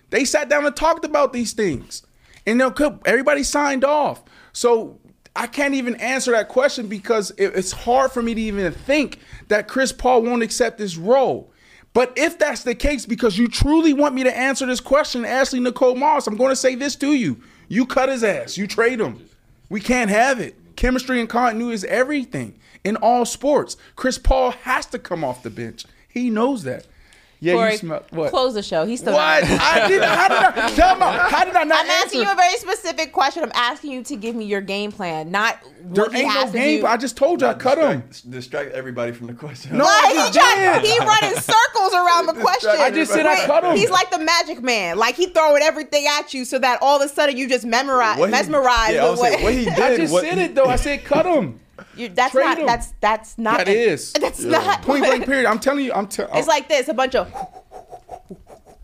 They sat down and talked about these things, and everybody signed off. So I can't even answer that question because it- it's hard for me to even think that Chris Paul won't accept this role. But if that's the case, because you truly want me to answer this question, Ashley Nicole Moss, I'm going to say this to you: you cut his ass, you trade him. We can't have it. Chemistry and continuity is everything in all sports. Chris Paul has to come off the bench. He knows that. Yeah, Corey, you smell what? close the show. He's still What? I did. How did I? Tell me. How did I not I'm asking answer? you a very specific question. I'm asking you to give me your game plan, not there what ain't has no game. do. I just told you I cut him. Distract, distract everybody from the question. No, Like, I he, just tried, he running circles around the question. I just said I cut him. He's like the magic man. Like he throwing everything at you so that all of a sudden you just memorize, What he- mesmerize yeah, I with saying, what, what he did. I just what, said it though. I said cut him. You, that's Trade not him. that's that's not That is. that's not Point blank. Period. I'm telling you. I'm telling. It's uh, like this, a bunch of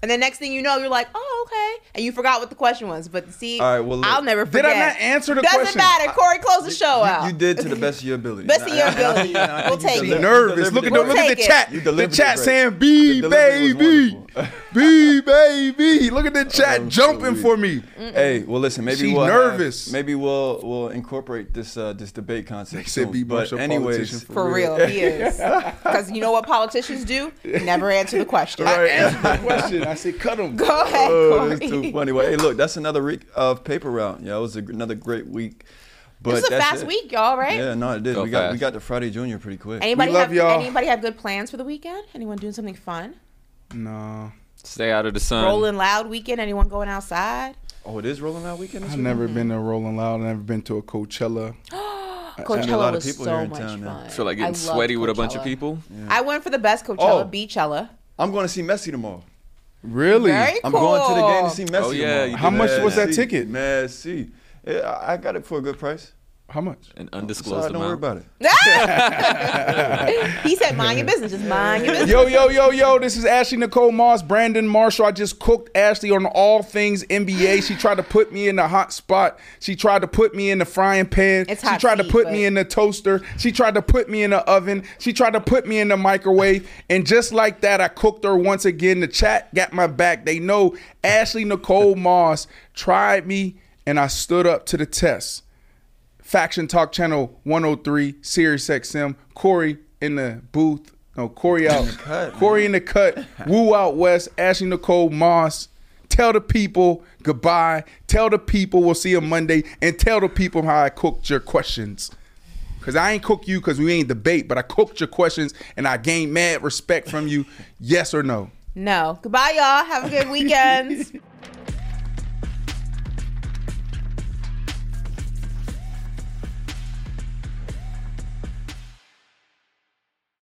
and then next thing you know, you're like, oh, okay. And you forgot what the question was. But see, All right, well, look. I'll never forget. Did. I not answer the question? Doesn't matter. Corey, close the show out. You did to the best of your ability. Best of your And I- and I ability. think- and I We'll you take it. nervous. Look at the delivered look it. at the it. chat. You The delivered it chat saying The B baby, wonderful. B baby. Look at the chat Oh, jumping sweet. for me. Hey, well, listen. Maybe She's we'll have- nervous. maybe we'll we'll incorporate this uh, this debate concept. They said soon. B but Marshall politician anyways, For real, he is. Because you know what politicians do? Never answer the question. I answered the question. I said cut him. Go uh, ahead, Oh, Corey. that's too funny. Well, hey, look, that's another week of paper route. Yeah, it was a, another great week. But this is a fast it. week, y'all, right? Yeah, no, it did. Go we got we got the Friday Junior pretty quick. Anybody We love have y'all. anybody have good plans for the weekend? Anyone doing something fun? No, Stay out of the sun. Rolling loud weekend? Anyone going outside? Oh, it is rolling Loud weekend. I've weekend? never been to Rolling Loud. I've never been to a Coachella. Coachella a lot of was people so here in much town now. fun. feel like getting loved sweaty with a bunch of Coachella. people. I went for the best Coachella, Oh. Beachella. I'm going to see Messi tomorrow. Really? Very I'm cool. going to the game to see Messi Oh, yeah, tomorrow. How much was that ticket? Messi. Yeah, I I got it for a good price. How much? An So undisclosed don't worry amount. about it. he said, "Mind your business. Just mind your business." Yo, yo, yo, yo, this is Ashley Nicole Moss, Brandon Marshall. I just cooked Ashley on all things NBA. She tried to put me in the hot spot. She tried to put me in the frying pan. It's she hot tried to put but- me in the toaster. She tried to put me in the oven. She tried to put me in the microwave. And just like that, I cooked her once again. The chat got my back. They know Ashley Nicole Moss tried me, and I stood up to the test. Faction Talk Channel 103, Sirius XM. Corey in the booth. No, Corey out. cut, Corey in the cut. Woo out west. Ashley Nicole Moss. Tell the people goodbye. Tell the people we'll see you Monday. And tell the people how I cooked your questions. Cause I ain't cook you because we ain't debate, but I cooked your questions and I gained mad respect from you. Yes or no? No. Goodbye, y'all. Have a good weekend.